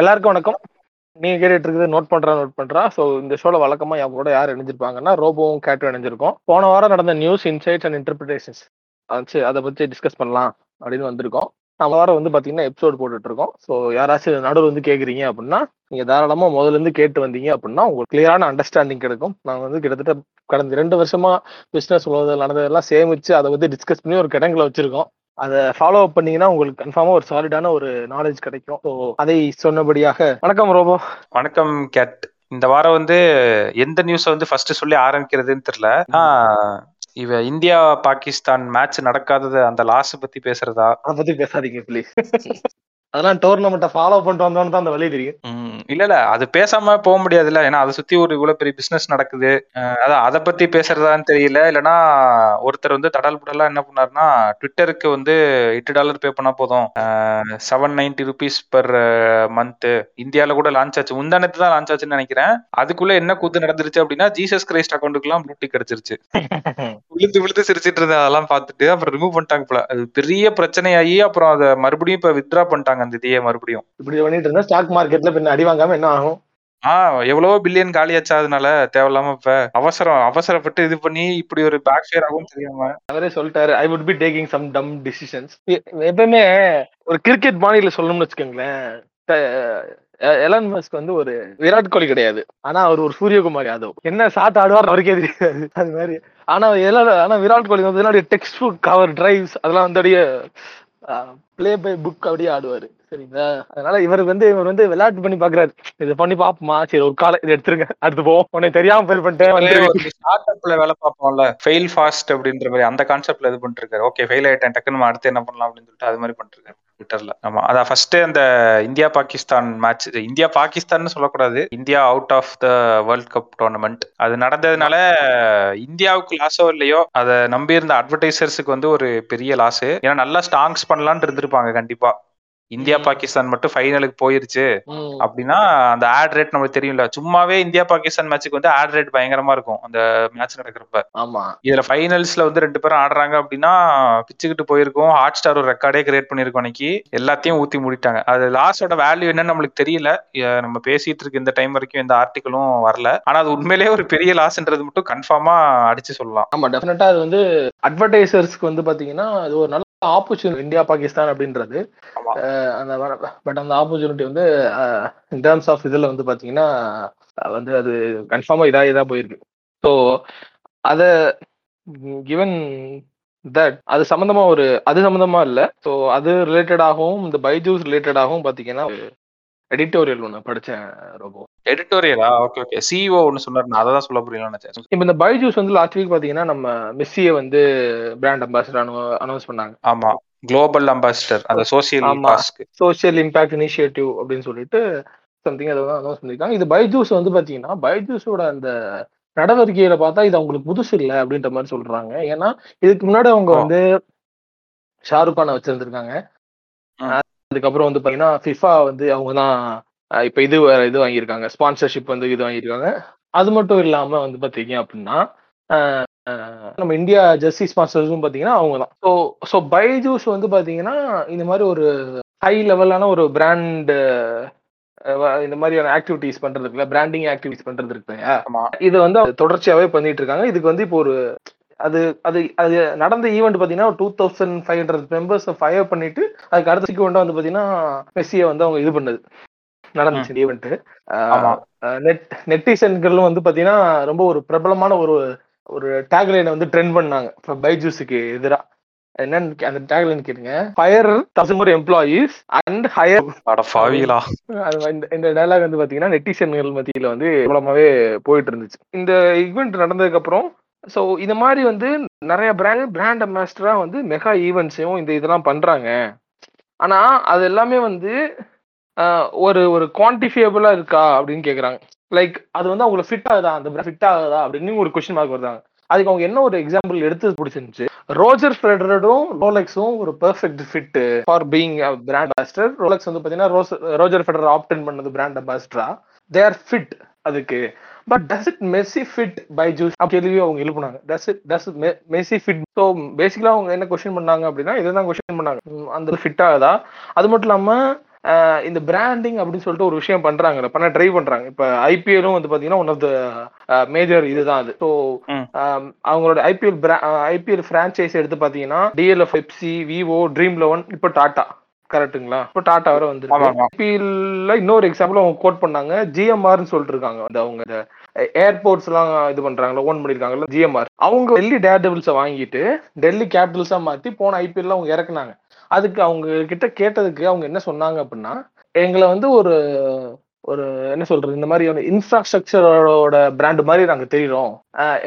எல்லாருக்கும் வணக்கம். நீங்க கேட்டுட்டு இருக்குது நோட் பண்றா நோட் பண்றா. ஸோ இந்த ஷோல வழக்கமா என் கூட யார் இணைஞ்சிருப்பாங்கன்னா ரோபோவும் கேட்டும் இணைஞ்சிருக்கோம். போன வாரம் நடந்த நியூஸ் இன்சைட்ஸ் அண்ட் இன்டர்பிரேஷன்ஸ் அதை பத்தி டிஸ்கஸ் பண்ணலாம் அப்படின்னு வந்திருக்கோம். நம்ம வாரம் வந்து பாத்தீங்கன்னா எபிசோட் போட்டுட்டு இருக்கோம் ஸோ யாராச்சும் நடுவில் வந்து கேக்குறீங்க அப்படின்னா நீங்க தாராளமா முதல்ல இருந்து கேட்டு வந்தீங்க அப்படின்னா உங்களுக்கு கிளியரான அண்டர்ஸ்டாண்டிங் கிடைக்கும். நாங்க வந்து கிட்டத்தட்ட கடந்த ரெண்டு வருஷமா பிசினஸ் உலகத்தில் நடந்ததெல்லாம் சேமிச்சு அதை வந்து டிஸ்கஸ் பண்ணி ஒரு கிடங்களை வச்சிருக்கோம். அதை ஃபாலோ அப் பண்ணீங்கன்னா உங்களுக்கு கன்ஃபார்மா ஒரு சாலிடான ஒரு நாலேஜ் கிடைக்கும். ஸோ அதை சொன்னபடியாக வணக்கம் ரோபோ. வணக்கம் கேட். இந்த வாரம் வந்து எந்த நியூஸை வந்து ஃபர்ஸ்ட் சொல்லி ஆரம்பிக்கிறதுன்னு தெரியல. இவ இந்தியா பாகிஸ்தான் மேட்ச் நடக்காதது அந்த லாஸ் பத்தி பேசுறதா? அதை பத்தி பேசாதீங்க ப்ளீஸ் அதெல்லாம் டோர்னமெண்ட்டை ஃபாலோ பண்ணிட்டு வந்தோன்னு தான் அந்த வழி தெரியும். இல்ல இல்ல. அது பேசாம போக முடியாதுல்ல. ஏன்னா அதை சுத்தி ஒரு இவ்வளவு பெரிய பிசினஸ் நடக்குது. அதான் அதை பத்தி பேசுறதான்னு தெரியல. இல்லைன்னா ஒருத்தர் வந்து தடல் புடலா என்ன பண்ணாருன்னா ட்விட்டருக்கு வந்து எட்டு டாலர் பே பண்ணா போதும். Seven ninety rupees per month இந்தியால கூட லான்ச் ஆச்சு. முந்தானத்து தான் லான்ச் ஆச்சுன்னு நினைக்கிறேன். அதுக்குள்ள என்ன கூத்து நடந்துருச்சு அப்படின்னா ஜீசஸ் கிரைஸ்ட் அக்கௌண்ட்டுக்குலாம் ப்ளூ டிக் கிடைச்சிருச்சு விழுந்து விழுந்து சிரிச்சிட்டு இருந்தேன். அதெல்லாம் பார்த்துட்டு அப்புறம் ரிமூவ் பண்ணிட்டாங்க போல. அது பெரிய பிரச்சனையாகி அப்புறம் அதை மறுபடியும் இப்ப வித்ரா பண்ணிட்டாங்க அந்த இதையே மறுபடியும். இப்படி பண்ணிட்டு இருந்தா ஸ்டாக் மார்க்கெட்ல பின்ன அடி வாங்காம என்ன ஆகும்? ஆஹ் எவ்வளவோ பில்லியன் காலியாச்சு அதனால தேவையில்லாம இப்ப அவசரம் அவசரப்பட்டு இது பண்ணி இப்படி ஒரு பேக் ஃபேர் ஆகும் தெரியாம. அவரே சொல்லிட்டாரு I would be taking some dumb decisions எப்பவுமே ஒரு கிரிக்கெட் பாணியில சொல்லணும்னு வச்சுக்கோங்களேன். எலன் மஸ்க் வந்து ஒரு விராட் கோலி கிடையாது. ஆனா அவர் ஒரு சூரியகுமார் யாதவ். என்ன சாட் ஆடுவார் அவருக்கே தெரியாது. அது மாதிரி. ஆனா எல்லா ஆனா விராட் கோலி வந்து டெக்ஸ்ட் புக் கவர் டிரைவ்ஸ் அதெல்லாம் வந்து அப்படியே பிளே பை புக் அப்படியே ஆடுவாரு. சரிங்களா? அதனால இவர் வந்து இவர் வந்து விளையாட்டு பண்ணி பாக்குறாரு. இது பண்ணி பாப்போமா? சரி ஒரு காலம் இது எடுத்துருங்க. அடுத்து போவோம். உன்னை தெரியாம ஃபெயில் பண்ணிட்டேன். ஸ்டார்ட் அப்ல வேலை பார்ப்போம்ல. ஃபெயில் ஃபாஸ்ட் அப்படின்ற மாதிரி. அந்த கான்செப்ட்ல இது பண்ணிட்டு இருக்காரு ஓகே ஃபெயில் ஆயிட்டேன். டக்குன்னு நம்ம அடுத்து என்ன பண்ணலாம் அப்படின்னு சொல்லிட்டு அது மாதிரி பண்ணிட்டு இருக்காரு ட்விட்டர்ல ஆமா. அதான் ஃபர்ஸ்ட் அந்த India Pakistan match India Pakistan சொல்லக்கூடாது. India out of the world cup tournament அது நடந்ததுனால இந்தியாவுக்கு லாஸோ இல்லையோ அதை நம்பி இருந்த அட்வர்டைசர்ஸுக்கு வந்து ஒரு பெரிய லாஸ் ஏன்னா நல்லா ஸ்டாங்ஸ் பண்ணலாம்னு இருந்திருப்பாங்க கண்டிப்பா. இந்தியா பாகிஸ்தான் மட்டும் ஃபைனலுக்கு போயிருச்சு. அப்படின்னா அந்த ஆட் ரேட் நம்மளுக்கு தெரியும்ல. சும்மாவே இந்தியா பாகிஸ்தான் மேட்சுக்கு வந்து ஆட் ரேட் பயங்கரமா இருக்கும். அந்த மேட்ச் நடக்கிறப்ப. ஆமா. இதுல ஃபைனல்ஸ்ல வந்து ரெண்டு பேரும் ஆடுறாங்க அப்படின்னா பிச்சுக்கிட்டு போயிருக்கும். ஹாட் ஸ்டார் ஒரு ரெக்கார்டே கிரியேட் பண்ணிருக்கோம் அன்னைக்கு. எல்லாத்தையும் ஊத்தி முடிட்டாங்க. அது லாஸோட வேல்யூ என்னன்னு நம்மளுக்கு தெரியல. நம்ம பேசிட்டு இருக்க இந்த டைம் வரைக்கும் எந்த ஆர்டிகளும் வரல. ஆனா அது உண்மையிலேயே ஒரு பெரிய லாஸ்ன்றது மட்டும் கன்ஃபார்மா அடிச்சு சொல்லலாம். ஆமா டெஃபினட்டா அது வந்து அட்வர்டைசர்ஸ்க்கு வந்து பாத்தீங்கன்னா அது ஒரு நல்ல ஆப்பர்ச்சுனிட்டி இந்தியா பாகிஸ்தான் அப்படின்றது. அந்த பட் அந்த ஆப்பர்ச்சுனிட்டி வந்து இன் டேர்ம்ஸ் ஆஃப் இதுல வந்து பாத்தீங்கன்னா வந்து அது கன்ஃபார்மா இதா இதா போயிருக்கு. ஸோ அத கிவன் தட் அது சம்பந்தமா ஒரு அது சம்பந்தமா இல்ல. ஸோ அது ரிலேட்டடாகவும் இந்த பைஜூஸ் ரிலேட்டடாகவும் பாத்தீங்கன்னா எடிட்டோரியல் ஒன்று படித்தேன் ரொம்ப எடிட்டோரியலா ஓகே ஓகே சிஇஓ ஒன்று சொன்னார். நான் அதை தான் சொல்ல புரியல நினைச்சேன். இப்போ இந்த பைஜூஸ் வந்து லாஸ்ட் வீக் பார்த்தீங்கன்னா நம்ம மெஸ்ஸியை வந்து பிராண்ட் அம்பாசிடர் அனௌன்ஸ் பண்ணாங்க. ஆமா. குளோபல் அம்பாசிடர் அந்த சோசியல் சோசியல் இம்பாக்ட் இனிஷியேட்டிவ் அப்படின்னு சொல்லிட்டு சம்திங் அதை அனௌன்ஸ் பண்ணியிருக்காங்க இது பைஜூஸ் வந்து பார்த்தீங்கன்னா பைஜூஸோட அந்த நடவடிக்கையில பார்த்தா இது அவங்களுக்கு புதுசு இல்லை அப்படின்ற மாதிரி சொல்றாங்க. ஏன்னா இதுக்கு முன்னாடி அவங்க வந்து ஷாருக் கானை வச்சிருந்திருக்காங்க. அதுக்கப்புறம் வந்து பாத்தீங்கன்னா ஃபிஃபா வந்து அவங்க தான் இப்ப இது இது வாங்கியிருக்காங்க. ஸ்பான்சர்ஷிப் வந்து இது வாங்கியிருக்காங்க. அது மட்டும் இல்லாம வந்து பாத்தீங்க அப்படின்னா நம்ம இந்தியா ஜெர்சி ஸ்பான்சர்ஸும் பாத்தீங்கன்னா அவங்க தான் ஸோ ஸோ பைஜூஸ் வந்து பாத்தீங்கன்னா இந்த மாதிரி ஒரு ஹை லெவலான ஒரு பிராண்ட் இந்த மாதிரியான ஆக்டிவிட்டிஸ் பண்றது இருக்குல்ல பிராண்டிங் ஆக்டிவிட்டிஸ் பண்றது இருக்கு இது வந்து தொடர்ச்சியாவே பண்ணிட்டு இருக்காங்க. இதுக்கு வந்து இப்போ ஒரு அது அது அது நடந்த ஈவெண்ட் பாத்தீங்கன்னா two thousand five hundred members fire பண்ணிட்டு அதுக்கு அடுத்த சீக்கிரம் வந்து பாத்தீங்கன்னா மெஸ்ஸியை வந்து அவங்க இது பண்ணது. நடந்துச்சு ஈவெண்ட் நெட் நெட்டிசன்களும் வந்து பாத்தீங்கன்னா ரொம்ப ஒரு பிரபலமான ஒரு ஒரு டேக்லைனை வந்து ட்ரெண்ட் பண்ணாங்க. இப்போ பைஜூஸுக்கு எதிராக என்னன்னு அந்த டேக்லைன் கேளுங்க. Fire thousand more employees and hire இந்த டைலாக் வந்து பாத்தீங்கன்னா நெட்டிசன்கள் மத்தியில வந்து பிரபலமாவே போயிட்டு இருந்துச்சு. இந்த ஈவெண்ட் நடந்ததுக்கு அப்புறம் ஸோ இந்த மாதிரி வந்து நிறைய பிராண்ட் பிராண்ட் அம்பாஸ்டரா வந்து மெகா ஈவெண்ட்ஸையும் இந்த இதெல்லாம் பண்றாங்க. ஆனா அது எல்லாமே வந்து ஒரு ஒரு குவான்டிஃபியபிளா இருக்கா அப்படின்னு கேக்குறாங்க. லைக் அது வந்து அவங்களுக்கு ஃபிட் ஆகுதா? அந்த ஃபிட் ஆகுதா? அப்படின்னு ஒரு கொஸ்டின் மார்க் வருதாங்க. அதுக்கு அவங்க என்ன ஒரு எக்ஸாம்பிள் எடுத்து பிடிச்சிருந்துச்சு ரோஜர் ஃபெடரரும் ரோலெக்ஸும் ஒரு perfect fit for being brand ambassador Rolex வந்து பாத்தீங்கன்னா ரோஸ் ரோஜர் ஃபெடரர் ஆப்டன் பண்ணது பிராண்ட் அம்பாஸ்டரா தே ஆர் ஃபிட் அதுக்கு. But does it Messi fit Byju's கேள்வி அவங்க எழுப்புனாங்க. Does it does Messi fit so basically அவங்க என்ன கொஸ்டின் பண்ணாங்க அப்படின்னா இதை தான் கொஸ்டின் பண்ணாங்க அந்த ஃபிட் ஆகுதா? அது மட்டும் இல்லாம இந்த பிராண்டிங் அப்படின்னு சொல்லிட்டு ஒரு விஷயம் பண்றாங்க பண்ண ட்ரை பண்றாங்க. இப்ப ஐபிஎலும் வந்து பாத்தீங்கன்னா ஒன் ஆஃப் த மேஜர் இதுதான் அது. ஸோ அவங்களோட ஐபிஎல் ஐபிஎல் பிரான்ச்சைஸ் எடுத்து பாத்தீங்கன்னா DLF Pepsi Vivo dream eleven இப்போ டாடா கரெக்ட்டுங்களா? இப்போ டாட்டா வர வந்துருக்கு. ஐபிஎல்ல இன்னொரு எக்ஸாம்பிள் அவங்க கோட் பண்ணாங்க. ஜிஎம்ஆர்னு சொல்லிட்டு இருக்காங்க. அந்த அவங்க இந்த ஏர்போர்ட்ஸ் எல்லாம் இது பண்றாங்களா ஓன் பண்ணிருக்காங்கல்ல ஜிஎம்ஆர் அவங்க டெல்லி டேர் டெவில்ஸை வாங்கிட்டு டெல்லி கேபிட்டல்ஸா மாத்தி போன ஐபிஎல்ல அவங்க இறக்குனாங்க. அதுக்கு அவங்க கிட்ட கேட்டதுக்கு அவங்க என்ன சொன்னாங்க அப்படின்னா எங்களை வந்து ஒரு ஒரு என்ன சொல்றது இந்த மாதிரி இன்ஃப்ராஸ்ட்ரக்சரோட பிராண்ட் மாதிரி நாங்க தெரியுறோம்.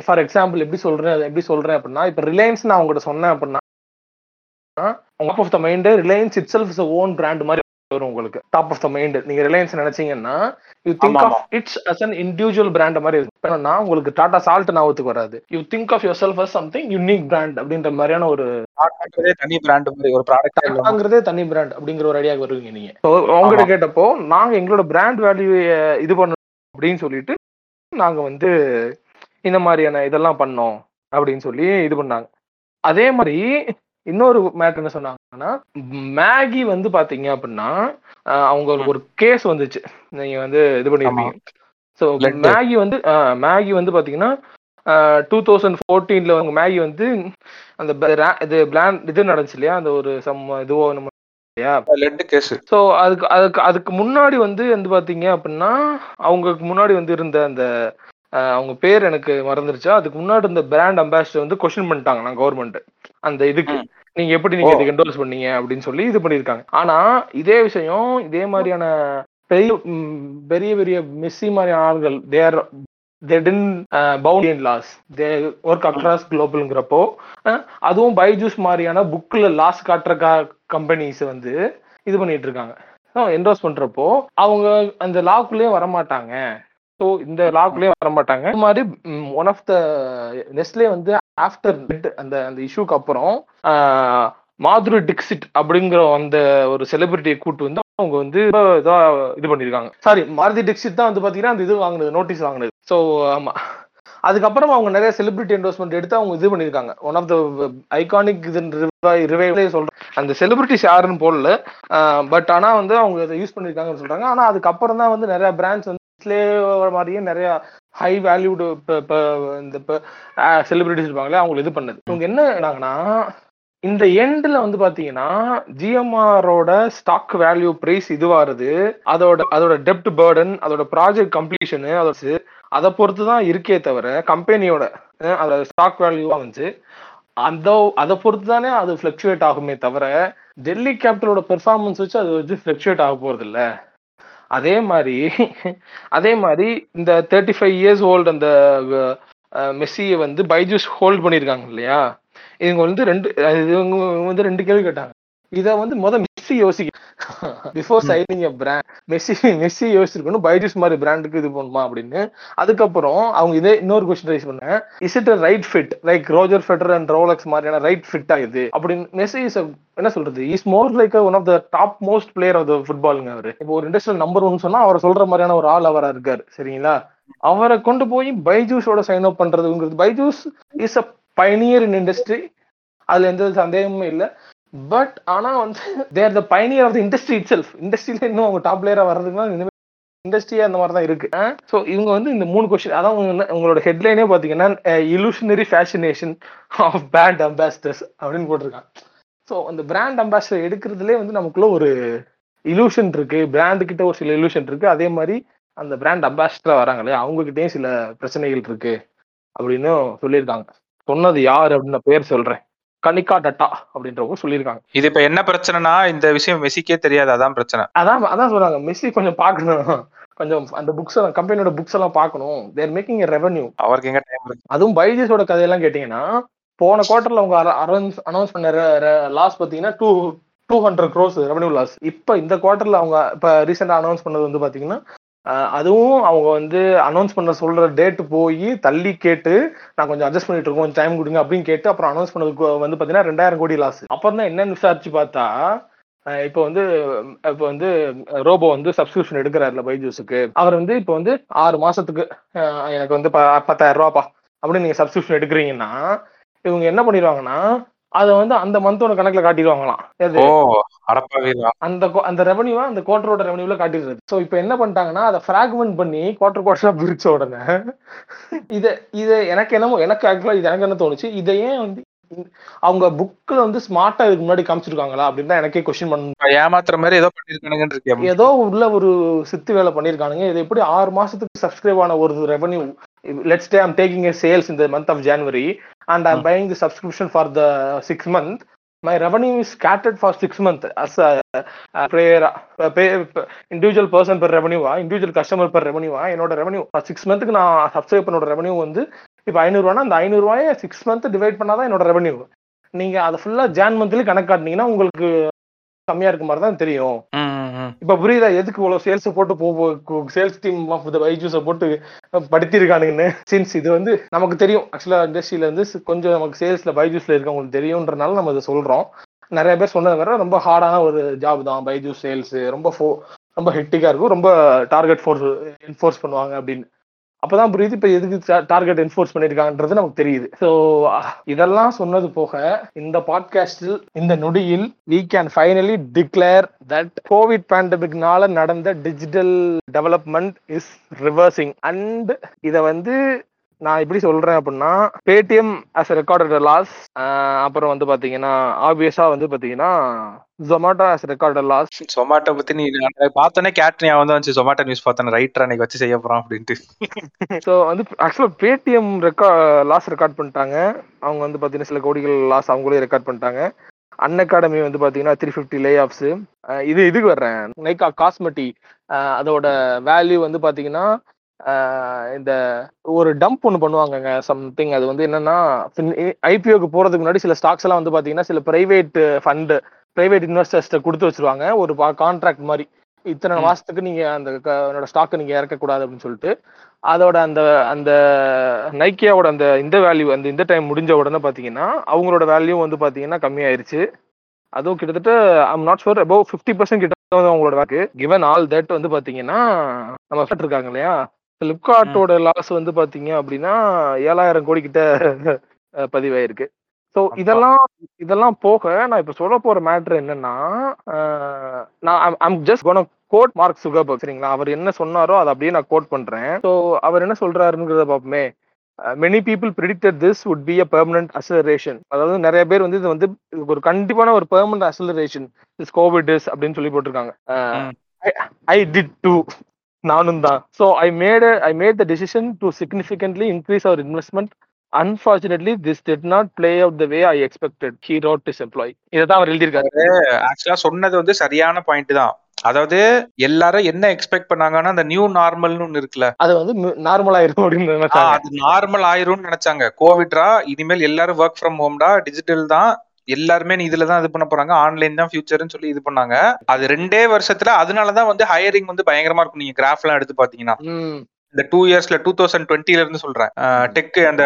ஃபார் எக்ஸாம்பிள் எப்படி சொல்றேன் எப்படி சொல்றேன் அப்படின்னா இப்ப ரிலையன்ஸ் நான் அவங்ககிட்ட சொன்னேன் அப்படின்னா top of the mind Reliance itself is own brand மாதிரி வரும் உங்களுக்கு. டாப் ஆஃப் த மைண்ட் நீங்க ரிலையன்ஸ் நினைச்சீங்கன்னா you think of it's as an individual brand மாதிரி இருக்கும். உங்களுக்கு டாடா சால்ட் ஞாபகத்துக்கு வராது. You think of yourself as something unique brand அப்படின்ற மாதிரியான ஒரு தனி பிராண்ட் மாதிரி ஒரு ப்ராடக்ட்ங்கிறதே தனி பிராண்ட் அப்படிங்கிற ஒரு ஐடியாவுக்கு வருவீங்க நீங்க. உங்ககிட்ட கேட்டப்போ நாங்க எங்களோட பிராண்ட் வேல்யூ இது பண்ணணும் அப்படின்னு சொல்லிட்டு நாங்க வந்து இந்த மாதிரியான இதெல்லாம் பண்ணோம் அப்படின்னு சொல்லி இது பண்ணாங்க. அதே மாதிரி இன்னொரு மேட்டர் என்ன சொன்னாங்கன்னா மேகி வந்து பாத்தீங்க அப்படின்னா அவங்களுக்கு ஒரு கேஸ் வந்துச்சு. நீங்க வந்து இது பண்ணிருப்பீங்க. ஸோ மேகி வந்து மேகி வந்து பாத்தீங்கன்னா டூ தௌசண்ட் ஃபோர்டீன்ல அவங்க மேகி வந்து அந்த இது பிளான் இது நடந்துச்சு இல்லையா? அந்த ஒரு சம் இதுவோ நம்ம ஸோ அதுக்கு அதுக்கு அதுக்கு முன்னாடி வந்து வந்து பாத்தீங்க அப்படின்னா அவங்களுக்கு முன்னாடி வந்து இருந்த அந்த அவங்க பேர் எனக்கு மறந்துருச்சா? அதுக்கு முன்னாடி இந்த பிராண்ட் அம்பாசிடர் வந்து கொஸ்டின் பண்ணிட்டாங்க நான் கவர்மெண்ட் அந்த இதுக்கு. நீங்க எப்படி நீங்க இதுக்கு என்டோர்ஸ் பண்ணீங்க அப்படின்னு சொல்லி இது பண்ணிருக்காங்க ஆனா இதே விஷயம் இதே மாதிரியான பெரிய பெரிய பெரிய மெஸ்ஸி மாதிரியான ஆள்கள் தேர் தே டின் பவுண்ட் லாஸ் தே ஒர்க் அக்ராஸ் குளோபல்ங்கிறப்போ அதுவும் பைஜூஸ் மாதிரியான புக்ல லாஸ் காட்டுற கம்பெனிஸ் வந்து இது பண்ணிட்டு இருக்காங்க. என்டோர்ஸ் பண்றப்போ அவங்க அந்த லாக்குள்ளேயே வரமாட்டாங்க. ஸோ இந்த லாக்குள்ளேயே வர மாட்டாங்க இது மாதிரி ஒன் ஆஃப் த நெஸ்ட்லே வந்து ஆஃப்டர் அந்த அந்த இஷ்யூக்கு அப்புறம் மாதுரி டிக்சிட் அப்படிங்கிற அந்த ஒரு செலிபிரிட்டியை கூட்டு வந்து அவங்க வந்து இதா இது பண்ணிருக்காங்க. சாரி மாருதி டிக்சிட் தான் வந்து பாத்தீங்கன்னா அந்த இது வாங்கினது நோட்டீஸ் வாங்கினது. ஸோ ஆமா. அதுக்கப்புறம் அவங்க நிறைய செலிபிரிட்டி என்டோஸ்மெண்ட் எடுத்து அவங்க இது பண்ணிருக்காங்க. ஒன் ஆஃப் த ஐகானிக் ரிவைவ்லே சொல்றேன் அந்த செலிபிரிட்டிஸ் யாருன்னு போடல. பட் ஆனா வந்து அவங்க இதை யூஸ் பண்ணிருக்காங்கன்னு சொல்றாங்க. ஆனா அதுக்கப்புறம் தான் வந்து நிறைய பிராண்ட்ஸ் வந்து மாதிரியே நிறைய ஹை வேல்யூடு இந்த செலிபிரிட்டிஸ் இருப்பாங்களே அவங்களை இது பண்ணது. இவங்க என்ன என்னாங்கன்னா இந்த எண்ட்ல வந்து பாத்தீங்கன்னா ஜிஎம்ஆரோட ஸ்டாக் வேல்யூ பிரைஸ் இதுவாருது அதோட அதோட டெப்ட் பேர்டன் அதோட ப்ராஜெக்ட் கம்ப்ளீஷனு அதோட அதை பொறுத்து தான் இருக்கே தவிர கம்பெனியோட அதோட ஸ்டாக் வேல்யூவா வந்து அந்த அதை பொறுத்து தானே அது ஃபிளக்சுவேட் ஆகுமே தவிர டெல்லி கேபிட்டலோட பெர்ஃபார்மன்ஸ் வச்சு அது வந்து ஃபிளக்சுவேட் ஆக போறது இல்லை அதே மாதிரி அதே மாதிரி இந்த தேர்ட்டி ஃபைவ் இயர்ஸ் ஓல்டு அந்த மெஸ்ஸியை வந்து பைஜூஸ் ஹோல்ட் பண்ணியிருக்காங்க இல்லையா? இவங்க வந்து ரெண்டு இவங்க வந்து ரெண்டு கேள்வி கேட்டாங்க. இதை வந்து முத மெஸ்ஸி யோசிக்க before signing a brand Messi Messi யோசிச்சிருக்கணும். Byju's மாதிரி பிராண்டுக்கு இது பண்ணுமா அப்படின்னு. அதுக்கப்புறம் அவங்க இதே இன்னொரு கொஸ்டின் ரைஸ் பண்ண is it right fit like Roger Federer and Rolex மாதிரியான ரைட் ஃபிட் ஆகுது அப்படின்னு. மெஸ்ஸி இஸ் என்ன சொல்றது? Is more like one of the top most player of the ஃபுட்பாலுங்க அவர். இப்போ ஒரு இண்டஸ்ட்ரியல் நம்பர் ஒன் சொன்னா அவர் சொல்ற மாதிரியான ஒரு ஆள் அவரா இருக்காரு. சரிங்களா? அவரை கொண்டு போய் பைஜூஸோட சைன் அப் பண்றதுங்கிறது Byju's is a pioneer in industry அதுல எந்த சந்தேகமும் இல்லை. பட் ஆனா வந்து there the pioneer of the industry itself இண்டஸ்ட்ரியில இன்னும் அவங்க டாப் பிளேயரா வர்றதுக்குலாம் இண்டஸ்ட்ரியே அந்த மாதிரி தான் இருக்கு ஸோ இவங்க வந்து இந்த மூணு கொஸ்டின் அதான் உங்களோட ஹெட்லைனே பாத்தீங்கன்னா illusionary fascination of brand ambassadors அப்படின்னு போட்டிருக்காங்க. ஸோ அந்த பிராண்ட் அம்பாசிடர் எடுக்கிறதுலே வந்து நமக்குள்ள ஒரு இலூஷன் இருக்கு. பிராண்டு கிட்ட ஒரு சில இலூஷன் இருக்கு. அதே மாதிரி அந்த பிராண்ட் அம்பாசிடரா வராங்களே அவங்க கிட்டேயும் சில பிரச்சனைகள் இருக்கு அப்படின்னு சொல்லியிருக்காங்க. சொன்னது யார் அப்படின்னு பேர் சொல்றேன். கனிகா டட்டா அப்படின்றவங்க சொல்லியிருக்காங்க. இது இப்ப என்ன பிரச்சனைனா இந்த விஷயம் மெஸ்ஸிக்கே தெரியாது அதான் பிரச்சனை. அதான் அதான் சொல்றாங்க. மெஸ்ஸி கொஞ்சம் பாக்கணும் கொஞ்சம் அந்த புக்ஸ் எல்லாம் கம்பெனியோட புக்ஸ் எல்லாம் பார்க்கணும். தேர் மேக்கிங் ரெவன்யூ அவருக்கு எங்க டைம் இருக்கு? அதுவும் பைஜஸோட கதையெல்லாம் கேட்டீங்கன்னா போன குவார்டர்ல அவங்க அனௌன்ஸ் அனௌன்ஸ் பண்ண லாஸ் பாத்தீங்கன்னா two two hundred gross revenue loss இப்ப இந்த குவார்டர்ல அவங்க இப்ப ரீசெண்டா அனௌன்ஸ் பண்ணது வந்து பாத்தீங்கன்னா அதுவும் அவங்க வந்து அனௌன்ஸ் பண்ண சொல்ற டேட் போய் தள்ளி கேட்டு நான் கொஞ்சம் அட்ஜஸ்ட் பண்ணிட்டு இருக்கோம் டைம் கொடுங்க அப்படின்னு கேட்டு அப்புறம் அனௌன்ஸ் பண்ணதுக்கு வந்து பாத்தீங்கன்னா ரெண்டாயிரம் கோடி லாஸ் அப்புறம் தான் என்னன்னு விசாரிச்சு பார்த்தா இப்போ வந்து இப்போ வந்து ரோபோ வந்து சப்ஸ்கிரிப்ஷன் எடுக்கிறாருல பைஜூஸுக்கு. அவர் வந்து இப்போ வந்து ஆறு மாசத்துக்கு எனக்கு வந்து பத்தாயிரம் ரூபாப்பா அப்படின்னு நீங்க சப்ஸ்கிரிப்ஷன் எடுக்கிறீங்கன்னா இவங்க என்ன பண்ணிடுவாங்கன்னா அதை வந்து அந்த மந்தோட கணக்குல காட்டிடுவாங்களாம். அந்த அந்த ரெவன்யூவை அந்த குவார்டரோட ரெவன்யூல காட்டிடுறது. ஸோ இப்போ என்ன பண்ணிட்டாங்கன்னா அதை ஃப்ராக்மெண்ட் பண்ணி குவார்டர் குவார்டரா பிரிச்ச உடனே இதை இதை எனக்கு என்னமோ எனக்கு ஆக்சுவலா இது எனக்கு என்ன தோணுச்சு? இதை ஏன் வந்து அவங்க புக்ல வந்து ஸ்மார்ட்டா இதுக்கு முன்னாடி காமிச்சிருக்காங்களா? அப்படின்னு தான் எனக்கே கொஸ்டின் பண்ண ஏமாத்துற மாதிரி ஏதோ பண்ணிருக்கானுங்கன்னு இருக்கேன் ஏதோ உள்ள ஒரு சித்து வேலை பண்ணிருக்கானுங்க. இது எப்படி ஆறு மாசத்துக்கு சப்ஸ்கிரைப் ஆன ஒரு revenue let's say I'm taking a sales இந்த month of January and I'm buying the subscription for the six month my revenue is scattered for six month as ப்ரேயரா individual person per ரெவன்யூவா individual customer per ரெவன்யூவா என்னோட revenue six மந்த்துக்கு நான் subscribe பண்ணோட revenue வந்து இப்போ ஐநூறுவானா அந்த ஐநூறுவாயை six month divide பண்ணாதான் என்னோட ரெவன்யூ நீங்க அதை ஃபுல்லா ஜான் மந்த்லி கணக்கு காட்டினீங்கன்னா உங்களுக்கு கம்மியா இருக்க மாதிரி தான் தெரியும். இப்ப புரியுதா? எதுக்கு இவ்வளவு சேல்ஸ் போட்டு போக sales team of the Byju's போட்டு படுத்திருக்கானுங்கன்னு. சின்ஸ் இது வந்து நமக்கு தெரியும். ஆக்சுவலா இண்டஸ்ட்ரியில இருந்து கொஞ்சம் நமக்கு சேல்ஸ்ல பைஜூஸ்ல இருக்கவங்களுக்கு தெரியும்ன்றனால நம்ம இதை சொல்றோம். நிறைய பேர் சொன்னது வேற ரொம்ப ஹார்டான ஒரு ஜாப் தான். பைஜூஸ் சேல்ஸ் ரொம்ப ஃபோ ரொம்ப ஹெக்டிக்கா இருக்கும். ரொம்ப டார்கெட் ஃபோர்ஸ் என்ஃபோர்ஸ் பண்ணுவாங்க அப்படின்னு. அப்பதான் புரியுது இப்ப எதுக்கு டார்கெட் என்ஃபோர்ஸ் பண்ணிருக்காங்கன்றது நமக்கு தெரியுது. ஸோ இதெல்லாம் சொன்னது போக இந்த பாட்காஸ்டில் இந்த நொடியில் we can finally declare that covid பேண்டமிக்னால நடந்த digital development is reversing and இதை வந்து நான் எப்படி சொல்றேன் அப்படின்னா பேடிஎம் ஆஸ் ரெக்கார்டட் லாஸ் அப்புறம் வந்து பாத்தீங்கன்னா ஆப்வியஸா வந்து பாத்தீங்கன்னா Zomato has recorded loss Zomato பத்தி நீ பார்த்தோன்னே கேட் ஞாபகம் வந்து வந்துச்சு. சொமாட்டோ நியூஸ் பார்த்தேன் ரைட்டர் அன்னைக்கு வச்சு செய்ய போறான் அப்படின்ட்டு. ஸோ வந்து ஆக்சுவலாக பேடிஎம் ரெக்கா லாஸ் ரெக்கார்ட் பண்ணிட்டாங்க. அவங்க வந்து பார்த்தீங்கன்னா சில கோடிகள் லாஸ் அவங்களே ரெக்கார்ட் பண்ணிட்டாங்க. அன் அகாடமி வந்து பார்த்தீங்கன்னா த்ரீ ஃபிஃப்டி லே ஆஃப்ஸு இது இதுக்கு வர்றேன். நைக்கா காஸ்மெட்டி அதோட வேல்யூ வந்து பார்த்தீங்கன்னா அஹ், இந்த ஒரு டம்ப் ஒன்று பண்ணுவாங்கங்க சம்திங் அது வந்து என்னன்னா ஐபிஓக்கு போகிறதுக்கு முன்னாடி சில ஸ்டாக்ஸ் எல்லாம் வந்து பார்த்தீங்கன்னா சில பிரைவேட் ஃபண்டு பிரைவேட் இன்வெஸ்டர்ஸ்ட்ட கொடுத்து வச்சிருவாங்க. ஒரு கான்ட்ராக்ட் மாதிரி. இத்தனை ம். மாசத்துக்கு நீங்க அந்த என்னோட ஸ்டாக்கை நீங்க இறக்கக்கூடாது அப்படின்னு சொல்லிட்டு அதோட அந்த அந்த நைக்கியாவோட அந்த இந்த வேல்யூ அந்த இந்த டைம் முடிஞ்ச உடனே பார்த்தீங்கன்னா அவங்களோட வேல்யூ வந்து பார்த்தீங்கன்னா கம்மியாயிருச்சு. அதுவும் கிட்டத்தட்ட I'm not sure above fifty percent கிட்ட வந்து அவங்களோட வேக்கு கிவன் ஆல் தட் வந்து பார்த்தீங்கன்னா நம்ம இருக்காங்க இல்லையா? ஃபிளிப்கார்ட்டோட லாஸ் வந்து பார்த்தீங்க அப்படின்னா ஏழாயிரம் கோடி கிட்ட பதிவாயிருக்கு. ஸோ. இதெல்லாம் இதெல்லாம் போக நான் இப்போ சொல்ல போற மேட்ரு என்னன்னா நான் I'm just gonna quote Mark Zuckerberg சரிங்களா? அவர் என்ன சொன்னாரோ அதை அப்படியே நான் கோட் பண்றேன். ஸோ அவர் என்ன சொல்றாருங்கிறத பார்ப்போமே many people predicted this would be a permanent acceleration அதாவது நிறைய பேர் வந்து இது வந்து ஒரு கண்டிப்பான ஒரு permanent acceleration is covid is அப்படின்னு சொல்லி போட்டிருக்காங்க. ஐ டிட் டூ நானும் தான். So I made I made the decision to significantly increase our investment unfortunately this did not play out the way I expected he wrote is employ இதை தான் அவர் எழுதியிருக்காரு. ஆக்சுவலா சொன்னது வந்து சரியான பாயிண்ட் தான். அதாவது எல்லாரும் என்ன எக்ஸ்பெக்ட் பண்ணாங்கன்னா அந்த நியூ நார்மல்னு ஒண்ணு இருக்குல்ல. அது வந்து நார்மல் ஆயிரும் அப்படின்னு அது நார்மல் ஆயிரும்னு நினைச்சாங்க. கோவிட்ரா இனிமேல் எல்லாரும் ஒர்க் ஃப்ரம் ஹோம்டா டிஜிட்டல் தான். எல்லாருமே இதுல தான் இது பண்ண போறாங்க. ஆன்லைன் தான் ஃபியூச்சர்னு சொல்லி இது பண்ணாங்க. அது ரெண்டே வருஷத்துல அதனாலதான் வந்து ஹையரிங் வந்து பயங்கரமா இருக்கும். நீங்க கிராஃப் எல்லாம் எடுத்து பாத்தீங்கன்னா. இந்த டூ இயர்ஸ்ல டூ தௌசண்ட் டுவெண்ட்டில இருந்து சொல்றேன். டெக் அந்த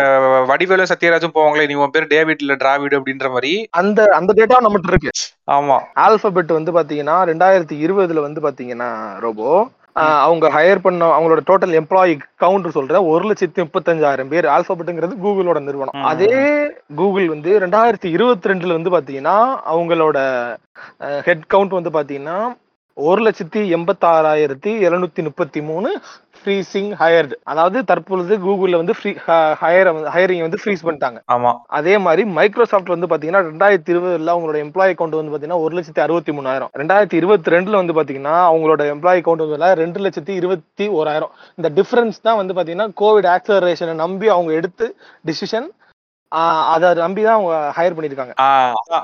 வடிவேலு சத்யராஜும் போவாங்களே நீ உன் பேர் டேவிட் இல்ல டிராவிட் அப்படின்ற மாதிரி. அந்த அந்த டேட்டா நம்மகிட்ட இருக்கு. ஆமா. ஆல்பபெட் வந்து பாத்தீங்கன்னா ரெண்டாயிரத்தி இருபதுல வந்து பாத்தீங்கன்னா ரோபோ அவங்க ஹையர் பண்ண அவங்களோட டோட்டல் எம்ப்ளாயி கவுண்ட் சொல்றேன் ஒரு லட்சத்தி முப்பத்தஞ்சாயிரம் பேர் ஆல்பபெட்டுங்கிறது கூகுளோட நிறுவனம். அதே கூகுள் வந்து ரெண்டாயிரத்தி இருபத்தி ரெண்டுல வந்து பாத்தீங்கன்னா அவங்களோட ஹெட் கவுண்ட் வந்து பாத்தீங்கன்னா ஒரு லட்சத்தி எண்பத்தாறாயிரத்தி எழுநூத்தி முப்பத்தி மூணு ஃப்ரீசிங் ஹையர்டு அதாவது தற்பொழுது கூகுள்ல வந்து ஃப்ரீ ஹையர் ஹையரிங் வந்து ஃப்ரீஸ் பண்ணிட்டாங்க. ஆமா. அதே மாதிரி மைக்ரோசாஃப்ட் வந்து பாத்தீங்கன்னா ரெண்டாயிரத்தி இருபதுல அவங்களோட எம்ப்ளாயி கவுண்ட் வந்து பாத்தீங்கன்னா ஒரு லட்சத்தி அறுபத்தி மூணாயிரம். ரெண்டாயிரத்தி இருபத்தி ரெண்டுல வந்து பாத்தீங்கன்னா அவங்களோட எம்ப்ளாயி கவுண்ட் வந்து ரெண்டு லட்சத்தி இருபத்தி ஓராயிரம். இந்த டிஃபரன்ஸ் தான் வந்து பாத்தீங்கன்னா கோவிட் ஆக்சலரேஷனை நம்பி அவங்க எடுத்து டிசிஷன் அதை நம்பி தான் அவங்க ஹையர் பண்ணிருக்காங்க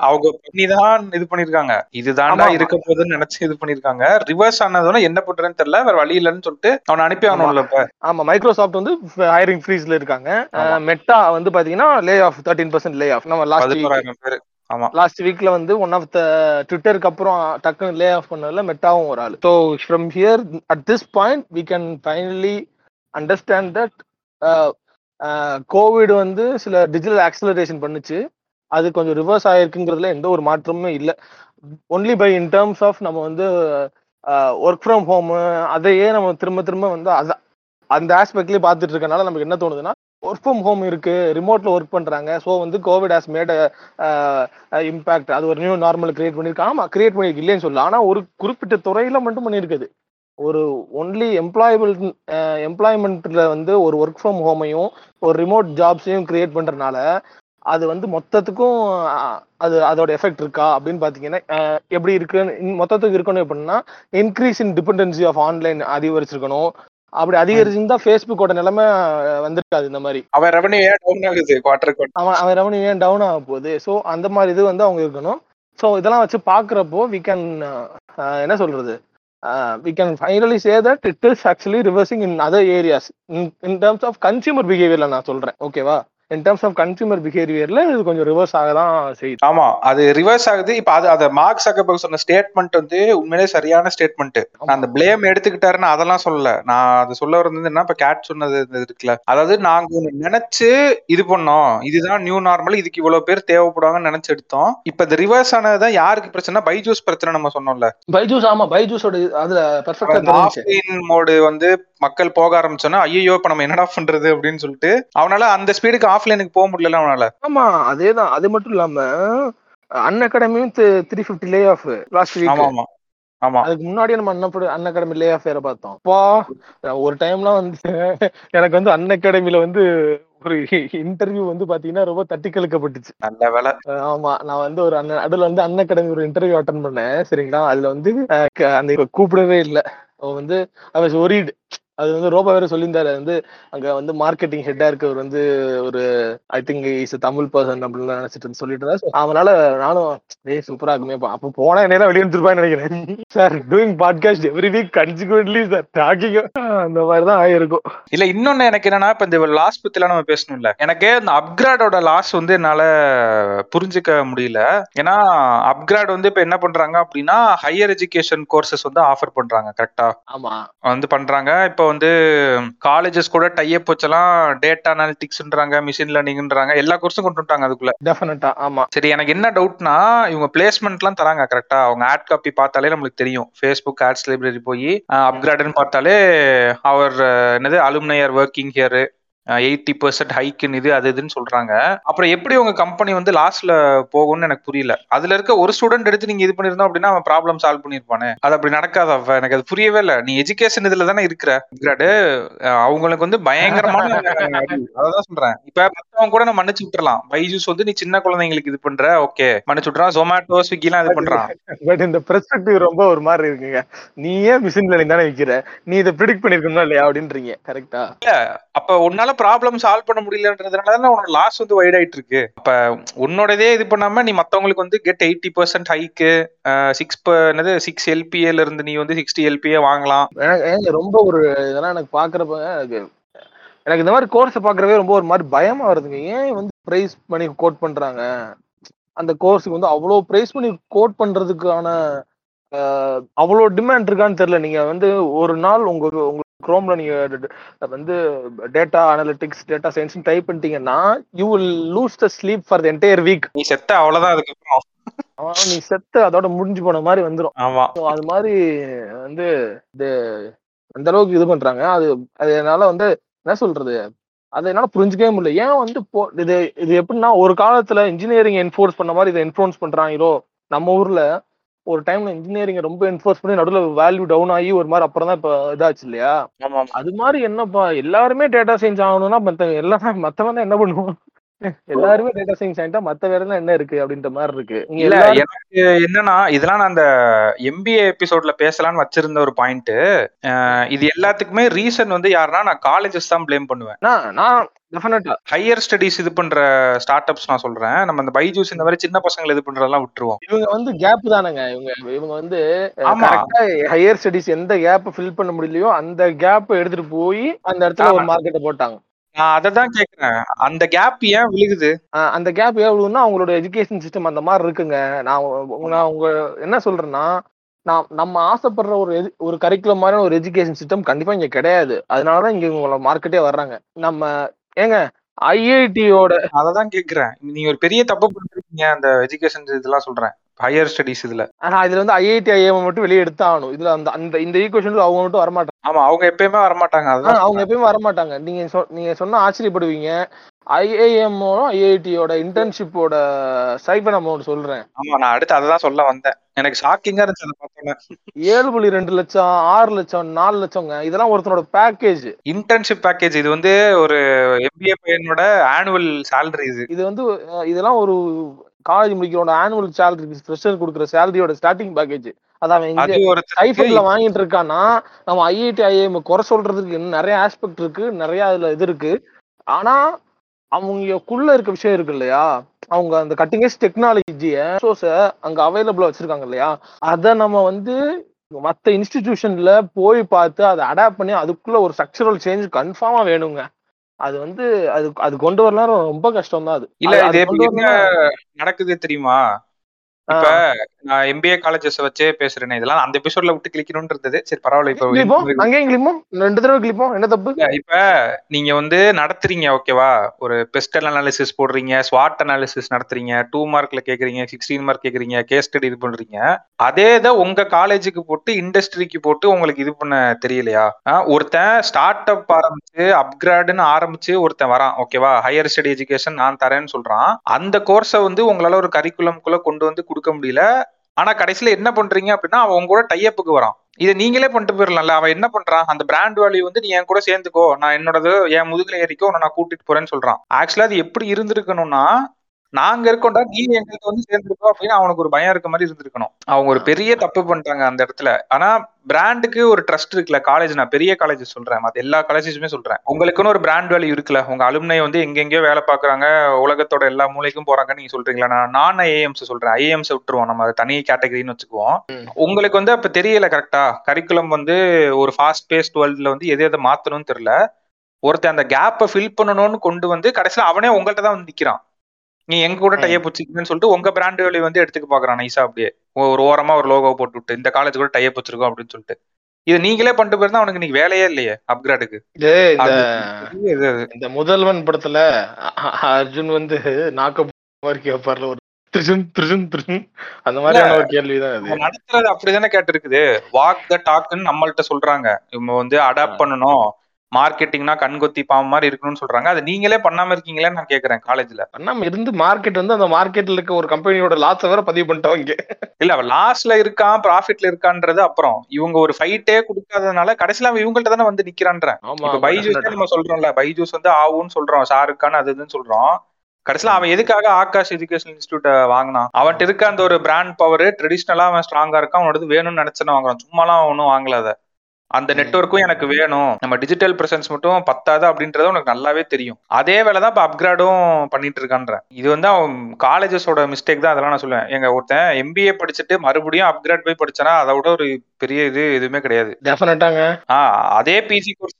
அவங்க பண்ணிதான் இது பண்ணிருக்காங்க இதுதான்டா. இருக்க போகுதுன்னு நினைச்சு இது பண்ணிருக்காங்க ரிவர்ஸ் ஆனதுனா என்ன பண்றேன்னு தெரியல வேற வழி இல்லைன்னு சொல்லிட்டு அவனை அனுப்பி ஆகணும்ல இப்ப. ஆமா மைக்ரோசாஃப்ட் வந்து ஹையரிங் ஃப்ரீஸ்ல இருக்காங்க. மெட்டா வந்து பாத்தீங்கன்னா lay off thirteen percent lay off நம்ம லாஸ்ட் ஆமா. லாஸ்ட் வீக்ல வந்து ஒன் ஆஃப் த ட்விட்டருக்கு அப்புறம் டக்குன்னு லே ஆஃப் பண்ணதுல மெட்டாவும் ஒரு ஆள். So from here at this point we can finally understand that covid வந்து சில டிஜிட்டல் ஆக்சலரேஷன் பண்ணுச்சு. அது கொஞ்சம் ரிவர்ஸ் ஆயிருக்குங்கிறதுல எந்த ஒரு மாற்றமுமே இல்லை. Only by in terms of நம்ம வந்து ஒர்க் ஃப்ரம் ஹோம் அதையே நம்ம திரும்ப திரும்ப வந்து அத அந்த ஆஸ்பெக்ட்லேயே பார்த்துட்டு இருக்கனால நமக்கு என்ன தோணுதுன்னா ஒர்க் ஃப்ரம் ஹோம் இருக்கு ரிமோட்ல ஒர்க் பண்றாங்க. ஸோ வந்து கோவிட் ஹாஸ் மேட் இம்பாக்ட் அது ஒரு நியூ நார்மல் கிரியேட் பண்ணியிருக்கு ஆமா கிரியேட் பண்ணியிருக்கு இல்லைன்னு சொல்லலாம் ஆனா ஒரு குறிப்பிட்ட துறையில மட்டும் பண்ணியிருக்குது. ஒரு ஒன்லி எம்ப்ளாயபிள் எம்ப்ளாய்மெண்ட்ல வந்து ஒரு ஒர்க் ஃப்ரம் ஹோமையும் ஒரு ரிமோட் ஜாப்ஸையும் கிரியேட் பண்றதுனால அது வந்து மொத்தத்துக்கும் அது அதோட எஃபெக்ட் இருக்கா? அப்படின்னு பாத்தீங்கன்னா அஹ், எப்படி இருக்குன்னு மொத்தத்துக்கு இருக்கணும் எப்படின்னா increase in dependency of online அதிகரிச்சிருக்கணும். அப்படி அதிகரிச்சிருந்தா ஃபேஸ்புக்கோட நிலைமை வந்திருக்காது இந்த மாதிரி. அவன் ரெவன்யூ ஏன் டவுன் ஆகுது குவார்டர் அவன் அவன் ரெவன்யூ ஏன் டவுன் ஆக போகுது? ஸோ அந்த மாதிரி இது வந்து அவங்க இருக்கணும். ஸோ இதெல்லாம் வச்சு பார்க்குறப்போ வி கேன் என்ன சொல்றது? We can finally say that it is actually reversing in other areas in terms of consumer பிஹேவியர்ல நான் சொல்றேன். ஓகேவா இன் டர்ம்ஸ் ஆஃப் கன்சியூமர் பிஹேவியர்ல இது கொஞ்சம் ரிவர்ஸ் ஆக தான் செய்யுது. ஆமா அது ரிவர்ஸ் ஆகுது. இப்ப அது அத மார்க் சக்கர்பர்க் சொன்ன ஸ்டேட்மெண்ட் வந்து உண்மையிலே சரியான ஸ்டேட்மெண்ட் நான் அந்த பிளேம் எடுத்துக்கிட்டாருன்னு அதெல்லாம் சொல்லல. நான் அது சொல்ல வந்தது என்ன இப்ப கேட் சொன்னது இருக்குல்ல. அதாவது நாங்க நினைச்சு இது பண்ணோம். இதுதான் நியூ நார்மல் இதுக்கு இவ்வளவு பேர் தேவைப்படுவாங்கன்னு நினைச்சு எடுத்தோம். இப்ப இந்த ரிவர்ஸ் ஆனதுதான் யாருக்கு பிரச்சனை? பைஜூஸ் பிரச்சனை நம்ம சொன்னோம்ல. பைஜூஸ் ஆமா பைஜூஸோட அதுல பெர்ஃபெக்டா தெரிஞ்சு ஆஃப்லைன் மோடு வந்து மக்கள் போக ஆரம்பிச்சோன்னா ஐயோ இப்ப நம்ம என்னடா பண்றது அப்படின்னு சொல்லிட்டு அவனால அந்த ஸ்பீடுக்கு ஆஃப்லைனுக்கு போக முடியல அவனால? ஆமா அதேதான். அது மட்டும் இல்லாம அன் அகாடமியும் three fifty lay off last week ஆமா ஆமா. ஆமா. அதுக்கு முன்னாடியே நம்ம அன்னப்படி அன் அகாடமி லே ஆஃப் வேற பார்த்தோம். அப்பா ஒரு டைம்லாம் வந்து எனக்கு வந்து அன் அகாடமில வந்து ஒரு இன்டர்வியூ வந்து பாத்தீங்கன்னா ரொம்ப தட்டி கழுக்கப்பட்டுச்சு நல்ல வேலை. ஆமா. நான் வந்து ஒரு அண்ணன் அதுல வந்து அன் அகாடமி ஒரு இன்டர்வியூ அட்டன் பண்ணேன் சரிங்களா? அதுல வந்து அந்த கூப்பிடவே இல்லை. அவன் வந்து அவன் ஒரீடு அது வந்து ரோபா வேற சொல்லியிருந்தாரு. வந்து அங்க வந்து மார்க்கெட்டிங் ஹெட்டா இருக்கவர் வந்து ஒரு I think is Tamil person அப்படின்னு நினைச்சிட்டு சொல்லிட்டு இருந்தா அவனால நானும் ஏய் சூப்பரா இருக்குமே அப்ப- போனா என்ன வெளியே இருப்பான்னு நினைக்கிறேன். Sir doing podcast every week consequently sir talking அந்த மாதிரி தான் ஆயிருக்கும். இல்ல இன்னொன்னு எனக்கு என்னன்னா இப்ப இந்த லாஸ் பத்திலாம் நம்ம பேசணும்ல. எனக்கு இந்த அப்கிரேடோட லாஸ் வந்து என்னால புரிஞ்சுக்க முடியல. ஏன்னா அப்கிரேட் வந்து இப்ப என்ன பண்றாங்க அப்படின்னா ஹையர் எஜுகேஷன் கோர்சஸ் வந்து ஆஃபர் பண்றாங்க கரெக்டா ஆமா. வந்து பண்றாங்க. இப்போ வந்து காலேஜஸ் கூட டைப் வச்செல்லாம் டேட்டா அனாலிட்டிக்ஸ்ன்றாங்க மிஷின் லேர்னிங்ன்றாங்க எல்லா கோர்ஸும் கொண்டு வந்துட்டாங்க அதுக்குள்ள. டெஃபினட்டா ஆமா. சரி எனக்கு என்ன டவுட்னா இவங்க பிளேஸ்மெண்ட்லாம் தராங்க கரெக்டா அவங்க ஆட் காப்பி பார்த்தாலே நம்மளுக்கு தெரியும். ஃபேஸ்புக் ஆட்ஸ் லைப்ரரி போய் அப்கிரேடுன்னு பார்த்தாலே அவர் என்னது alumni are working here eighty percent ஹைக்குன்னு இது அது இதுன்னு சொல்றாங்க. அப்புறம் எப்படி உங்க கம்பெனி வந்து லாஸ்ட்ல போகும்னு எனக்கு புரியல. அதுல இருக்க ஒரு ஸ்டூடெண்ட் எடுத்து நீங்க இது பண்ணிருந்தோம் அப்படின்னா அவன் ப்ராப்ளம் சால்வ் பண்ணிருப்பானே அது அப்படி நடக்காத எனக்கு அது புரியவே இல்லை. நீ எஜுகேஷன் இதுல தானே இருக்கிற. அவங்களுக்கு வந்து பயங்கரமான. அதான் சொல்றேன். இப்ப மத்தவங்க கூட நம்ம மன்னிச்சு விட்டுறலாம். பைஜூஸ் வந்து நீ சின்ன குழந்தைங்களுக்கு இது பண்ற? ஓகே. மன்னிச்சு விட்டுறான் ஜொமேட்டோ ஸ்விக்கி எல்லாம் இது பண்றான். பட் இந்த பெர்ஸ்பெக்டிவ் ரொம்ப ஒரு மாதிரி இருக்குங்க. நீ ஏன் மிஷின் லேர்னிங் தானே விக்கிற. நீ இதை ப்ரிடிக்ட் பண்ணிருக்கணும் இல்லையா அப்படின்றீங்க. கரெக்டா அப்ப உன்னால ப்ராப்ளம் சால்வ் பண்ண முடியலன்றதுனால தானே உனக்கு லாஸ் வந்து வைட் ஆயிட்டு இருக்கு அப்ப உன்னோடதே இது பண்ணாம நீ மத்தவங்களுக்கு வந்து get eighty percent hike six என்னது சிக்ஸ் எல்பிஏல இருந்து நீ வந்து சிக்ஸ்டி எல்பிஏ வாங்கலாம். ரொம்ப ஒரு இதெல்லாம் எனக்கு பாக்குறப்ப எனக்கு எனக்கு இந்த மாதிரி கோர்ஸை பாக்குறவே ரொம்ப ஒரு மாதிரி பயமா வருதுங்க. ஏன் வந்து பிரைஸ் பண்ணி கோட் பண்றாங்க? அந்த கோர்ஸுக்கு வந்து அவ்வளோ பிரைஸ் பண்ணி கோட் பண்றதுக்கான அவ்வளோ டிமாண்ட் இருக்கான்னு தெரியல. நீங்க வந்து ஒரு நாள் உங்க உங்க குரோம்ல நீங்க வந்து data analytics data science type பண்ணிட்டீங்கன்னா you will lose the sleep for the entire week நீ செத்த அவ்வளவுதான் அதுக்கப்புறம். நீ செத்து அதோட முடிஞ்சு போன மாதிரி வந்துடும் ஆமா. அது மாதிரி வந்து இது அந்த அளவுக்கு இது பண்றாங்க. அது அது என்னால வந்து என்ன சொல்றது? அதை என்னால புரிஞ்சுக்கவே முடியல. ஏன் வந்து போ இது இது எப்படின்னா ஒரு காலத்துல இன்ஜினியரிங் என்ஃபோர்ஸ் பண்ண மாதிரி இதை என்ஃபோர்ஸ் பண்றாங்களோ நம்ம ஊர்ல ஒரு டைம்ல இன்ஜினியரிங் ரொம்ப என்ஃபோர்ஸ் பண்ணி நடுவில் வேல்யூ டவுன் ஆகி ஒரு மாதிரி அப்புறம் தான் இப்ப இதாச்சு இல்லையா? ஆமா அது மாதிரி என்னப்பா எல்லாருமே டேட்டா சயின்ஸ் ஆகணும்னா மத்த எல்லாம் மத்தவன் தான் என்ன பண்ணுவோம் எல்லாருமே டேட்டா சயின்ஸ் ஆகிட்டா மத்த வேற எல்லாம் என்ன இருக்கு அப்படின்ற மாதிரி இருக்கு. இல்ல எனக்கு என்னன்னா இதெல்லாம் நான் அந்த எம்பிஏ எபிசோட்ல பேசலாம்னு வச்சிருந்த ஒரு பாயிண்ட் இது எல்லாத்துக்குமே ரீசன் வந்து யாருன்னா நான் காலேஜஸ் தான் ப்ளேம் பண்ணுவேன். நான் டெஃபினட்டா ஹையர் ஸ்டடிஸ் இது பண்ற ஸ்டார்ட் அப்ஸ் நான் சொல்றேன். நம்ம இந்த பைஜூஸ் இந்த மாதிரி சின்ன பசங்களை இது பண்றதெல்லாம் விட்டுருவோம். இவங்க வந்து கேப் தானங்க. இவங்க இவங்க வந்து ஹையர் ஸ்டடிஸ் எந்த கேப் ஃபில் பண்ண முடியலையோ அந்த கேப் எடுத்துட்டு போய் அந்த இடத்துல ஒரு மார்க்கெட்டை போட்டாங்க. நான் அதை தான் கேக்குறேன். அந்த கேப் ஏன் விழுகுது? அந்த கேப் எவ்வளவுன்னா அவங்களோட எஜுகேஷன் சிஸ்டம் அந்த மாதிரி இருக்குங்க. நான் நான் உங்க என்ன சொல்றேன்னா நான் நம்ம ஆசைப்படுற ஒரு ஒரு கரிக்குலம் மாதிரி ஒரு எஜுகேஷன் சிஸ்டம் கண்டிப்பா இங்க கிடையாது. அதனாலதான் இங்க இவங்க மார்க்கெட்டே வர்றாங்க. நம்ம ஏங்க ஐஐடியோட அதை தான் கேக்குறேன். நீங்க ஒரு பெரிய தப்பு பண்றீங்க அந்த எஜுகேஷன் இதெல்லாம் சொல்றேன். ஹையர் ஸ்டடிஸ் இதுல. ஆனா இதுல வந்து ஐஐடி ஐஎம் மட்டும் வெளியே எடுத்தாகணும். இதுல அந்த அந்த இந்த ஈக்குவேஷன்ல அவங்க மட்டும் வரமாட்டாங்க. ஆமா அவங்க எப்பயுமே வரமாட்டாங்க ஆ, அதுதான் அவங்க எப்பயுமே வர மாட்டாங்க நீங்க நீங்க சொன்னா ஆச்சரியப்படுவீங்க. ஐஏஎம் ஐஐடியோட இன்டர்ன்ஷிப்போட ஸ்டைபன் அமௌண்ட் சொல்றேன். ஆமா நான் அடுத்து அததான் சொல்ல வந்தேன். எனக்கு ஷாக்கிங்கா இருந்துச்சு ஏழு புள்ளி ரெண்டு லட்சம் ஆறு லட்சம் நாலு லட்சங்க இதெல்லாம் ஒருத்தனோட பேக்கேஜ் இன்டர்ன்ஷிப் பேக்கேஜ் இது வந்து ஒரு எம்பிஏ பையனோட ஆனுவல் salary இது. இது வந்து இதெல்லாம் ஒரு காலேஜ் முடிக்கிறோட ஆனுவல் சேலரி ஃப்ரெஷர் கொடுக்குற சேலரியோட ஸ்டார்டிங் பேக்கேஜ் அதான் அவன் இங்க அது ஒரு ஐஃபோன்ல வாங்கிட்டு இருக்கான்னா நம்ம ஐஐடி ஐஏஎம் குறை சொல்றதுக்கு இன்னும் நிறைய ஆஸ்பெக்ட் இருக்கு நிறைய அதுல இது இருக்கு. ஆனா அவங்களுக்குள்ள இருக்க விஷயம் இருக்கு இல்லையா? அவங்க அந்த கட்டிங் ஏஜ் டெக்னாலஜிய அங்க அவைலபிளா வச்சிருக்காங்க இல்லையா? அத நம்ம வந்து மத்த இன்ஸ்டிடியூஷன்ல போய் பார்த்து அதை அடாப்ட் பண்ணி அதுக்குள்ள ஒரு ஸ்ட்ரக்சரல் சேஞ்ச் கன்ஃபார்மா வேணுங்க. அது வந்து அது அது கொண்டு வரலாம் ரொம்ப கஷ்டம் தான் அது. இல்ல இது நடக்குது தெரியுமா? இப்ப நான் எம்பிஏ காலேஜஸ் வச்சே பேசுறேன் இதெல்லாம் அந்த எபிசோட்ல விட்டு கிளிக்கணும்னு இருந்தது. சரி பரவாயில்ல இப்போ அங்கேயும் கிளிப்போம். ரெண்டு தடவை கிளிப்போம். என்ன தப்பு? இப்ப நீங்க வந்து நடத்துறீங்க ஓகேவா ஒரு பெஸ்டல் அனாலிசிஸ் போடுறீங்க ஸ்வாட் அனாலிசிஸ் நடத்துறீங்க டூ மார்க்ல கேக்குறீங்க சிக்ஸ்டீன் மார்க் கேக்குறீங்க கேஸ் ஸ்டடி இது பண்றீங்க. அதே இதை உங்க காலேஜுக்கு போட்டு இண்டஸ்ட்ரிக்கு போட்டு உங்களுக்கு இது பண்ண தெரியலையா? ஒருத்தன் ஸ்டார்ட் அப் ஆரம்பிச்சு அப்கிரேடுன்னு ஆரம்பிச்சு ஒருத்தன் வரான் ஓகேவா ஹையர் ஸ்டடி எஜுகேஷன் நான் தரேன்னு சொல்றான். அந்த கோர்ஸை வந்து உங்களால ஒரு கரிக்குலம்குள்ள கொண்டு வந்து கொடுக்க முடியல. ஆனா கடைசியில என்ன பண்றீங்க அப்படின்னா அவன் உங்க கூட டைஅப்புக்கு வரான். இதை நீங்களே பண்ணிட்டு போயிடலாம்ல அவன் என்ன பண்றான்? அந்த பிராண்ட் வேல்யூ வந்து நீ என் கூட சேர்ந்துக்கோ. நான் என்னோடது என் முதுகுல ஏறிக்கோ நான் கூட்டிட்டு போறேன்னு சொல்றான். ஆக்சுவலா அது எப்படி இருந்திருக்கணும்னா நாங்க இருக்கோம்டா நீ எங்களுக்கு வந்து சேர்ந்துருக்கோ அப்படின்னு அவனுக்கு ஒரு பயம் இருக்க மாதிரி இருந்திருக்கணும். அவங்க ஒரு பெரிய தப்பு பண்ணிட்டாங்க அந்த இடத்துல. ஆனா பிராண்டுக்கு ஒரு ட்ரஸ்ட் இருக்குல்ல காலேஜ் நான் பெரிய காலேஜ் சொல்றேன். மத்த எல்லா காலேஜஸுமே சொல்றேன். உங்களுக்குன்னு ஒரு பிராண்ட் வேல்யூ இருக்குல்ல உங்க அலுமினை வந்து எங்கெங்கயோ வேலை பாக்குறாங்க உலகத்தோட எல்லா மூலைக்கும் போறாங்கன்னு நீங்க சொல்றீங்களா? நான் நான் ஐஏஎம்ஸ் சொல்றேன். ஐஏஎம்ஸ் விட்டுருவோம். நம்ம அதை தனி கேட்டகரின்னு வச்சுக்குவோம். உங்களுக்கு வந்து அப்ப தெரியல கரெக்டா கரிக்குலம் வந்து ஒரு ஃபாஸ்ட் பேஸ்ட் வேர்ல்ட்ல வந்து எதை எதை மாத்தணும்னு தெரியல. ஒருத்தன் அந்த கேப்பை ஃபில் பண்ணணும்னு கொண்டு வந்து கடைசியில அவனே உங்கள்ட்ட தான் வந்து நிக்கிறான். நீ எங்க கூட. டைப் வச்சுக்கணும்னு சொல்லிட்டு உங்க பிராண்ட் வேல்யூ வந்து எடுத்துக்க பாக்குறான் நைஸா அப்படியே. ஒரு ஓரமா ஒரு லோகோ போட்டு விட்டு இந்த காலேஜ் கூட டைப் வச்சிருக்கோம் அப்படின்னு சொல்லிட்டு. இது நீங்களே பண்ணிட்டு போயிருந்தா அவனுக்கு நீங்க வேலையே இல்லையே அப்கிரேடுக்கு இந்த முதல்வன் படத்துல அர்ஜுன் வந்து நாக்க மாதிரி கேட்பார்ல ஒரு திருஜுன் திருஜுன் திருஜுன் அந்த மாதிரியான ஒரு கேள்விதான் நடத்துறது அப்படிதானே கேட்டிருக்குது. வாக் த டாக்னு நம்மள்ட்ட சொல்றாங்க. இவங்க வந்து அடாப்ட் பண்ணணும். மார்க்கெட்டிங்னா கண்கொத்தி பாம்பு மாதிரி இருக்கணும்னு சொல்றாங்க. அதை நீங்களே பண்ணாம இருக்கீங்களேன்னு நான் கேக்குறேன் காலேஜ்ல நம்ம இருந்து மார்க்கெட் வந்து அந்த மார்க்கெட்ல இருக்க ஒரு கம்பெனியோட லாஸை வேற பதிவு பண்ணிட்டோம் இங்க. இல்ல அவன் லாஸ்ட்ல இருக்கான் ப்ராஃபிட்ல இருக்கான்றது அப்புறம். இவங்க ஒரு ஃபைட்டே கொடுக்காதனால கடைசியில அவன் இவங்கள்ட்ட தானே வந்து நிக்கிறான்றேன். இப்ப பைஜூஸ். நம்ம சொல்றோம்ல பைஜூஸ் வந்து ஆவுன்னு சொல்றோம் ஷாருக் கான் அது இதுன்னு சொல்றோம். கடைசியில அவன் எதுக்காக ஆகாஷ் எஜுகேஷன் இன்ஸ்டியூட் வாங்கினான்? அவன்கிட்ட இருக்க அந்த ஒரு பிராண்ட் பவர் ட்ரெடிஷ்னலா அவன் ஸ்ட்ராங்கா இருக்கான் அவனோட வேணும்னு நினைச்சுன்னு வாங்குறான். சும்மாலாம் அவனும் வாங்கல அத. அந்த ம். நெட்வொர்க்கும் எனக்கு வேணும். நம்ம டிஜிட்டல் பிரசன்ஸ் மட்டும் பத்தாது அப்படின்றது உனக்கு நல்லாவே தெரியும். அதே வேலை தான் இப்ப அப்கிரேடும் பண்ணிட்டு இருக்கான்ற இது வந்து அவன் காலேஜஸோட மிஸ்டேக் தான் அதெல்லாம் நான் சொல்லுவேன். எங்க ஒருத்தன் எம்பிஏ படிச்சுட்டு மறுபடியும் அப்கிரேட் போய் படிச்சானா அதை விட ஒரு பெரிய இது எதுவுமே கிடையாது. டெஃபினட்டாங்க அதே பிஜி கோர்ஸ்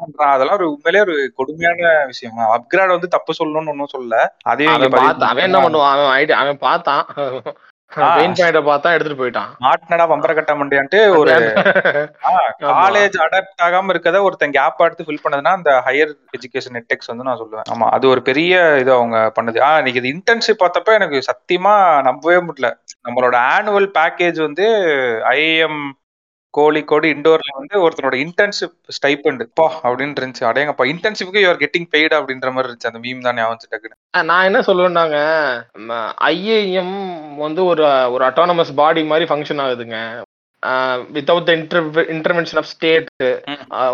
பண்றான். அதெல்லாம் ஒரு உண்மையிலே ஒரு கொடுமையான விஷயம். அப்கிரேட் வந்து தப்பு சொல்லணும்னு ஒன்னும் சொல்லல. இங்க அவன் என்ன பண்ணுவான்? அவன் ஐடி அவன் பார்த்தான். பெயின் பாயிண்ட பார்த்தா எடுத்துட்டு போயிட்டான். மாட்டினடா பம்பர கட்ட மண்டியான்ட்டு ஒரு. காலேஜ் அடாப்ட் ஆகாம இருக்கத ஒருத்தன் கேப் எடுத்து ஃபில் பண்ணதுன்னா அந்த ஹையர் எஜுகேஷன் நெட்டெக்ஸ் வந்து நான் சொல்லுவேன். ஆமா அது ஒரு பெரிய இது அவங்க பண்ணது. ஆஹ் இன்னைக்கு இது இன்டர்ன்ஷிப் பார்த்தப்ப எனக்கு சத்தியமா நம்பவே முடியல. நம்மளோட ஆனுவல் பேக்கேஜ் வந்து ஐஏஎம் கோழிக்கோடு இண்டோர்ல வந்து ஒருத்தனோட இன்டர்ன்ஷிப் ஸ்டைப்பண்ட் பா அப்படின்னு இருந்துச்சு. அடேங்கப்பா இன்டர்ன்ஷிப்க்கு யூஆர் கெட்டிங் பெய்டு அப்படின்ற மாதிரி இருந்துச்சு. அந்த மீம் தான் ஞாபகம் டக்குன்னு நான் என்ன சொல்லுவேன்னாங்க ஐஏஎம் வந்து ஒரு ஒரு அட்டானமஸ் பாடி மாதிரி ஃபங்க்ஷன் ஆகுதுங்க. Without inter intervention of state.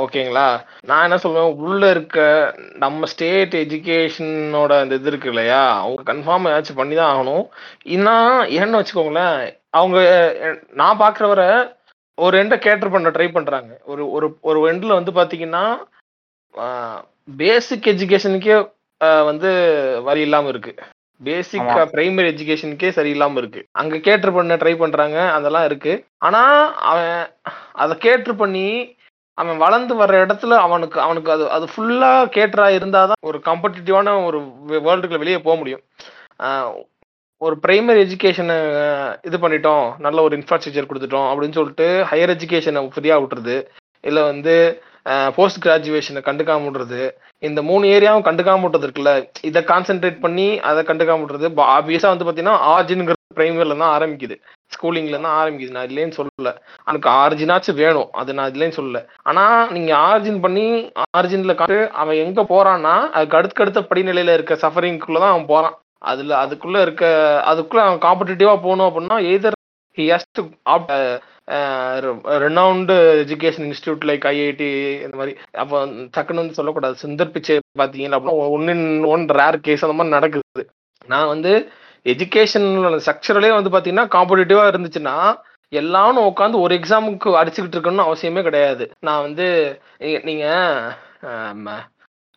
ஓகேங்களா? நான் என்ன சொல்லுவேன் உள்ள இருக்க நம்ம ஸ்டேட் எஜுகேஷனோட அந்த இது இருக்கு இல்லையா? அவங்க கன்ஃபார்ம் ஏதாச்சும் பண்ணி தான் ஆகணும். இன்னும் ஏன்னு வச்சுக்கோங்களேன் அவங்க நான் பார்க்குற வரை ஒரு எண்டை கேட்டர் பண்ண ட்ரை பண்றாங்க. ஒரு ஒரு ஒரு எண்டில் வந்து பாத்தீங்கன்னா பேசிக் எஜுகேஷனுக்கே வந்து வரி இல்லாம இருக்கு. பேசிக். பிரைமரி எஜுகேஷனுக்கே சரியில்லாம இருக்கு. அங்க கேட்டர் பண்ண ட்ரை பண்றாங்க அதெல்லாம் இருக்கு. ஆனா அவன் அதை கேட்டர் பண்ணி அவன் வளர்ந்து வர்ற இடத்துல அவனுக்கு அவனுக்கு அது அது ஃபுல்லா கேட்டரா இருந்தாதான் ஒரு காம்படிட்டிவான ஒரு வேர்ல்டுக்குள்ள வெளியே போக முடியும். ஒரு பிரைமரி எஜுகேஷனை இது பண்ணிட்டோம். நல்ல ஒரு இன்ஃப்ராஸ்ட்ரக்சர் கொடுத்துட்டோம் அப்படின்னு சொல்லிட்டு ஹையர் எஜுகேஷனை ஃப்ரீயாக விட்டுறது இல்லை வந்து போஸ்ட் கிராஜுவேஷனை கண்டுக்காம விடுறது. இந்த மூணு ஏரியாவும் கண்டுக்காம விட்டது இருக்குல்ல. இதை கான்சென்ட்ரேட் பண்ணி அதை கண்டுக்காம விடுறது. ஆப்வியஸாக வந்து பார்த்தீங்கன்னா ஆர்ஜின்ங்கிற பிரைமரில தான் ஆரம்பிக்குது. ஸ்கூலிங்ல தான் ஆரம்பிக்குது. நான் இல்லைன்னு சொல்லல. எனக்கு ஆர்ஜினாச்சும் வேணும். அது நான் இல்லைன்னு சொல்லல. ஆனா நீங்க ஆர்ஜின் பண்ணி ஆர்ஜினில் காட்டு அவன் எங்க போறான்னா அதுக்கு அடுத்தடுத்த படிநிலையில் படிநிலையில இருக்க சஃபரிங்குள்ளதான் அவன் போறான். அதுல அதுக்குள்ள இருக்க அதுக்குள்ள அவன் காம்படிட்டிவா போகணும் அப்படின்னா either he has to renowned education institute like IIT இந்த மாதிரி அப்போ டக்குன்னு வந்து சொல்லக்கூடாது. சுந்தர் பிச்சை பார்த்தீங்கன்னா அப்படின்னா one in one rare case அந்த மாதிரி நடக்குது. நான் வந்து எஜுகேஷன் ஸ்ட்ரக்சரலே வந்து பார்த்தீங்கன்னா காம்படிட்டிவா இருந்துச்சுன்னா எல்லாரும் உட்காந்து ஒரு எக்ஸாமுக்கு அடிச்சுக்கிட்டு இருக்கணும்னு அவசியமே கிடையாது. நான் வந்து நீங்கள்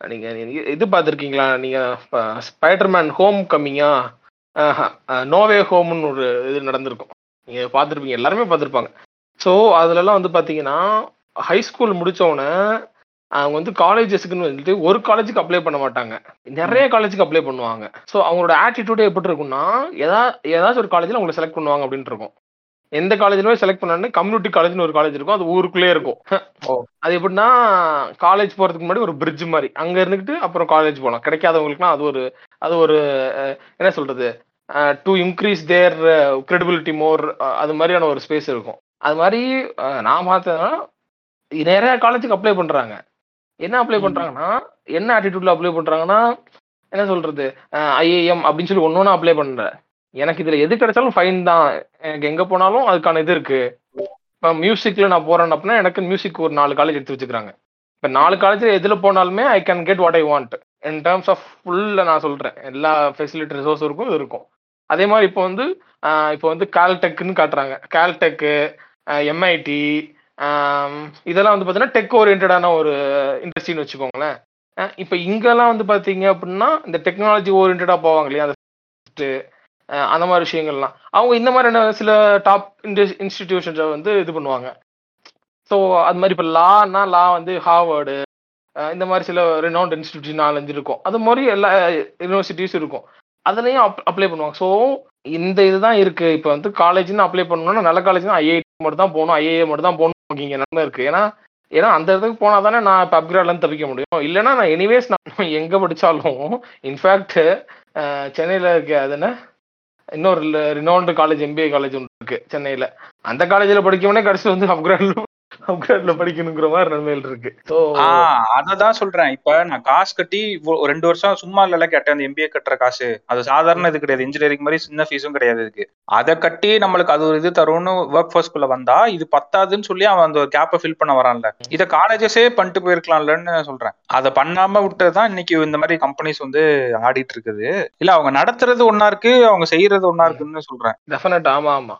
நீங்க இது பார்த்துருக்கீங்களா? நீங்க ஸ்பைடர்மேன் ஹோம் கம்மிங்கா நோவே ஹோம்னு ஒரு இது நடந்திருக்கும். நீங்க பார்த்துருப்பீங்க. எல்லாருமே பார்த்துருப்பாங்க. ஸோ அதுலலாம் வந்து பார்த்தீங்கன்னா ஹை ஸ்கூல் முடிச்ச அவங்க வந்து காலேஜஸ்க்குன்னு வந்துட்டு ஒரு காலேஜுக்கு அப்ளை பண்ண மாட்டாங்க. நிறைய காலேஜுக்கு அப்ளை பண்ணுவாங்க. ஸோ அவங்களோட ஆட்டிடியூடே எப்படி இருக்கும்னா எதா ஏதாச்சும் ஒரு காலேஜில் அவங்களை செலக்ட் பண்ணுவாங்க அப்படின்னு இருக்கும். எந்த காலேஜ்லுமே செலக்ட் பண்ணாலும் கம்யூனிட்டி காலேஜ்னு ஒரு காலேஜ் இருக்கும். அது ஊருக்குள்ளே இருக்கும். ஓ. அது எப்படின்னா காலேஜ் போறதுக்கு முன்னாடி ஒரு பிரிட்ஜ் மாதிரி. அங்க இருந்துக்கிட்டு அப்புறம் காலேஜ் போகலாம் கிடைக்காதவங்களுக்குலாம் அது ஒரு அது ஒரு என்ன சொல்றது? To increase their credibility more அது மாதிரியான ஒரு ஸ்பேஸ் இருக்கும். அது மாதிரி நான் பார்த்தேன்னா நிறைய காலேஜுக்கு அப்ளை பண்றாங்க. என்ன அப்ளை. பண்றாங்கன்னா என்ன ஆட்டிடியூட்ல அப்ளை பண்றாங்கன்னா என்ன சொல்றது? ஐஏஎம் அப்படின்னு சொல்லி ஒன்னொன்னு அப்ளை பண்றேன். எனக்கு இதுல எது கிடைச்சாலும் ஃபைன் தான். எனக்கு எங்க போனாலும் அதுக்கான இது இருக்கு. இப்போ மியூசிக்ல நான் போறேன் அப்படின்னா எனக்கு மியூசிக் ஒரு நாலு காலேஜ் எடுத்து வச்சுக்கிறாங்க. இப்போ நாலு காலேஜ்ல எதுல போனாலுமே I can get what I want in terms of ஃபுல்ல நான் சொல்றேன். எல்லா ஃபெசிலிட்டி ரிசோர்ஸ் இருக்கும் இது இருக்கும். அதே மாதிரி இப்போ வந்து இப்போ வந்து கால்டெக்னு காட்டுறாங்க. கால்டெக்கு எம்ஐடி இதெல்லாம் வந்து பார்த்தீங்கன்னா டெக் ஓரியன்டான ஒரு இண்டஸ்ட்ரின்னு வச்சுக்கோங்களேன். இப்போ இங்கெல்லாம் வந்து பார்த்தீங்க அப்படின்னா இந்த டெக்னாலஜி ஓரியன்டாக போவாங்க இல்லையா? அந்த அந்த மாதிரி விஷயங்கள்லாம். அவங்க இந்த மாதிரியான சில டாப் இன்ஸ்டிடியூஷன்ஸை வந்து இது பண்ணுவாங்க. ஸோ அது மாதிரி இப்போ லான்னா லா வந்து ஹார்வர்டு இந்த மாதிரி சில ரெனவுண்ட் இன்ஸ்டியூட் நாலஞ்சு இருக்கும். அது மாதிரி எல்லா யூனிவர்சிட்டிஸ் இருக்கும். அதுலேயும் அப் அப்ளை பண்ணுவாங்க. ஸோ இந்த இதுதான் இருக்கு. இப்போ வந்து காலேஜ்னு அப்ளை பண்ணணும்னா நல்ல காலேஜ்னா ஐஐடி மட்டும் தான் போகணும். ஐஏஏ மட்டும் தான் போகணும் இங்கே நன்மை இருக்கு. ஏன்னா ஏன்னா அந்த இடத்துக்கு போனால் தானே நான் இப்போ அப்கிரேட்லேருந்து தப்பிக்க முடியும். இல்லைன்னா நான் எனிவேஸ் நான் எங்கே படித்தாலும் இன்ஃபேக்ட் சென்னையில் இருக்க அது என்ன? இன்னொரு ரினோல்டு காலேஜ் எம்பிஏ காலேஜ் ஒன்று இருக்கு சென்னையில. அந்த காலேஜில் படிக்கவனே கடைசி வந்து அப்கிரேட் அப்கிரேட்ல படிக்கணுங்கிற மாதிரி நிலைமையில் இருக்கு. அததான் சொல்றேன். இப்ப நான் காசு கட்டி ரெண்டு வருஷம் சும்மா இல்ல கேட்டேன். அந்த எம்பிஏ கட்டுற காசு. அது சாதாரண இது கிடையாது. இன்ஜினியரிங் மாதிரி சின்ன ஃபீஸும் கிடையாது இதுக்கு. அதை கட்டி நம்மளுக்கு அது ஒரு இது தரும்னு ஒர்க் ஃபோர்ஸ்குள்ள வந்தா இது பத்தாதுன்னு சொல்லி அவன் அந்த கேப்பை ஃபில் பண்ண வரான்ல. இதை காலேஜஸே பண்ணிட்டு போயிருக்கலாம்லன்னு சொல்றேன். அதை பண்ணாம விட்டதுதான் இன்னைக்கு இந்த மாதிரி கம்பெனிஸ் வந்து ஆடிட்டு இருக்குது. இல்ல அவங்க நடத்துறது ஒன்னா இருக்கு அவங்க செய்யறது ஒன்னா இருக்குன்னு சொல்றேன். டெஃபினட் ஆமா ஆமா.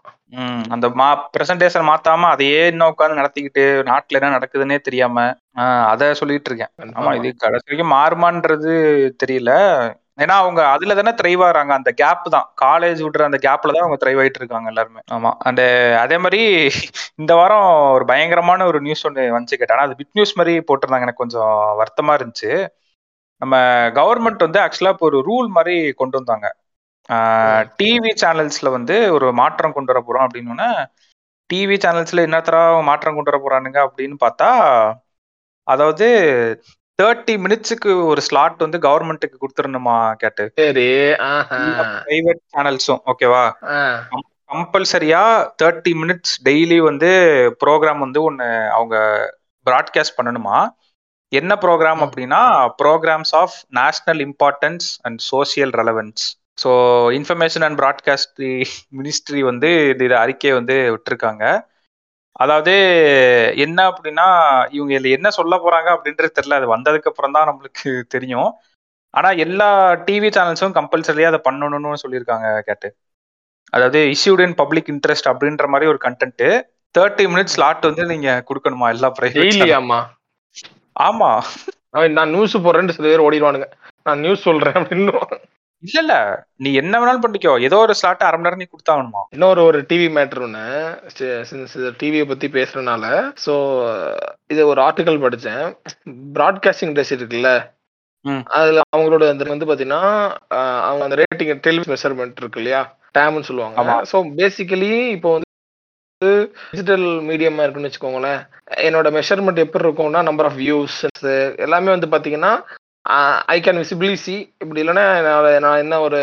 அந்த மா பிரசன்டேஷன் மாத்தாம அதையே இன்னும் உட்காந்து நடத்திக்கிட்டு நாட்டுல என்ன நடக்குதுன்னே தெரியாம அத சொல்லிட்டு இருக்கேன். ஆமா இது கடைசி வரைக்கும் மாறுமான்றது தெரியல. ஏன்னா அவங்க அதுல தானே த்ரைவ் ஆகுறாங்க. அந்த கேப் தான். காலேஜ் விடுற அந்த கேப்ல தான் அவங்க த்ரைவ் ஆயிட்டு இருக்காங்க எல்லாருமே. ஆமா. அந்த அதே மாதிரி இந்த வாரம் ஒரு பயங்கரமான ஒரு நியூஸ் ஒன்று வந்துச்சு கேட்டேன். ஆனா அது பிட் நியூஸ் மாதிரி போட்டிருந்தாங்க. எனக்கு கொஞ்சம் வருத்தமா இருந்துச்சு. நம்ம கவர்மெண்ட் வந்து ஆக்சுவலா இப்போ ஒரு ரூல் மாதிரி கொண்டு வந்தாங்க. டிவி சேனல்ஸ்ல வந்து ஒரு மாற்றம் கொண்டு வர போறோம் அப்படின்னு டிவி சேனல்ஸ்ல என்னத்தரா மாற்றம் கொண்டு வர போறானுங்க அப்படின்னு பார்த்தா அதாவது தேர்ட்டி மினிட்ஸுக்கு ஒரு ஸ்லாட் வந்து கவர்மெண்ட்டுக்கு கொடுத்துடணுமா கேட்டு. சரி பிரைவேட் சேனல்ஸும் ஓகேவா கம்பல்சரியா தேர்ட்டி மினிட்ஸ் டெய்லி வந்து ப்ரோக்ராம் வந்து ஒன்று அவங்க ப்ராட்காஸ்ட் பண்ணணுமா? என்ன ப்ரோக்ராம். அப்படின்னா programs of national importance and social relevance so information and broadcast ministry வந்து இது அறிக்கையை வந்து விட்டுருக்காங்க. அதாவது என்ன அப்படின்னா இவங்க இதுல என்ன சொல்ல போறாங்க அப்படின்றது தெரியல. அது வந்ததுக்கு அப்புறம் தான் நம்மளுக்கு தெரியும். ஆனா எல்லா டிவி சேனல்ஸும் கம்பல்சரியா அதை பண்ணணும்னு சொல்லியிருக்காங்க கேட்டு. அதாவது இஷ்யூட் இன் பப்ளிக் இன்ட்ரெஸ்ட் அப்படின்ற மாதிரி ஒரு கண்டென்ட் தேர்ட்டி மினிட்ஸ் ஸ்லாட் வந்து நீங்க கொடுக்கணுமா எல்லா பிரைவேட் டெய்லியாம்மா ஆமா. அவன் நான் நியூஸ் போடுறேன்னு சில பேர் ஓடிடுவானுங்க. நான் நியூஸ் சொல்றேன் அப்படின்னு. இல்ல இல்ல. நீ என்ன வேணாலும் பண்ணிக்கோ. ஏதோ ஒரு ஸ்லாட் அரை மணி நேரம் நீ கொடுத்தாகணுமா இன்னொரு ஒரு டிவி மேட்ரு ஒன்று டிவியை பத்தி பேசுறதுனால. ஸோ இது ஒரு ஆர்டிக்கல் படித்தேன் ப்ராட்காஸ்டிங் இண்டஸ்ட்ரி இருக்குல்ல. அதுல அவங்களோட அந்த வந்து பாத்தீங்கன்னா அவங்க அந்த ரேட்டிங் டெலிவிஷன் மெஷர்மெண்ட் இருக்கு இல்லையா? டேம்னு சொல்லுவாங்க. ஸோ பேசிக்கலி இப்போ வந்து டிஜிட்டல் மீடியமா இருக்குன்னு வச்சுக்கோங்களேன். என்னோட மெஷர்மெண்ட் எப்படி இருக்கும்னா நம்பர் ஆஃப் வியூஸ் எல்லாமே வந்து பாத்தீங்கன்னா ஐ கேன் விசிபிளி சி இப்படி இல்லைன்னா நான் என்ன ஒரு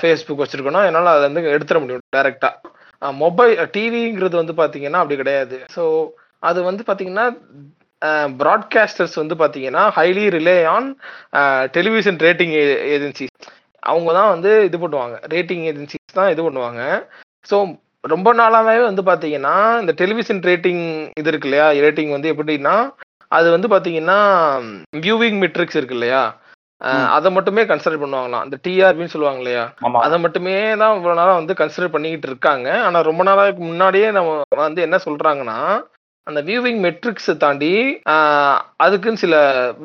ஃபேஸ்புக் வச்சிருக்கேனோ என்னால் அதை வந்து எடுத்துட முடியும் டைரெக்டாக மொபைல் டிவிங்கிறது வந்து பார்த்தீங்கன்னா அப்படி கிடையாது. ஸோ அது வந்து பார்த்தீங்கன்னா ப்ராட்காஸ்டர்ஸ் வந்து பார்த்தீங்கன்னா highly rely on television rating agencies அவங்க தான் வந்து இது பண்ணுவாங்க. ரேட்டிங் ஏஜென்சிஸ் தான் இது பண்ணுவாங்க. ஸோ ரொம்ப நாளாகவே வந்து பார்த்தீங்கன்னா இந்த டெலிவிஷன் ரேட்டிங் இது இருக்கு இல்லையா? ரேட்டிங் வந்து எப்படின்னா அது வந்து பாத்தீங்கன்னா வியூவிங் மெட்ரிக்ஸ் இருக்கு இல்லையா. அதை மட்டுமே கன்சிடர் பண்ணுவாங்களாம். இந்த டிஆர்பின்னு சொல்லுவாங்க இல்லையா? அதை மட்டுமே தான் இவ்வளவு நாளா வந்து கன்சிடர் பண்ணிக்கிட்டு இருக்காங்க. ஆனா ரொம்ப நாளாக்கு முன்னாடியே நம்ம வந்து என்ன சொல்றாங்கன்னா அந்த வியூவிங் மெட்ரிக்ஸ் தாண்டி அதுக்குன்னு சில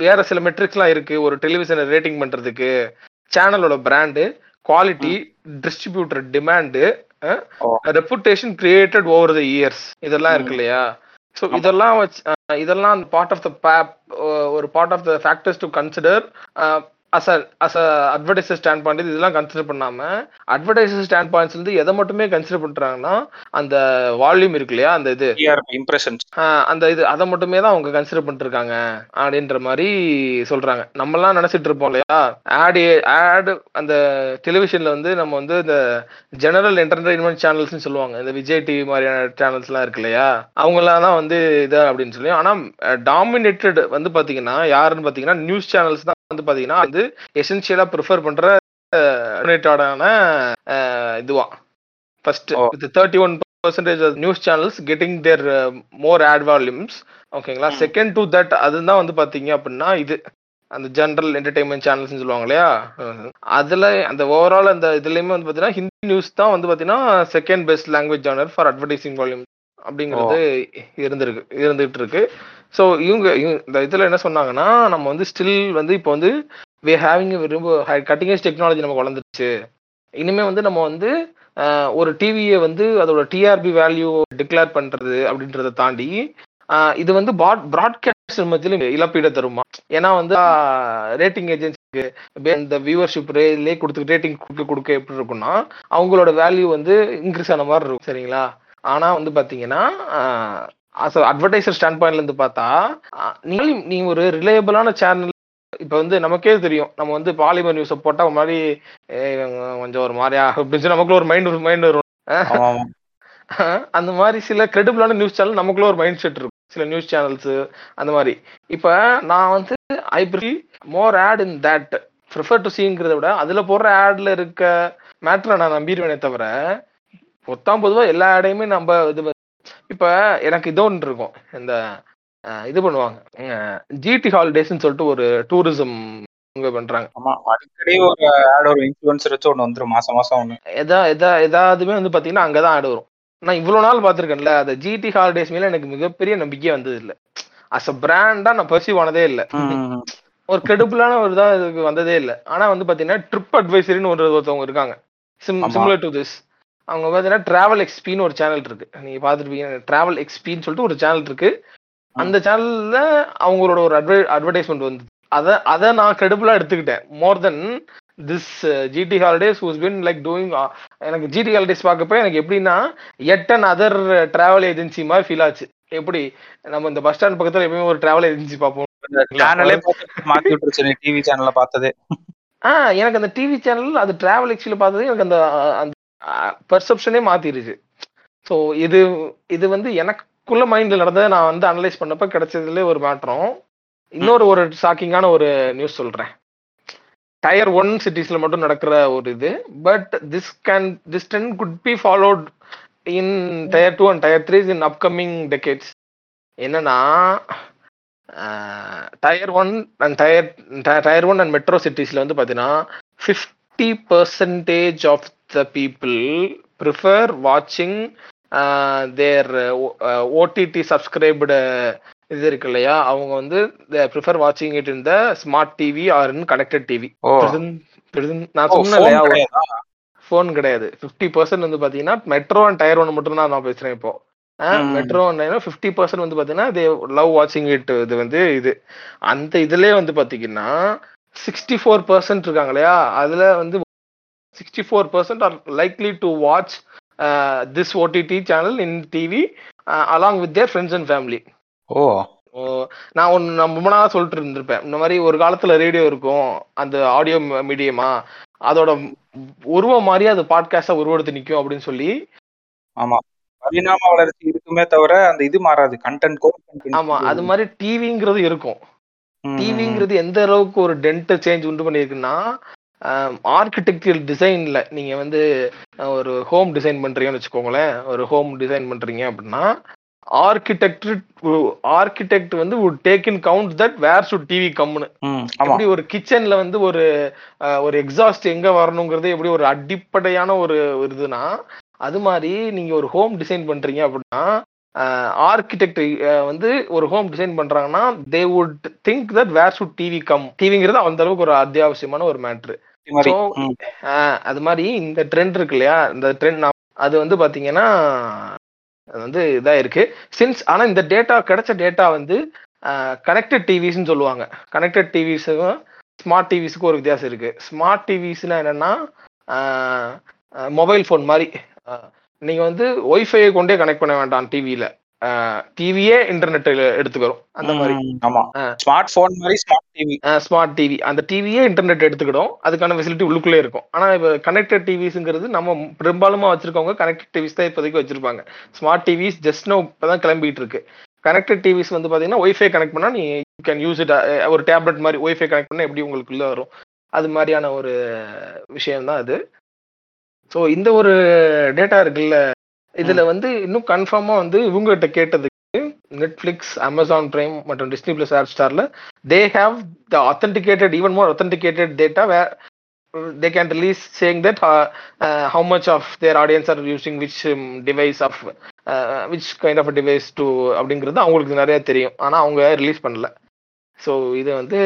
வேற சில மெட்ரிக்ஸ்லாம் இருக்கு. ஒரு டெலிவிஷனை ரேட்டிங் பண்றதுக்கு சேனலோட brand quality distributor demand. Reputation created over the years இதெல்லாம் இருக்கு. இல்லையா? ஸோ. இதெல்லாம் வச்சு இதெல்லாம் பார்ட் ஆஃப் த ஒரு part of the factors to consider as a as a advertiser standpoint இதெல்லாம் கன்சிடர் பண்ணாம அட்வர்டைசர் ஸ்டாண்ட் பாயிண்ட்ஸ் வந்து எதை மட்டுமே கன்சிடர் பண்றாங்கன்னா அந்த வால்யூம் இருக்கு இல்லையா அந்த இது. ஆஹ் அந்த இது அதை மட்டுமே தான் அவங்க கன்சிடர் பண்ணிருக்காங்க அப்படின்ற மாதிரி சொல்றாங்க. நம்மலாம் நினைச்சிட்டு இருப்போம் இல்லையா ஆடு ஆடு அந்த டெலிவிஷன்ல வந்து நம்ம வந்து இந்த ஜெனரல் என்டர்டைன்மெண்ட் சேனல்ஸ்னு சொல்லுவாங்க. இந்த விஜய் டிவி மாதிரியான சேனல்ஸ்லாம் இருக்கு இல்லையா அவங்களாம் தான் வந்து இது அப்படின்னு சொல்லி. ஆனா டாமினேட்டட் வந்து பாத்தீங்கன்னா யாருன்னு பாத்தீங்கன்னா நியூஸ் சேனல்ஸ் தான் வந்து பாத்தீங்கன்னா வந்து எசென்சியலா ப்ரிஃபர் பண்ற இதுவா. First. With thirty one percentage news channels getting their more ad volumes ஓகேங்களா. செகண்ட் டு தட் அதுதான் வந்து பாத்தீங்க அப்படின்னா இது. அந்த ஜென்ரல் என்டர்டைன்மெண்ட் சேனல்ஸ் சொல்லுவாங்க இல்லையா? அதுல அந்த ஓவரால் அந்த இதுலயுமே வந்து பாத்தீங்கன்னா ஹிந்தி நியூஸ் தான் வந்து பாத்தீங்கன்னா second best language genre for advertising volume அப்படிங்கிறது இருந்திருக்கு இருந்துகிட்டு இருக்கு. ஸோ இவங்க இவங்க- இந்த இதில் என்ன சொன்னாங்கன்னா நம்ம வந்து ஸ்டில் வந்து இப்போ வந்து வி ஹேவிங் ரொம்ப கட்டிங் ஏஜ் டெக்னாலஜி நமக்கு வளர்ந்துருச்சு. இனிமேல் வந்து நம்ம வந்து ஒரு டிவியை வந்து அதோட டிஆர்பி வேல்யூ டிக்ளேர் பண்ணுறது அப்படின்றத தாண்டி இது வந்து பாட் ப்ராட்காஸ்ட் மத்தியிலும் இழப்பீட தருமா? ஏன்னா வந்து ரேட்டிங் ஏஜென்சிக்கு இந்த வியூவர்ஷிப் ரேலே கொடுத்து ரேட்டிங் கொடுக்க கொடுக்க எப்படி இருக்கும்னா அவங்களோட வேல்யூ வந்து இன்க்ரீஸ் ஆன மாதிரி இருக்கும் சரிங்களா? ஆனால் வந்து பார்த்தீங்கன்னா அட்வர்டைசர் ஸ்டாண்ட் பாயிண்ட்ல இருந்து பார்த்தா ஆஹ், நீ ஒரு ரிலையபிளான சேனல் இப்ப வந்து நமக்கே தெரியும். நம்ம வந்து பாலிமர் நியூஸை போட்டா ஒரு மாதிரி கொஞ்சம் ஒரு மாதிரியா அப்படின்னு நமக்குள்ள ஒரு மைண்ட் ஒரு மைண்ட் வரும். அந்த மாதிரி சில கிரெடிபிளான நியூஸ் சேனல் நமக்குள்ள ஒரு மைண்ட் செட் இருக்கும். சில நியூஸ் சேனல்ஸ் அந்த மாதிரி. இப்ப நான் வந்து I pre more ad in that prefer to சீங்கிறத விட அதுல போடுற ஆட்ல இருக்க மேட்ரை நான் நம்பிடுவேனே தவிர பொத்தாம் பொதுவா எல்லா ஆடையுமே நம்ம இது இப்ப எனக்கு இது ஒன்று இருக்கும். இந்த இது பண்ணுவாங்க. ஜிடி ஹாலிடேஸ்ன்னு சொல்லிட்டு ஒரு டூரிசம் இவங்க பண்றாங்க. ஆமா அடிக்கடி ஒரு ஆட் ஒரு இன்ஃபுளுசர் வச்சு ஒண்ணு வந்துரும். மாசம் மாசம் ஒண்ணு. எதா எதா எதாவதுமே வந்து பாத்தீங்கன்னா அங்கதான் ஆடு வரும். நான் இவ்வளவு நாள் பார்த்திருக்கேன்ல அந்த ஜிடி ஹாலிடேஸ் மேல எனக்கு மிகப்பெரிய நம்பிக்கையே வந்தது இல்ல அஸ் அ பிராண்டா நான் பர்சீவ் ஆனதே இல்ல. ஒரு கெடுபிளான ஒரு தான் இதுக்கு வந்ததே இல்ல. ஆனா வந்து பாத்தீங்கன்னா ட்ரிப் அட்வைசரின்னு ஒரு ஒருத்தவங்க இருக்காங்க. சிம். சிமிலர் டு திஸ் அவங்க பாத்தீங்கன்னா டிராவல் எக்ஸ்பின்னு ஒரு சேனல் இருக்கு. நீங்க பாத்துருப்பீங்க டிராவல் எக்ஸ்பின்னு சொல்லிட்டு ஒரு சேனல் இருக்கு. அந்த சேனல்ல அவங்களோட ஒரு அட்வை அட்வர்டைஸ்மெண்ட் வந்து அத அத நான் கெடுபிளா எடுத்துக்கிட்டேன். More then this GT holidays who's been like doing எனக்கு ஜிடி ஹாலிடேஸ் பார்க்கப்ப எனக்கு எப்படின்னா எட் அண்ட் அதர் டிராவல் ஏஜென்சி மாதிரி ஃபீல் ஆச்சு. எப்படி? நம்ம இந்த பஸ் ஸ்டாண்ட் பக்கத்துல எப்பயுமே ஒரு டிராவல் ஏஜென்சி பார்ப்போம். டிவி சேனல்ல பார்த்ததே. ஆ எனக்கு அந்த டிவி சேனல் அது டிராவல் எக்ஸ்பில பார்த்தது எனக்கு அந்த அந்த பெர்செப்ஷனே மாத்திருச்சு. ஸோ இது இது வந்து எனக்குள்ள மைண்ட்ல நடந்ததை நான் வந்து அனலைஸ் பண்ணப்ப கிடைச்சதுல ஒரு மாற்றம். இன்னொரு ஒரு ஷாக்கிங்கான ஒரு நியூஸ் சொல்றேன். டயர் ஒன் சிட்டிஸ்ல மட்டும் நடக்கிற ஒரு இது. But this can this trend could be followed in tier two and tier threes in upcoming decades என்னன்னா tier one and tier tier one and metro சிட்டிஸ்ல வந்து பார்த்தீங்கன்னா fifty percentage of the people prefer வாட்சிங் their OTT subscribed இது இருக்கு இல்லையா? அவங்க வந்து prefer வாட்சிங் it in the smart TV or in connected TV நான் சொன்னேன் இல்லையா? ஃபோன் கிடையாது. ஃபிஃப்டி பர்சன்ட் வந்து பாத்தீங்கன்னா மெட்ரோ அண்ட் டயர் ஒன் மட்டும் தான் நான் பேசுறேன் இப்போ. மெட்ரோ ஃபிஃப்டி பர்சன்ட் வந்து பாத்தீங்கன்னா தே லவ் வாட்சிங் இட் இது வந்து இது. அந்த இதுலயே வந்து பாத்தீங்கன்னா சிக்ஸ்டி ஃபோர் பர்சன்ட் இருக்காங்க இல்லையா? அதுல வந்து sixty four percent are likely to watch this OTT channel in TV along with their friends and family ஓ. ஓ, நான் ஒன்று நான் ரொம்ப நாளா சொல்லிட்டு இருந்திருப்பேன் இந்த மாதிரி ஒரு காலத்துல ரேடியோ இருக்கும் அந்த ஆடியோ மீடியமா அதோட உருவம் மாதிரி அது பாட்காஸ்டா உருவெடுத்து நிற்கும் அப்படின்னு சொல்லி. ஆமா. பரிணாம வளர்ச்சி இருக்குமே தவிர அந்த இது மாறாது. கண்டென்ட் கோர் ஆமா அது மாதிரி டிவிங்கிறது இருக்கும். டிவிங்கிறது எந்த அளவுக்கு ஒரு டென்ட் சேஞ்ச் உண்டு பண்ணியிருக்குன்னா ஆர்கிடெக்சர் டிசைன்ல நீங்க வந்து ஒரு ஹோம் டிசைன் பண்றீங்கன்னு வச்சுக்கோங்களேன். ஒரு ஹோம் டிசைன் பண்றீங்க அப்படின்னா ஆர்கிடெக்ட் ஆர்கிடெக்ட் வந்து take in count that where should TV கம்னு எப்படி ஒரு கிச்சன்ல வந்து ஒரு ஒரு எக்ஸாஸ்ட் எங்க வரணுங்கிறது எப்படி ஒரு அடிப்படையான ஒரு இதுனா அது மாதிரி நீங்க ஒரு ஹோம் டிசைன் பண்றீங்க அப்படின்னா ஆர்கிடெக்ட் வந்து ஒரு ஹோம் டிசைன் பண்றாங்கன்னா they would think that where should TV come டிவிங்கிறது அந்த அளவுக்கு ஒரு அத்தியாவசியமான ஒரு மேட்ரு அது மாதிரி இந்த ட்ரெண்ட் இருக்கு இல்லையா? இந்த ட்ரெண்ட் அது வந்து பாத்தீங்கன்னா அது வந்து இதா இருக்கு. சின்ஸ் ஆனா இந்த டேட்டா கிடைச்ச டேட்டா வந்து கனெக்டட் டிவிஸ்னு சொல்லுவாங்க. கனெக்டட் டிவிஸுக்கும் ஸ்மார்ட் டிவிஸுக்கும் ஒரு வித்தியாசம் இருக்கு. ஸ்மார்ட் டிவிஸ்னா என்னன்னா மொபைல் ஃபோன் மாதிரி. அஹ், நீங்க வந்து ஒய்ஃபையை கொண்டே கனெக்ட் பண்ண வேண்டாம் டிவியில டிவியே இன்டர்நெட் எடுத்துக்கிறோம். அந்த மாதிரி. ஆமா. ஆ. ஸ்மார்ட் போன் மாதிரி ஸ்மார்ட் டிவி ஸ்மார்ட் டிவி அந்த டிவியே இன்டர்நெட் எடுத்துக்கிடும். அதுக்கான ஃபெசிலிட்டி உள்ளுக்குள்ளே இருக்கும். ஆனா இப்போ கனெக்டட் டிவிஸ்ங்கிறது நம்ம பெரும்பாலுமா வச்சிருக்கவங்க கனெக்டட் டிவிஸ் தான் இப்போதைக்கு வச்சிருப்பாங்க. ஸ்மார்ட் டிவிஸ் ஜஸ்ட் நோ இப்பதான் கிளம்பிட்டு இருக்கு கனெக்டட் டிவிஸ் வந்து பாத்தீங்கன்னா ஒய்ஃபை கனெக்ட் பண்ணா நீ யூ கேன் யூஸ் இட் ஒரு டேப்லெட் மாதிரி ஒய்ஃபை கனெக்ட் பண்ணா எப்படி உங்களுக்குள்ள வரும்? அது மாதிரியான ஒரு விஷயம் தான் அது. ஸோ இந்த ஒரு டேட்டா இருக்குல்ல இதுல வந்து இன்னும் கன்ஃபார்மா வந்து இவங்ககிட்ட கேட்டதுக்கு நெட்ஃபிளிக்ஸ் அமேசான் பிரைம் மற்றும் டிஸ்னி பிளஸ் ஹாட் ஸ்டார்ல they have the authenticated even more authenticated data where they can release saying that how much of their audience are using which device of which kind of device to அப்படிங்கிறது அவங்களுக்கு நிறைய தெரியும். ஆனால் அவங்க release பண்ணல. So இது வந்து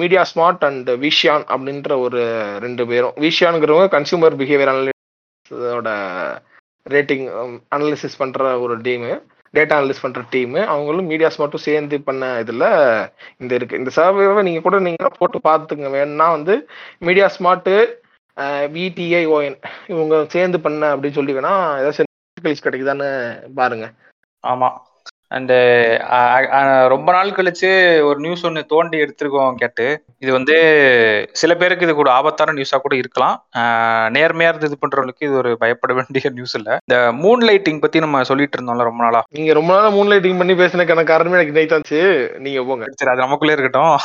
media smart and விஷியான் அப்படின்ற ஒரு ரெண்டு பேரும். விஷியானுங்கிறவங்க கன்சியூமர் பிஹேவியர் இதோட ரேட்டிங் அனலிசிஸ் பண்ணுற ஒரு டீமு டேட்டா அனலிஸ் பண்ணுற டீமு அவங்களும் மீடியாஸ் மட்டும் சேர்ந்து பண்ண இதில் இந்த இருக்கு. இந்த சர்வேவை நீங்கள் கூட நீங்கள் போட்டு பார்த்துங்க வேணும்னா வந்து மீடியா ஸ்மார்ட் விடிஐஓஎன் இவங்க சேர்ந்து பண்ண அப்படின்னு சொல்லி வேணா ஏதாச்சும் கிடைக்குதான்னு பாருங்க. ஆமாம் அண்ட் ரொம்ப நாள் கழிச்சு ஒரு நியூஸ் ஒன்று தோண்டி எடுத்திருக்கோம் கேட்டு. இது வந்து சில பேருக்கு இது கூட ஆபத்தான நியூஸா கூட இருக்கலாம். ஆஹ் நேர்மையா இருந்து இது பண்றவங்களுக்கு இது ஒரு பயப்பட வேண்டிய நியூஸ் இல்ல. இந்த மூன் லைட்டிங் பத்தி நம்ம சொல்லிட்டு இருந்தோம்ல ரொம்ப நாளா. நீங்க ரொம்ப நாளா மூன் லைட்டிங் பண்ணி பேசினக்கான காரணமே எனக்கு நைட்டாச்சு நீங்க போங்க. சரி அது நமக்குள்ளே இருக்கட்டும்.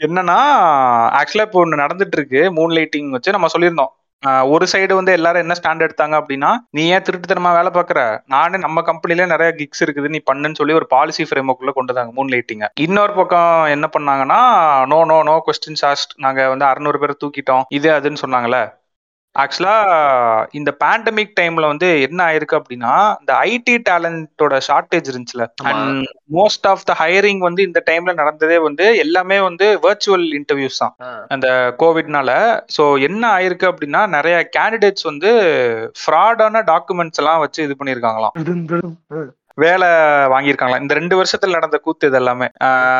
என்னன்னா ஆக்சுவலா இப்போ ஒன்று நடந்துட்டு இருக்கு. மூன் லைட்டிங் வச்சு நம்ம சொல்லியிருந்தோம். ஒரு சைடு வந்து எல்லாரும் என்ன ஸ்டாண்ட் எடுத்தாங்க அப்படின்னா நீ ஏன் திருட்டுத்தனமா வேலை பார்க்குற? நானே நம்ம கம்பெனில நிறைய கிக்ஸ் இருக்குது நீ பண்ணுன்னு சொல்லி ஒரு பாலிசி ஃப்ரேம்ஒர்க்குள்ள கொண்டு வந்தாங்க மூணு லைட்டிங்க இன்னொரு பக்கம் என்ன பண்ணாங்கன்னா no no no questions asked நாங்க வந்து அறுநூறு பேர் தூக்கிட்டோம் இது அதுன்னு சொன்னாங்களே ஆக்சுவலா இந்த பேண்டமிக் டைம்ல வந்து என்ன ஆயிருக்கு அப்படின்னா இந்த ஐடி டேலண்டோட ஷார்டேஜ் இருந்துச்சுல. And most of the hiring வந்து இந்த டைம்ல நடந்ததே வந்து எல்லாமே வந்து வெர்ச்சுவல் இன்டர்வியூஸ் தான். அந்த கோவிட்னால ஸோ என்ன ஆயிருக்கு அப்படின்னா நிறைய கேண்டிடேட்ஸ் வந்து ஃப்ராடான டாக்குமெண்ட்ஸ் எல்லாம் வச்சு இது பண்ணியிருக்காங்களாம் வேலை வாங்கியிருக்காங்களா? இந்த ரெண்டு வருஷத்துல நடந்த கூத்து இது எல்லாமே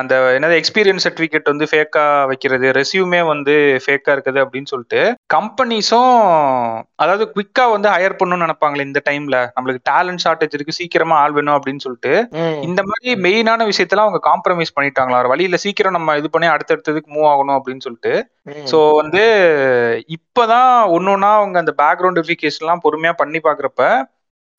அந்த என்னது எக்ஸ்பீரியன்ஸ் சர்டிபிகேட் வந்து ஃபேக்கா வைக்கிறது ரெசியூமே வந்து ஃபேக்கா இருக்குது அப்படின்னு சொல்லிட்டு கம்பெனிஸும் அதாவது குவிக்கா வந்து ஹையர் பண்ணணும்னு நினைப்பாங்களே இந்த டைம்ல நம்மளுக்கு டேலண்ட் ஷார்டேஜ் இருக்கு சீக்கிரமா ஆள் வேணும் அப்படின்னு சொல்லிட்டு. இந்த மாதிரி மெயினான விஷயத்தெல்லாம் அவங்க காம்ப்ரமைஸ் பண்ணிட்டாங்களா? வழியில சீக்கிரம் நம்ம இது பண்ணி அடுத்தடுத்ததுக்கு மூவ் ஆகணும் அப்படின்னு சொல்லிட்டு. ஸோ வந்து இப்பதான் ஒன்னொன்னா அவங்க அந்த பேக்ரவுண்ட் வெரிஃபிகேஷன்லாம் பொறுமையா பண்ணி பாக்குறப்ப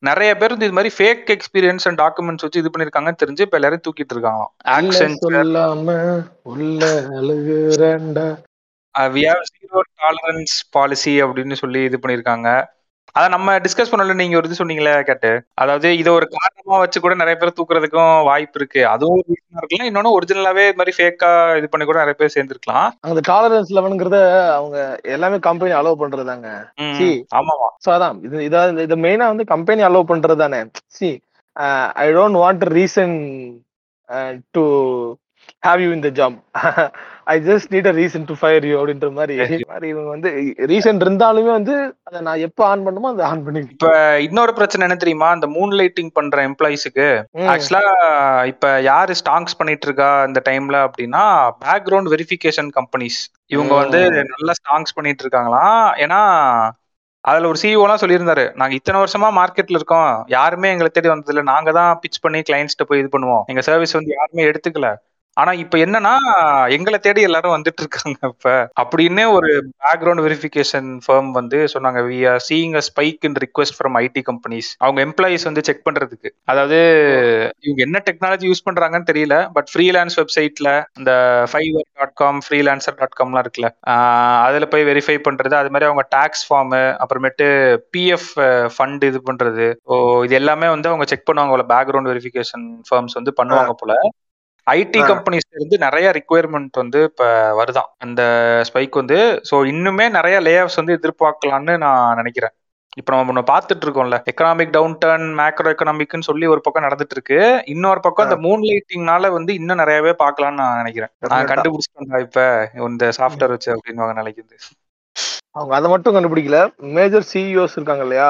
நிறைய பேர் இது மாதிரி ஃபேக் எக்ஸ்பீரியன்ஸ் அண்ட் டாக்குமெண்ட்ஸ் வச்சு இது பண்ணிருக்காங்கன்னு தெரிஞ்சு இப்ப எல்லாரும் தூக்கிட்டு இருக்காங்களாம். இல்ல ஆக்சென்ச்சர் சொல்லாம உள்ள அழுகுறேன்டா. We have zero tolerance policy அப்படின்னு சொல்லி இது பண்ணிருக்காங்க அத நம்ம டிஸ்கஸ் பண்ணல நீங்க ஒரு இது சொன்னீங்களே கேட்டு. அதாவது இதை ஒரு காரணமா வச்சு கூட நிறைய பேர் தூக்குறதுக்கும் வாய்ப்பு இருக்கு. அதுவும் ரீசனா இருக்கலாம். இன்னொன்னு ஒரிஜினலாவே இது மாதிரி ஃபேக்கா இது பண்ணி கூட நிறைய பேர் சேர்ந்திருக்கலாம். அந்த டாலரன்ஸ் லெவனுங்கிறத அவங்க எல்லாமே கம்பெனி அலோவ் பண்றதாங்க See. ஆமாமா. ஸோ அதான். இது இதா இது மெயினா வந்து கம்பெனி அலோவ் பண்றது தானே see I don't want reason to have you in the job I just need a reason to fire you அப்படின்ற மாதிரி. மாதிரி இவங்க வந்து ரீசன் இருந்தாலுமே வந்து அதை நான் எப்போ ஆன் பண்ணுமோ அதை ஆன் பண்ணி இப்ப இன்னொரு பிரச்சனை என்ன தெரியுமா? இந்த மூன் லைட்டிங் பண்ற எம்ப்ளாயிஸுக்கு ஆக்சுவலா இப்ப யாரு ஸ்டாங்ஸ் பண்ணிட்டு இருக்கா இந்த டைம்ல அப்படின்னா பேக்ரவுண்ட் வெரிஃபிகேஷன் கம்பெனிஸ் இவங்க வந்து. நல்லா ஸ்டாங்ஸ் பண்ணிட்டு இருக்காங்களாம் ஏன்னா அதுல ஒரு சிஇஓ எல்லாம் சொல்லியிருந்தாரு. நாங்க இத்தனை வருஷமா மார்க்கெட்ல இருக்கோம். யாருமே எங்களை தேடி வந்ததில்ல. நாங்க தான் பிச் பண்ணி கிளைண்ட்ஸ்ட போய் இது பண்ணுவோம். எங்க சர்வீஸ் வந்து யாருமே எடுத்துக்கல. ஆனா இப்ப என்னன்னா எங்களை தேடி எல்லாரும் வந்துட்டு இருக்காங்க இப்ப. அப்படின்னு ஒரு பேக்ரவுண்ட் வெரிஃபிகேஷன் ஃபர்ம் வந்து சொன்னாங்க we are seeing a spike in request from IT companies அவங்க எம்ப்ளாயிஸ் வந்து செக் பண்றதுக்கு. அதாவது இவங்க என்ன டெக்னாலஜி யூஸ் பண்றாங்கன்னு தெரியல பட் ஃப்ரீலான்ஸ் வெப்சைட்ல இந்த Fiverr dot com freelancer dot காம்லாம் இருக்குல்ல அதுல போய் வெரிஃபை பண்றது அது மாதிரி அவங்க டாக்ஸ் ஃபார்ம் அப்புறமேட்டு பிஎஃப் ஃபண்ட் இது பண்றது. ஓ இது எல்லாமே வந்து அவங்க செக் பண்ணுவாங்க பேக்ரவுண்ட் வெரிஃபிகேஷன் ஃபர்ம்ஸ் வந்து பண்ணுவாங்க போல. ஐடி. கம்பெனிஸ்ல இருந்து நிறைய ரிக்குவயர்மெண்ட் வந்து இப்ப வருதாம் அந்த ஸ்பைக் வந்து சோ இன்னுமே நிறைய லே வந்து எதிர்பார்க்கலாம்னு நான் நினைக்கிறேன். இப்ப நம்ம ஒண்ணு பாத்துட்டு இருக்கோம்ல எக்கனாமிக் டவுன் டர்ன் மேக்ரோ எக்கனாமிக்னு சொல்லி ஒரு பக்கம் நடந்துட்டு இருக்கு. இன்னொரு பக்கம் இந்த மூன் லைட்டிங்னால வந்து இன்னும் நிறையவே பார்க்கலாம்னு நான் நினைக்கிறேன். நான். கண்டுபிடிச்சிட்டேன் இப்ப இந்த சாஃப்ட்வேர் வச்சு அப்படின்னு நினைக்குது அவங்க அதை மட்டும் கண்டுபிடிக்கல. மேஜர் சிஇஓஸ் இருக்காங்க இல்லையா?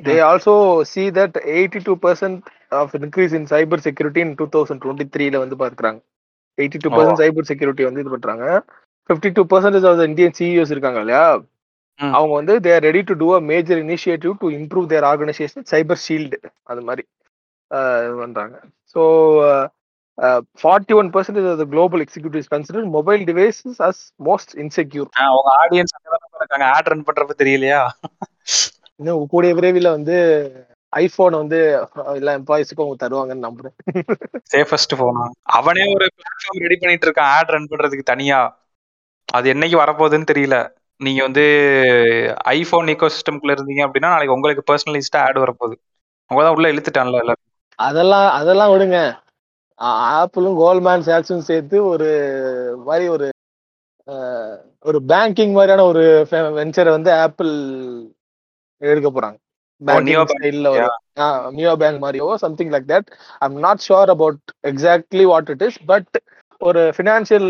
They also see that eighty two percent of increase in cyber security in two thousand twenty த்ரீல வந்து பார்க்குறாங்க eighty two percent cyber security வந்து இது பண்றாங்க. Fifty two percentage of Indian CEOs இருக்காங்க இல்லையா. அவங்க வந்து they are ready to do a major initiative to improve their organisation cyber shield அது மாதிரி பண்றாங்க. So forty one percentage of global executives consider mobile devices as most insecure அவங்க audience இருக்காங்க ad run பண்றப்ப தெரியலையா? இன்னும் கூடிய விரைவில் வந்து ஐபோன் வந்து எல்லா எம்ப்ளாயிஸுக்கும் அவங்க தருவாங்கன்னு நம்புறேன். சேஃபஸ்ட் போனா அவனே ஒரு பிளாட்ஃபார்ம் ரெடி பண்ணிட்டு இருக்கான். ஆட் ரன் பண்றதுக்கு தனியா. அது என்னைக்கு வரப்போகுதுன்னு தெரியல. நீங்க வந்து ஐபோன் ஈகோ சிஸ்டம்குள்ள இருந்தீங்க அப்படின்னா நாளைக்கு உங்களுக்கு பர்சனலிஸ்டா ஆட் வரப்போகுது. அவங்க தான் உள்ள இழுத்துட்டான்ல எல்லாரும். அதெல்லாம் அதெல்லாம் விடுங்க. ஆப்பிளும் கோல்ட்மேன் சாக்ஸும் சேர்த்து ஒரு மாதிரி ஒரு ஒரு பேங்கிங் மாதிரியான ஒரு வெஞ்சரை வந்து ஆப்பிள் எடுக்க போறாங்க. நியோ பேங்க் மாதிரியோ something like that I'm not sure about exactly what it is but ஒரு ஃபினான்ஷியல்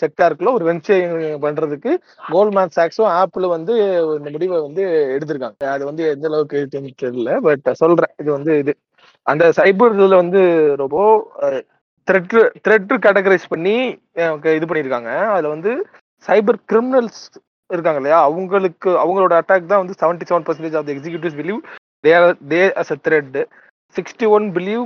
செக்டாருக்குள்ள ஒரு வெஞ்சர் பண்றதுக்கு கோல்ட்மேன் சாக்ஸும் ஆப்பிள் வந்து இந்த முடிவை வந்து எடுத்திருக்காங்க. அது வந்து எந்த அளவுக்கு தெரியல பட் சொல்றேன். இது வந்து இது. அந்த சைபர் இதுல வந்து ரொம்ப த்ரெட் த்ரெட் கேட்டகரைஸ் பண்ணி இது பண்ணியிருக்காங்க. அதுல வந்து சைபர் கிரிமினல்ஸ் இருக்காங்க இல்லையா அவங்களுக்கு அவங்களோட அட்டாக் தான் வந்து seventy seven percentage of executives believe they are they as a threat sixty one believe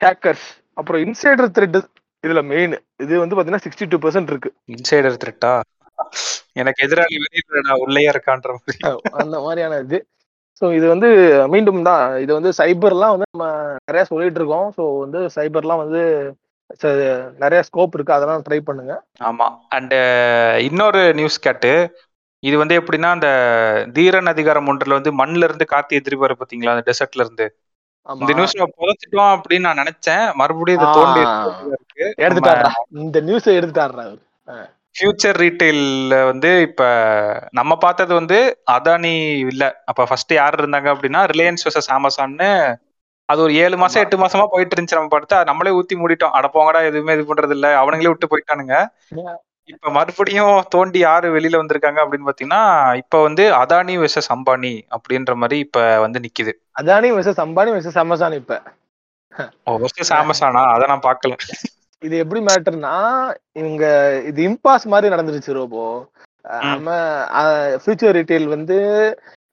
hackers அப்புறம் இன்சைடர் த்ரெட் இதுல மெயின் இது வந்து பாத்தீங்கன்னா சிக்ஸ்டி டூ பர்சன்ட் இருக்கு. இன்சைடர் த்ரெட்டா எனக்கு எதிராளி வெளியிடா உள்ளே இருக்கான்ற அந்த மாதிரியான இது. ஸோ இது வந்து மீண்டும் தான். இது வந்து சைபர்லாம் வந்து நம்ம நிறைய சொல்லிட்டு இருக்கோம். ஸோ வந்து சைபர்லாம் வந்து நிறைய ஸ்கோப் இருக்கு. அதெல்லாம் ட்ரை பண்ணுங்க. ஆமா. அண்ட் இன்னொரு நியூஸ் கேட்டு இது வந்து எப்படின்னா அந்த தீரன் அதிகாரம் ஒன்றுல வந்து மண்ணுல இருந்து காத்து எதிர்பாரு பாத்தீங்களா அந்த டெசர்ட்ல இருந்து. இந்த நியூஸ் நம்ம புதைச்சிட்டோம் அப்படின்னு நான் நினைச்சேன். மறுபடியும் இதை தோண்டி எடுத்துட்டாரா இந்த நியூஸை எடுத்துட்டாரா ஃபியூச்சர் ரீட்டைல்ல வந்து இப்ப நம்ம பார்த்தது வந்து அதானி இல்ல. அப்ப ஃபர்ஸ்ட் யார் இருந்தாங்க அப்படின்னா ரிலையன்ஸ் வர்சஸ் அமேசான்னு அது ஒரு ஏழு மாசம். எட்டு மாசமா போயிட்டு இருந்துச்சு நம்ம பார்த்தா நம்மளே ஊத்தி மூடிட்டோம். அட போங்கடா எதுவுமே இது பண்றது இல்ல அவனுங்களே விட்டு போயிட்டானுங்க. இப்ப மறுபடியும் தோண்டி யாரு வெளியில வந்திருக்காங்க அப்படின்னு பாத்தீங்கன்னா இப்ப வந்து அதானி வெர்சஸ் அம்பானி அப்படின்ற மாதிரி இப்ப வந்து நிக்குது. Adani versus Ambani versus Amazon இப்ப. வெர்சஸ் அமேசானா அதை நான் பார்க்கல. இது எப்படி மேட்டர்னா இவங்க இது இம்பாஸ் மாதிரி நடந்துருச்சு ரோபோ. ம். ஃபியூச்சர் ரீட்டைல் வந்து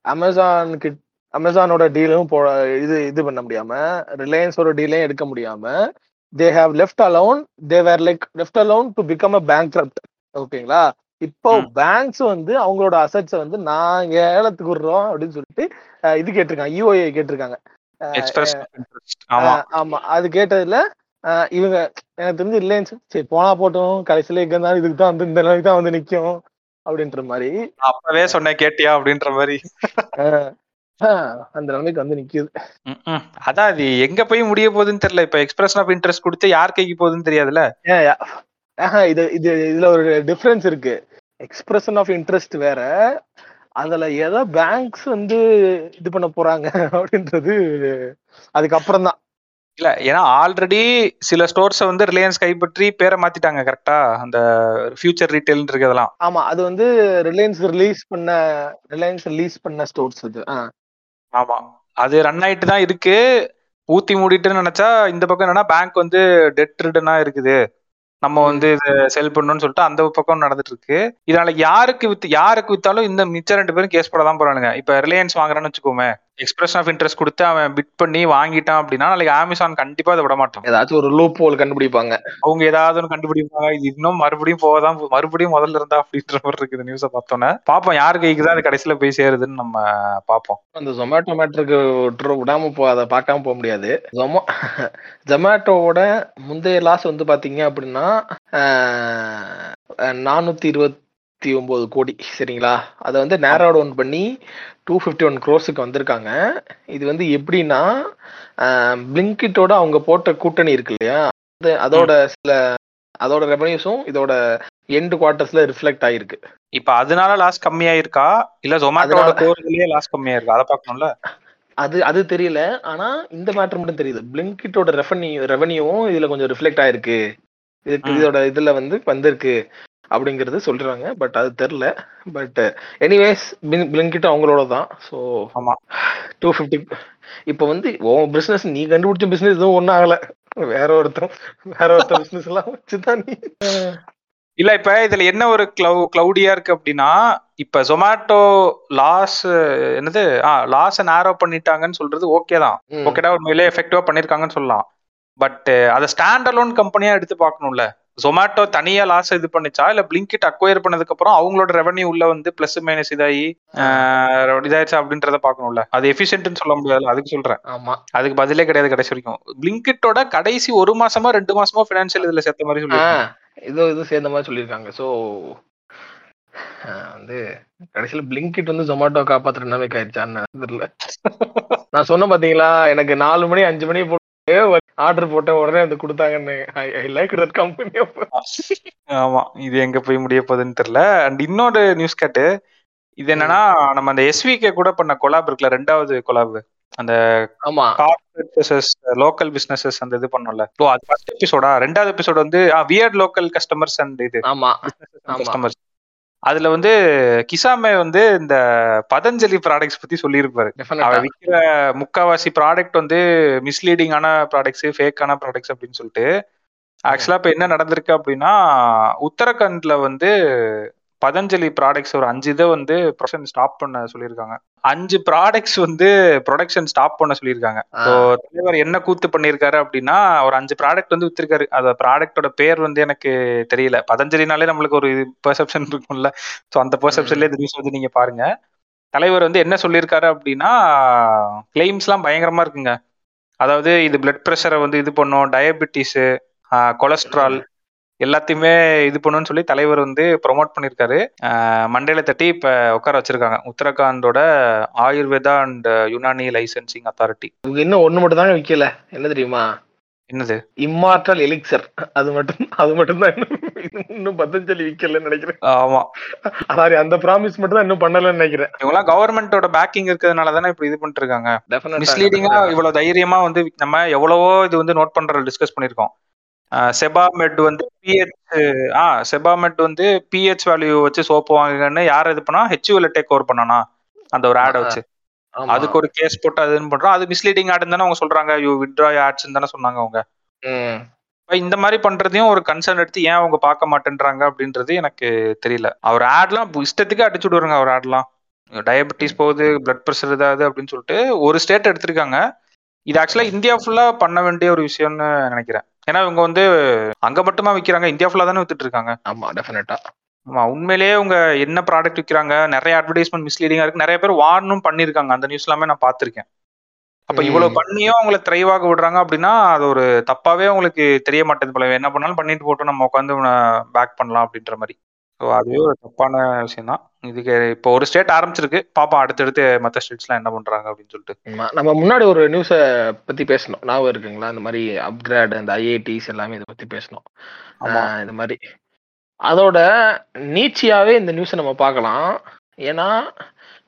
அமேசான் கிட் அமேசானோட டீலும் போ இது இது பண்ண முடியாம ரிலையன்ஸோட டீலையும் எடுக்க முடியாம they have left alone they were like left alone to become a bank ஓகேங்களா இப்போ. பேங்க்ஸ் வந்து அவங்களோட அசட்ஸை வந்து நான் ஏலத்துக்கு விடுறோம் அப்படின்னு சொல்லிட்டு இது கேட்டிருக்காங்க யூஐ கேட்டிருக்காங்க. எக்ஸ்பிரஸ் இன்ட்ரெஸ்ட் ஆமா. அது கேட்டதுல இவங்க எனக்கு தெரிஞ்சு இல்லைன்னு சரி போனா போட்டோம் கடைசியில எங்க இருந்தாலும் இதுக்கு தான் வந்து இந்த நிலைக்கு தான் வந்து நிக்கும் அப்படின்ற மாதிரி. அப்பவே சொன்னேன் கேட்டியா? அப்படின்ற மாதிரி. அந்த நிலைமைக்கு வந்து நிக்குது. அதான் அது எங்க போய் முடிய போகுதுன்னு தெரியல. இப்ப எக்ஸ்பிரஷன் ஆஃப் இன்ட்ரெஸ்ட் கொடுத்து யார் கைக்கு போகுதுன்னு தெரியாதுல்ல? இது இது இதுல ஒரு டிஃபரன்ஸ் இருக்கு. எக்ஸ்பிரஷன் ஆஃப் இன்ட்ரெஸ்ட் வேற. அதுல எதை பேங்க்ஸ் வந்து இது பண்ண போறாங்க அப்படின்றது அதுக்கப்புறம் தான். இல்ல ஏன்னா ஆல்ரெடி சில ஸ்டோர்ஸ வந்து ரிலையன்ஸ் கைப்பற்றி பேரை மாத்திட்டாங்க கரெக்டா அந்த ஃபியூச்சர் ரீட்டைல் இருக்கிறதெல்லாம். ஆமா அது வந்து ரிலையன்ஸ் ரிலீஸ் பண்ண ரிலையன்ஸ் ரிலீஸ் பண்ண ஸ்டோர்ஸ் அது. ஆமா. அது ரன் ஆயிட்டு தான் இருக்கு. ஊத்தி மூடிட்டுன்னு நினைச்சா இந்த பக்கம் என்னன்னா பேங்க் வந்து டெட் ரிடனா இருக்குது. நம்ம வந்து இதை செல் பண்ணணும்னு சொல்லிட்டு அந்த பக்கம் நடந்துட்டு இருக்கு. இதனால யாருக்கு வித்து யாருக்கு வித்தாலும் இந்த மிச்ச ரெண்டு பேரும் கேஸ் போட தான் போறானுங்க. இப்ப ரிலையன்ஸ் வாங்குறேன்னு வச்சுக்கோமே. எக்ஸ்பிரஷன் ஆஃப் இன்ட்ரெஸ்ட் கொடுத்து அவன் பிட் பண்ணி வாங்கிட்டான் அப்படின்னா நாளைக்கு அமேசான் கண்டிப்பா அதை விட மாட்டான் ஏதாச்சும் ஒரு லூப் ஹோல் கண்டுபிடிப்பாங்க. அவங்க ஏதாவது ஒன்று கண்டுபிடிப்பாங்க. இது இன்னும் மறுபடியும் போதான் மறுபடியும் முதல்ல இருந்தா அப்படின்ற மாதிரி இருக்குது நியூஸை பார்த்தோன்னே. பாப்போம் யார் கைக்கு தான் அது கடைசியில போய் சேருதுன்னு நம்ம பார்ப்போம். அந்த ஜொமேட்டோ மேட்ருக்கு விடாம போ அதை பார்க்காம போக முடியாது. ஜொமோ ஜொமேட்டோவோட முந்தைய லாஸ் வந்து பாத்தீங்க அப்படின்னா நானூத்தி இருபத்தி ஒன்பது கோடி சரிங்களா? அதை வந்து நேரோ டவுன் பண்ணி டூ ஃபிஃப்டி ஒன் க்ரோஸுக்கு வந்திருக்காங்க. இது வந்து எப்படின்னா பிளிங்கிட்டோட அவங்க போட்ட கூட்டணி இருக்கு இல்லையா? அது அதோட சில அதோட ரெவன்யூஸும் இதோட எண்டு குவார்ட்டர்ஸ்ல ரிஃப்ளெக்ட் ஆயிருக்கு. இப்ப அதனால லாஸ் கம்மியாயிருக்கா? இல்ல ஜொமேட்டோட கோர்லயே லாஸ் கம்மியாயிருக்கா? அதை பார்க்கணும்ல? அது அது தெரியல. ஆனா இந்த மேட்டர் மட்டும் தெரியுது. பிளிங்கிட்டோட ரெவன்யூ ரெவன்யூவும் இதுல கொஞ்சம் ரிஃப்ளெக்ட் ஆயிருக்கு. இதுக்கு. இதோட இதுல வந்து வந்திருக்கு. அப்படிங்கறது சொல்றாங்க. பட் அது தெரியல. பட் எனிவேஸ் பிளிங்கிட் அவங்களோட தான் ஸோ ஆமா. டூ ஃபிஃப்டி இப்போ வந்து உன் பிசினஸ் நீ கண்டுபிடிச்ச பிசினஸ் எதுவும் ஒன்றும் ஆகல. வேற ஒருத்தன் வேற ஒருத்தன் பிசினஸ் எல்லாம் வச்சுதான் நீ. இல்ல இப்ப இதுல என்ன ஒரு கிளவு கிளவுடியா இருக்கு அப்படின்னா இப்ப ஜொமேட்டோ லாஸ் என்னது? ஆ லாஸ நேரோ பண்ணிட்டாங்கன்னு சொல்றது ஓகே தான். ஓகேடா உண்மையிலே எஃபெக்டிவா பண்ணிருக்காங்கன்னு சொல்லலாம். பட் அதை ஸ்டாண்ட் அலோன் கம்பெனியா எடுத்து பார்க்கணும்ல. ஜொமேட்டோ தனியா லாஸ் இது பண்ணுச்சா? இல்ல பிளிங்கிட் அக்வயர் பண்ணதுக்கு அப்புறம் அவங்களோட ரெவன்யூ உள்ள வந்து பிளஸ் மைனஸ் இதாகி இதாயிருச்சா அப்படின்றத பார்க்கணும்ல. அது எஃபிஷியன்ட்னு சொல்ல முடியாது அதுக்கு சொல்றேன். ஆமா. அதுக்கு பதிலே கிடையாது கடைசி வரைக்கும். பிளிங்கிட்டோட கடைசி ஒரு மாசமா ரெண்டு மாசமா பினான்சியல் இதுல சேர்த்த மாதிரி ஆ சொல்லிருக்காங்க இதோ இது சேர்ந்த மாதிரி சொல்லியிருக்காங்க. ஸோ வந்து கடைசியில பிளிங்கிட் வந்து ஜொமேட்டோ காப்பாத்துற நிலைமைக்கு ஆயிடுச்சான்னு தெரியல நான் சொன்னேன் பாத்தீங்களா எனக்கு நாலு மணி அஞ்சு மணி ஆர்டர் போட்டேன் உடனே வந்து கொடுத்தாங்கன்னு. ஐ லைக் தட் கம்பெனி ஆமா இது எங்க போய் முடிய போகுதுன்னு தெரியல. அண்ட் இன்னொரு நியூஸ் கேட்டு இது என்னன்னா நம்ம அந்த எஸ்விகே கூட பண்ண கொலாப் இருக்குல்ல ரெண்டாவது கொலாப் அந்த ஆமா. கார்பரேட் லோக்கல் பிசினஸஸ் அந்த இது பண்ணோம்ல. ஓ அது ஃபர்ஸ்ட் எபிசோடா ரெண்டாவது எபிசோட் வந்து வியர்ட் லோக்கல் கஸ்டமர்ஸ் அண்ட் இது. ஆமா. கஸ்டமர்ஸ் அதுல வந்து கிசாமே வந்து இந்த பதஞ்சலி ப்ராடக்ட்ஸ் பத்தி சொல்லியிருப்பாரு. அவ டெஃபினட்டா விக்கிற முக்காவாசி ப்ராடக்ட் வந்து மிஸ்லீடிங்கான ப்ராடக்ட்ஸ் ஃபேக்கான ப்ராடக்ட்ஸ் அப்படின்னு சொல்லிட்டு ஆக்சுவலா இப்ப என்ன நடந்திருக்கு அப்படின்னா உத்தரகண்ட்ல வந்து பதஞ்சலி ப்ராடக்ட்ஸ் ஒரு அஞ்சு இதை வந்து ப்ரொடக்ஷன் ஸ்டாப் பண்ண சொல்லியிருக்காங்க. அஞ்சு ப்ராடக்ட்ஸ் வந்து ப்ரொடக்ஷன் ஸ்டாப் பண்ண சொல்லியிருக்காங்க. ஸோ தலைவர் என்ன கூத்து பண்ணியிருக்காரு அப்படின்னா ஒரு அஞ்சு ப்ராடக்ட் வந்து வித்திருக்காரு. அந்த ப்ராடக்டோட பேர் வந்து எனக்கு தெரியல. பதஞ்சலினாலே நம்மளுக்கு ஒரு பெர்செப்ஷன் இருக்கும்ல. ஸோ அந்த பெர்செப்ஷன்ல இந்த நியூஸ் வந்து நீங்க பாருங்க. தலைவர் வந்து என்ன சொல்லியிருக்காரு அப்படின்னா கிளைம்ஸ்லாம் பயங்கரமா இருக்குங்க. அதாவது இது பிளட் ப்ரெஷரை வந்து இது பண்ணும் டயபெட்டிஸ் கொலஸ்ட்ரால் எல்லாத்தையுமே இது பண்ணுன்னு சொல்லி தலைவர் வந்து ப்ரொமோட் பண்ணியிருக்காரு. மண்டையில தட்டி இப்ப உட்கார வச்சிருக்காங்க. உத்தரகாண்டோட Ayurveda and Unani licensing authority இன்னும் ஒண்ணு மட்டும் தாங்க விக்கல. என்ன தெரியுமா? என்னது? இம்மார்டல் எலிக்சர் அது மட்டும் அது மட்டும் தான் இன்னும் பத்தஞ்சலி விக்கலன்னு நினைக்கிறேன். ஆமா. அதாவது அந்த ப்ராமிஸ் மட்டும் தான் இன்னும் பண்ணலன்னு நினைக்கிறேன். இவங்கலாம் கவர்மெண்டோட பேக்கிங் இருக்கிறதுனால தானே இப்படி இது பண்ணிட்டு இருக்காங்க. மிஸ்லீடிங்கா. இவ்வளவு தைரியமா வந்து நம்ம எவ்வளவோ இது வந்து நோட் பண்ற டிஸ்கஸ் பண்ணிருக்கோம் செபாமெட் வந்து பிஹெச் ஆ செபாமெட் வந்து பிஹெச் வேல்யூ வச்சு சோப்பு வாங்குங்கன்னு யார் இது பண்ணா? ஹெச்யூல டேக் ஓவர் பண்ணானா? அந்த ஒரு ஆடை வச்சு. அதுக்கு ஒரு கேஸ் போட்டு அதுன்னு பண்றோம். அது மிஸ்லீடிங் ஆடுன்னு தானே அவங்க சொல்றாங்க. யூ வித்ரா ஆட்ஸ் தானே சொன்னாங்க அவங்க. இந்த மாதிரி பண்றதையும் ஒரு கன்சர்ன் எடுத்து ஏன் அவங்க பார்க்க மாட்டேன்றாங்க அப்படின்றது எனக்கு தெரியல. அவர் ஆட்லாம் இஷ்டத்துக்கு அடிச்சு விடுறாங்க அவர் ஆட்லாம் டயபெட்டிஸ் போகுது பிளட் ப்ரெஷர் ஏதாவது அப்படின்னு சொல்லிட்டு ஒரு ஸ்டேட் எடுத்திருக்காங்க. இது ஆக்சுவலா இந்தியா ஃபுல்லா பண்ண வேண்டிய ஒரு விஷயம்னு நினைக்கிறேன். ஏன்னா இவங்க வந்து அங்க மட்டுமா விக்கிறாங்க இந்தியா ஃபுல்லா தானே வித்துட்டு இருக்காங்க. ஆமா டெஃபினட்டா ஆமா உண்மையிலேயே உங்க என்ன ப்ராடக்ட் விற்கிறாங்க நிறைய அட்வர்டைஸ்மெண்ட் மிஸ்லீடிங்கா இருக்கு. நிறைய பேர் வார்னும் பண்ணிருக்காங்க அந்த நியூஸ் எல்லாமே நான் பார்த்திருக்கேன். அப்ப. இவ்வளவு பண்ணியும் அவங்கள திரைவாக விடுறாங்க அப்படின்னா அது ஒரு தப்பாவே உங்களுக்கு தெரிய மாட்டேது போல. என்ன பண்ணாலும் பண்ணிட்டு போட்டு நம்ம உட்காந்து பேக் பண்ணலாம் அப்படின்ற மாதிரி. ஸோ அதுவே ஒரு தப்பான விஷயம் தான் இதுக்கு இப்போ ஒரு ஸ்டேட் ஆரம்பிச்சிருக்கு. பாப்பா அடுத்தடுத்து மற்ற ஸ்டேட்ஸ்லாம் என்ன பண்றாங்க அப்படின்னு சொல்லிட்டு. நம்ம முன்னாடி ஒரு நியூஸ பத்தி பேசணும். ஞாபகம் இருக்குங்களா? இந்த மாதிரி அப்கிரேட் அந்த ஐஐடிஸ் எல்லாமே இதை பத்தி பேசணும். இந்த மாதிரி. அதோட நீச்சியாவே இந்த நியூஸை நம்ம பார்க்கலாம். ஏன்னா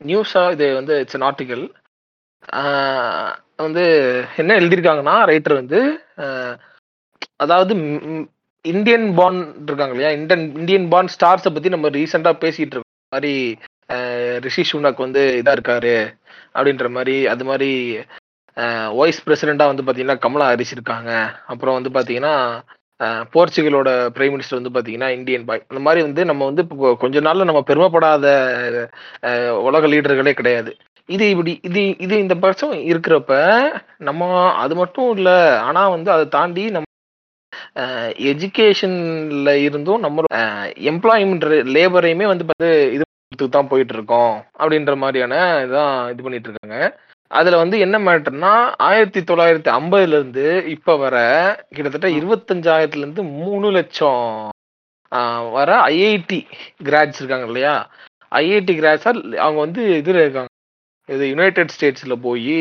நியூஸா இது வந்து இட்ஸ் ஆர்டிகல் வந்து என்ன எழுதியிருக்காங்கன்னா ரைட்டர் வந்து அதாவது இந்தியன் பாண்ட் இருக்காங்க இல்லையா இந்தியன் இந்தியன் பாண்ட் ஸ்டார்ஸை பத்தி நம்ம ரீசெண்டா பேசிட்டு இருக்கோம். மாதிரி ரிஷி சுனாக் வந்து இதா இருக்காரு அப்படின்ற மாதிரி அது மாதிரி வைஸ் பிரசிடெண்டா வந்து பாத்தீங்கன்னா கமலா ஹாரிஸ் இருக்காங்க. அப்புறம் வந்து பாத்தீங்கன்னா போர்ச்சுகலோட பிரைம் மினிஸ்டர் வந்து பாத்தீங்கன்னா இந்தியன் பாய் அந்த மாதிரி வந்து நம்ம வந்து இப்போ கொஞ்ச நாள்ல நம்ம பெருமைப்படாத உலக லீடர்களே கிடையாது. இது இப்படி இது இது இந்த பட்சம் இருக்கிறப்ப நம்ம அது மட்டும் இல்லை ஆனா வந்து அதை தாண்டி நம்ம எஜுகேஷன்ல இருந்தும் நம்ம எம்ப்ளாய்மெண்ட் லேபரையுமே வந்து பார்த்து இது தான் போயிட்டு இருக்கோம் அப்படின்ற மாதிரியான இதான் இது பண்ணிட்டு இருக்காங்க அதுல வந்து என்ன மேட்டர்னா ஆயிரத்தி தொள்ளாயிரத்தி ஐம்பதுல இருந்து இப்ப வர கிட்டத்தட்ட இருபத்தஞ்சாயிரத்துல இருந்து மூணு லட்சம் வர ஐஐடி கிராட்ஸ் இருக்காங்க இல்லையா? ஐஐடி கிராட்ஸா அவங்க வந்து இதுல இருக்காங்க. இது யுனைடெட் ஸ்டேட்ஸ்ல போய்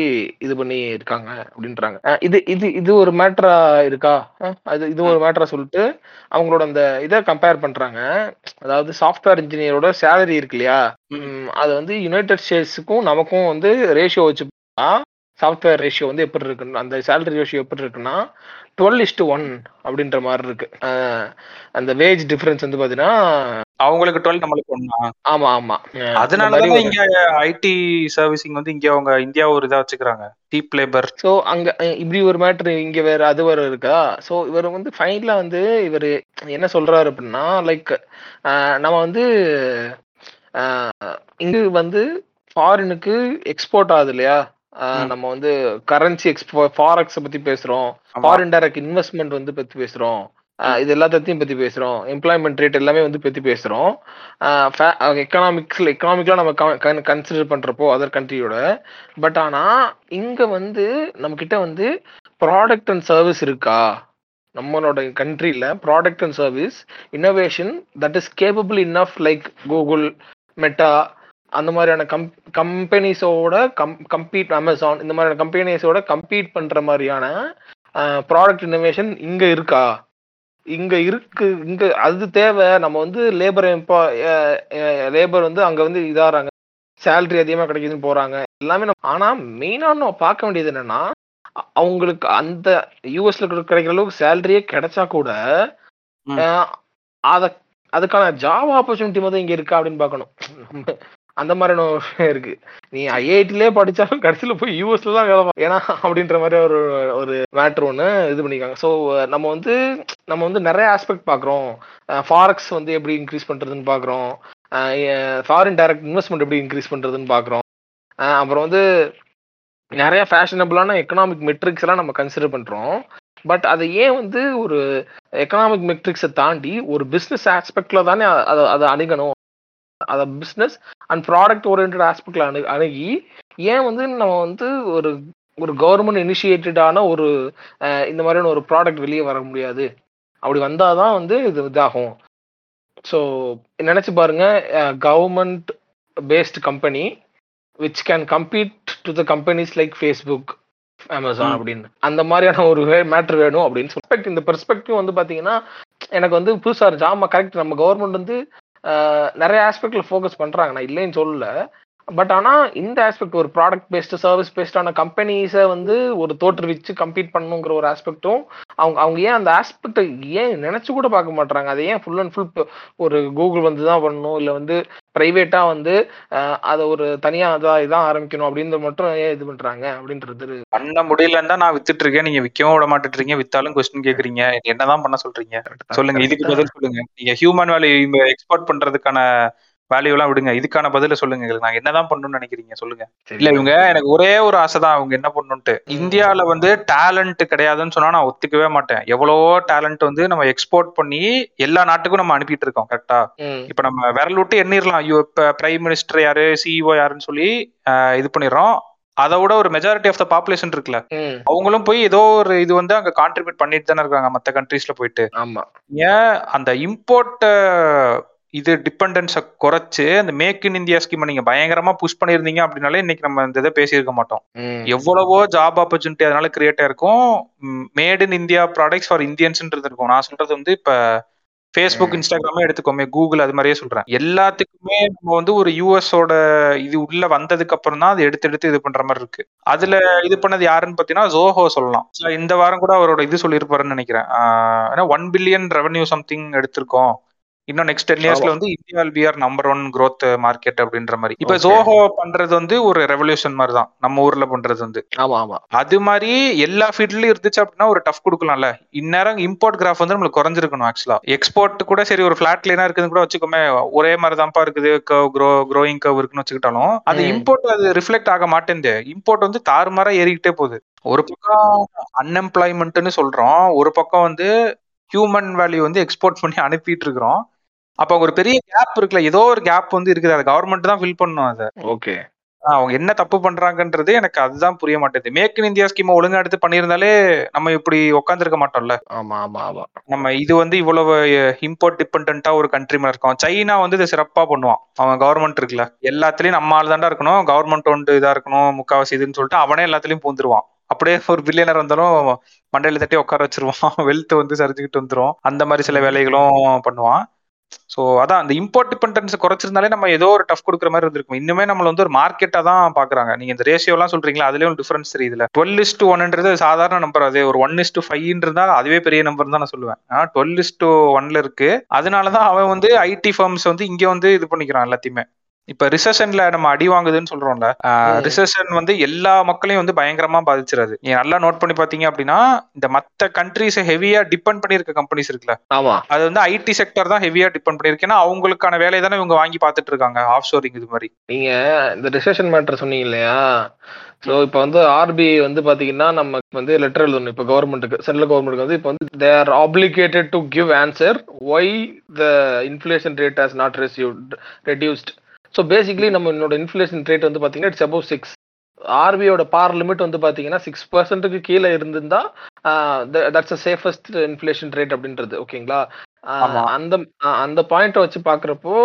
இது பண்ணி இருக்காங்க அப்படின்றாங்க. இது இது இது ஒரு மேட்டரா இருக்கா? அது இது ஒரு மேட்டரா சொல்லிட்டு அவங்களோட அந்த இதை கம்பேர் பண்றாங்க. அதாவது சாஃப்ட்வேர் இன்ஜினியரோட சேலரி இருக்கு இல்லையா? அது வந்து யுனைடெட் ஸ்டேட்ஸுக்கும் நமக்கும் வந்து ரேஷியோ வச்சு சாஃப்ட்வேர் ரேஷியோ வந்து எப்படி இருக்குன்னு அந்த சேலரி ரேஷியோ எப்படி இருக்குன்னா டுவெல் இஸ்டு ஒன் அப்படின்ற மாதிரி இருக்கு. அந்த வேஜ் டிஃபரன்ஸ் வந்து பாத்தீங்கன்னா அவங்களுக்கு டுவெல் நம்மளுக்கு ஒண்ணா ஆமா ஆமா. அதனாலதான் இங்க ஐடி சர்வீசிங் வந்து இங்க அவங்க இந்தியா ஒரு இதா வச்சுக்கிறாங்க. சீப் லேபர் ஸோ அங்க இப்படி ஒரு மேட்ரு இங்க வேற அது வேற இருக்கா? ஸோ இவர் வந்து ஃபைனலா வந்து இவர் என்ன சொல்றாரு அப்படின்னா லைக் நம்ம வந்து இங்கு வந்து ஃபாரினுக்கு எக்ஸ்போர்ட் ஆகுது இல்லையா. நம்ம வந்து கரன்சி எக்ஸ்போ ஃபாரெக்ஸை பத்தி பேசுறோம். ஃபாரின் டைரக்ட் இன்வெஸ்ட்மெண்ட் வந்து பத்தி பேசுறோம். இது எல்லாத்தையும் பத்தி பேசுறோம். எம்ப்ளாய்மெண்ட் ரேட் எல்லாமே வந்து பத்தி பேசுறோம். எக்கனாமிக்ஸ்ல எக்கனாமிக்லாம் நம்ம கன்சிடர் பண்றப்போ அதர் கண்ட்ரியோட பட் ஆனா இங்க வந்து நம்ம கிட்ட வந்து ப்ராடக்ட் அண்ட் சர்வீஸ் இருக்கா? நம்மளோட கண்ட்ரியில் product and service innovation that is capable enough like Google Meta அந்த மாதிரியான கம் கம்பெனிஸோட கம் கம்பீட் அமேசான் இந்த மாதிரியான கம்பெனிஸோட கம்பீட் பண்ணுற மாதிரியான ப்ராடக்ட் இன்னோவேஷன் இங்கே இருக்கா? இங்க இருக்கு இங்க அது தேவை. நம்ம வந்து லேபர் லேபர் வந்து அங்க வந்து இதாறாங்க. சேலரி அதிகமா கிடைக்குதுன்னு போறாங்க. எல்லாமே நம்ம ஆனா மெயினா நம்ம பார்க்க வேண்டியது என்னன்னா அவங்களுக்கு அந்த யூஎஸ்ல கிடைக்கிற அளவுக்கு சேலரியே கிடைச்சா கூட அத அதுக்கான ஜாப் ஆப்பர்ச்சுனிட்டி மட்டும் இங்க இருக்கா அப்படின்னு பார்க்கணும். அந்த மாதிரியான விஷயம் இருக்கு. நீ ஐஐடிலே படிச்சாலும் கடைசியில போய் யூஎஸ்ல தான் வேலை ஏன்னா அப்படின்ற மாதிரி ஒரு ஒரு மேட்ரு ஒன்று இது பண்ணிக்காங்க ஸோ நம்ம வந்து நம்ம வந்து நிறைய ஆஸ்பெக்ட் பார்க்குறோம். ஃபாரெக்ஸ் வந்து எப்படி இன்க்ரீஸ் பண்ணுறதுன்னு பார்க்குறோம். ஃபாரின் டைரக்ட் இன்வெஸ்ட்மெண்ட் எப்படி இன்க்ரீஸ் பண்ணுறதுன்னு பார்க்குறோம். அப்புறம் வந்து நிறைய ஃபேஷனபிளான எக்கனாமிக் மெட்ரிக்ஸ் எல்லாம் நம்ம கன்சிடர் பண்ணுறோம் பட் அதை ஏன் வந்து ஒரு எக்கனாமிக் மெட்ரிக்ஸை தாண்டி ஒரு பிஸ்னஸ் ஆஸ்பெக்டில் தானே அதை அதை அணுகணும். அதை பிஸ்னஸ் அண்ட் ப்ராடக்ட் ஓரியன்ட் ஆஸ்பெக்ட்ல அணு அணுகி ஏன் வந்து நம்ம வந்து ஒரு ஒரு கவர்மெண்ட் இனிஷியேட்டடான ஒரு இந்த மாதிரியான ஒரு ப்ராடக்ட் வெளியே வர முடியாது? அப்படி வந்தாதான் வந்து இது இதாகும். ஸோ நினைச்சு பாருங்க government based company which can compete to the companies like Facebook Amazon. அப்படின்னு. அந்த மாதிரியான ஒரு மேட்ரு வேணும் அப்படின்னு சொல்லி. இந்த பெர்ஸ்பெக்டிவ் வந்து பாத்தீங்கன்னா எனக்கு வந்து புதுசா இருந்துச்சு. ஆமா கரெக்ட் நம்ம கவர்மெண்ட் வந்து நிறைய ஆஸ்பெக்ட்ல ஃபோக்கஸ் பண்றாங்க. நான் இல்லைன்னு சொல்லல. பட் ஆனா இந்த ஆஸ்பெக்ட் ஒரு ப்ராடக்ட் பேஸ்ட் சர்வீஸ் பேஸ்டான கம்பெனிஸை வந்து ஒரு தோற்றுவிச்சு கம்பீட் பண்ணணுங்கிற ஒரு ஆஸ்பெக்ட்டும் அவங்க அவங்க ஏன் அந்த ஆஸ்பெக்டை ஏன் நினைச்சு கூட பார்க்க மாட்டாங்க அதை ஏன் ஃபுல் அண்ட் ஃபுல் ஒரு கூகுள் வந்து தான் பண்ணணும்? இல்லை வந்து பிரைவேட்டா வந்து அதை ஒரு தனியா இதான் இதான் ஆரம்பிக்கணும் அப்படின்றது மட்டும் ஏன் இது பண்றாங்க அப்படின்றது பண்ண முடியலன்னு நான் வித்துட்டு இருக்கேன். நீங்க விக்கவும் விட மாட்டுட்டு இருக்கீங்க வித்தாலும் கொஸ்டின் கேக்குறீங்க. என்னதான் பண்ண சொல்றீங்க? சொல்லுங்க. இதுக்கு பதில் சொல்லுங்க. நீங்க ஹியூமன் வேல்யூ எக்ஸ்போர்ட் பண்றதுக்கான வேல்யூ எல்லாம் விடுங்க. இதுக்கான பதில சொல்லுங்க. எங்களுக்கு நாங்க என்னதான் பண்ணணும்னு நினைக்கிறீங்க? சொல்லுங்க. இல்ல இவங்க எனக்கு ஒரே ஒரு ஆசை தான் அவங்க என்ன பண்ணணும்ட்டு இந்தியால வந்து டேலண்ட் கிடையாதுன்னு சொன்னா நான் ஒத்துக்கவே மாட்டேன். எவ்வளவோ டேலண்ட் வந்து நம்ம எக்ஸ்போர்ட் பண்ணி எல்லா நாட்டுக்கும் நம்ம அனுப்பிட்டு இருக்கோம் கரெக்டா இப்ப நம்ம விரல் விட்டு எண்ணிரலாம். ஐயோ இப்ப பிரைம் மினிஸ்டர் யாரு சிஇஓ யாருன்னு சொல்லி இது பண்ணிடுறோம். அதை விட ஒரு மெஜாரிட்டி ஆஃப் த பாப்புலேஷன் இருக்குல்ல? அவங்களும் போய் ஏதோ ஒரு இது வந்து அங்க கான்ட்ரிபியூட் பண்ணிட்டு தானே இருக்காங்க மத்த கண்ட்ரீஸ்ல போயிட்டு. ஆமா. ஏன் அந்த இம்போர்ட் இது டிபெண்டன்ஸை குறைச்சு அந்த மேக் இன் இந்தியா ஸ்கீமை நீங்க பயங்கரமா புஷ் பண்ணியிருந்தீங்க அப்படின்னாலே இன்னைக்கு நம்ம இந்த இதை பேசியிருக்க மாட்டோம். எவ்வளவோ ஜாப் ஆப்பர்ச்சுனிட்டி அதனால கிரியேட் ஆயிருக்கும். Made in India products for இந்தியன்ஸ்ன்றது இருக்கும். நான் சொல்றது வந்து இப்ப ஃபேஸ்புக். இன்ஸ்டாகிராமே எடுத்துக்கோமே கூகுள் அது மாதிரியே சொல்றேன். எல்லாத்துக்குமே நம்ம வந்து ஒரு யூஎஸோட இது உள்ள வந்ததுக்கு அப்புறம் தான் அது எடுத்து எடுத்து இது பண்ற மாதிரி இருக்கு. அதுல இது பண்ணது யாருன்னு பாத்தீங்கன்னா ஜோஹோ சொல்லலாம். இந்த வாரம் கூட அவரோட இது சொல்லியிருப்பாருன்னு நினைக்கிறேன். ஏன்னா ஒன் பில்லியன் ரெவன்யூ சம்திங் எடுத்திருக்கோம். இன்னும் நெக்ஸ்ட் டென் இயர்ஸ்ல வந்து India will be our number one growth market அப்படின்ற மாதிரி. இப்ப. ஜோஹோ பண்றது வந்து ஒரு ரெவல்யூஷன் மாதிரி தான் நம்ம ஊர்ல பண்றது வந்து. ஆமா ஆமா. அது மாதிரி எல்லா ஃபீல்ட்லயும் இருந்துச்சு அப்படின்னா ஒரு டஃப் கொடுக்கலாம்ல. இந்நேரம் இம்போர்ட் கிராஃப் வந்து நம்மளுக்கு குறைஞ்சிருக்கணும் ஆக்சுவலா எக்ஸ்போர்ட் கூட சரி ஒரு ஃபிளாட் லைனா இருக்குதுன்னு கூட வச்சுக்கோமே ஒரே மாதிரி தான்ப்பா இருக்குது க்ரோ க்ரோயிங் கவ் இருக்குன்னு வச்சுக்கிட்டாலும் அது. இம்போர்ட் அது ரிஃப்ளெக்ட் ஆக மாட்டேங்குது இம்போர்ட் வந்து தாறுமாறா ஏறிக்கிட்டே போகுது. ஒரு பக்கம் அன்எம்ப்ளாய்மெண்ட்னு சொல்றோம் ஒரு பக்கம் வந்து ஹியூமன் வேல்யூ வந்து எக்ஸ்போர்ட் பண்ணி அனுப்பிட்டு இருக்கிறோம். அப்ப ஒரு பெரிய கேப் இருக்குல்ல ஏதோ ஒரு கேப் வந்து இருக்குது. அதை கவர்மெண்ட் தான் ஃபில் பண்ணும் அதை. ஓகே அவங்க என்ன தப்பு பண்றாங்கன்றது எனக்கு அதுதான் புரிய மாட்டேங்குது மேக் இன் இந்தியா ஸ்கீம் ஒழுங்கா எடுத்து பண்ணியிருந்தாலே நம்ம இப்படி உட்காந்துருக்க மாட்டோம்ல. ஆமா ஆமா ஆமா. நம்ம இது வந்து இவ்வளவு இம்போர்ட் டிபெண்டா ஒரு கண்ட்ரி மேல இருக்கோம். சைனா வந்து இதை சிறப்பா பண்ணுவான். அவன் கவர்மெண்ட் இருக்குல்ல. எல்லாத்துலயும் நம்ம ஆள் தாண்டா இருக்கணும். கவர்மெண்ட் ஒன்று இதா இருக்கணும் முக்காவாசி இதுன்னு சொல்லிட்டு அவனே எல்லாத்துலயும் பூந்துருவான். அப்படியே ஒரு பில்லியனர் வந்தாலும் மண்டையில தட்டி உட்கார வச்சிருவான். வெல்த் வந்து சரிஞ்சுக்கிட்டு வந்துரும். அந்த மாதிரி சில வேலைகளும் பண்ணுவான். ஸோ அதான் அந்த இம்போர்ட் டிபெண்டன்ஸ் குறைச்சிருந்தாலே நம்ம ஏதோ ஒரு டஃப் கொடுக்குற மாதிரி இருந்திருக்கும். இன்னுமே நம்மள வந்து ஒரு மார்க்கெட்டாக தான் பார்க்குறாங்க. நீங்கள் இந்த ரேஷியோலாம் சொல்கிறீங்களா சொல்றீங்களா ஒரு டிஃபரன்ஸ் தெரியுதுல டுவெல் இஸ் டு ஒன்ன்றது சாதாரண நம்பர் அது ஒரு ஒன் இஸ் டு ஃபைவ்ன்றதா அதுவே பெரிய நம்பர் தான் நான் சொல்லுவேன். ஆனால் டுவெல் இஸ் டு ஒன்ல இருக்கு. அதனாலதான் அவன் வந்து ஐடி ஃபார்ம்ஸ் வந்து இங்கே வந்து இது பண்ணிக்கிறான் எல்லாத்தையுமே. இப்ப ரிசெஷன்ல நம்ம அடி வாங்குதுன்னு சொல்றோம்ல. ரிசெஷன் வந்து எல்லா மக்களையும் வந்து பயங்கரமா பாதிச்சிடாது. நீங்க நல்லா நோட் பண்ணி பாத்தீங்க அப்படின்னா இந்த மத்த கண்ட்ரிஸ் ஹெவியா டிபெண்ட் பண்ணிருக்க கம்பெனிஸ் இருக்குல்ல. ஆமா. அது வந்து ஐடி செக்டர் தான் ஹெவியா டிபெண்ட் பண்ணிருக்கு ஏன்னா அவங்களுக்கான வேலையை தானே இவங்க வாங்கி பார்த்துட்டு இருக்காங்க ஆஃப் ஷோரிங் இது மாதிரி. நீங்க இந்த ரிசெஷன் மேட்டர் சொன்னீங்க இல்லையா? ஸோ இப்போ வந்து ஆர்பிஐ வந்து பாத்தீங்கன்னா நமக்கு வந்து லெட்டர் எழுதணும். இப்போ கவர்மெண்ட்டுக்கு சென்ட்ரல் கவர்மெண்ட்டுக்கு வந்து இப்போ வந்து they are obligated to give answer why the inflation rate has not ரெசியூட் reduced so basically நம்ம என்னோட இன்ஃப்ளேஷன் ரேட் வந்து பாத்தீங்கன்னா இட்ஸ் அபவ் சிக்ஸ் ஆர்பிஐயோட பார் லிமிட் வந்து பாத்தீங்கன்னா சிக்ஸ் பர்சன்ட்டுக்கு கீழே இருந்திருந்தா that's a safest inflation rate அப்படின்றது ஓகேங்களா. அந்த அந்த பாயிண்ட்டை வச்சு பார்க்குறப்போ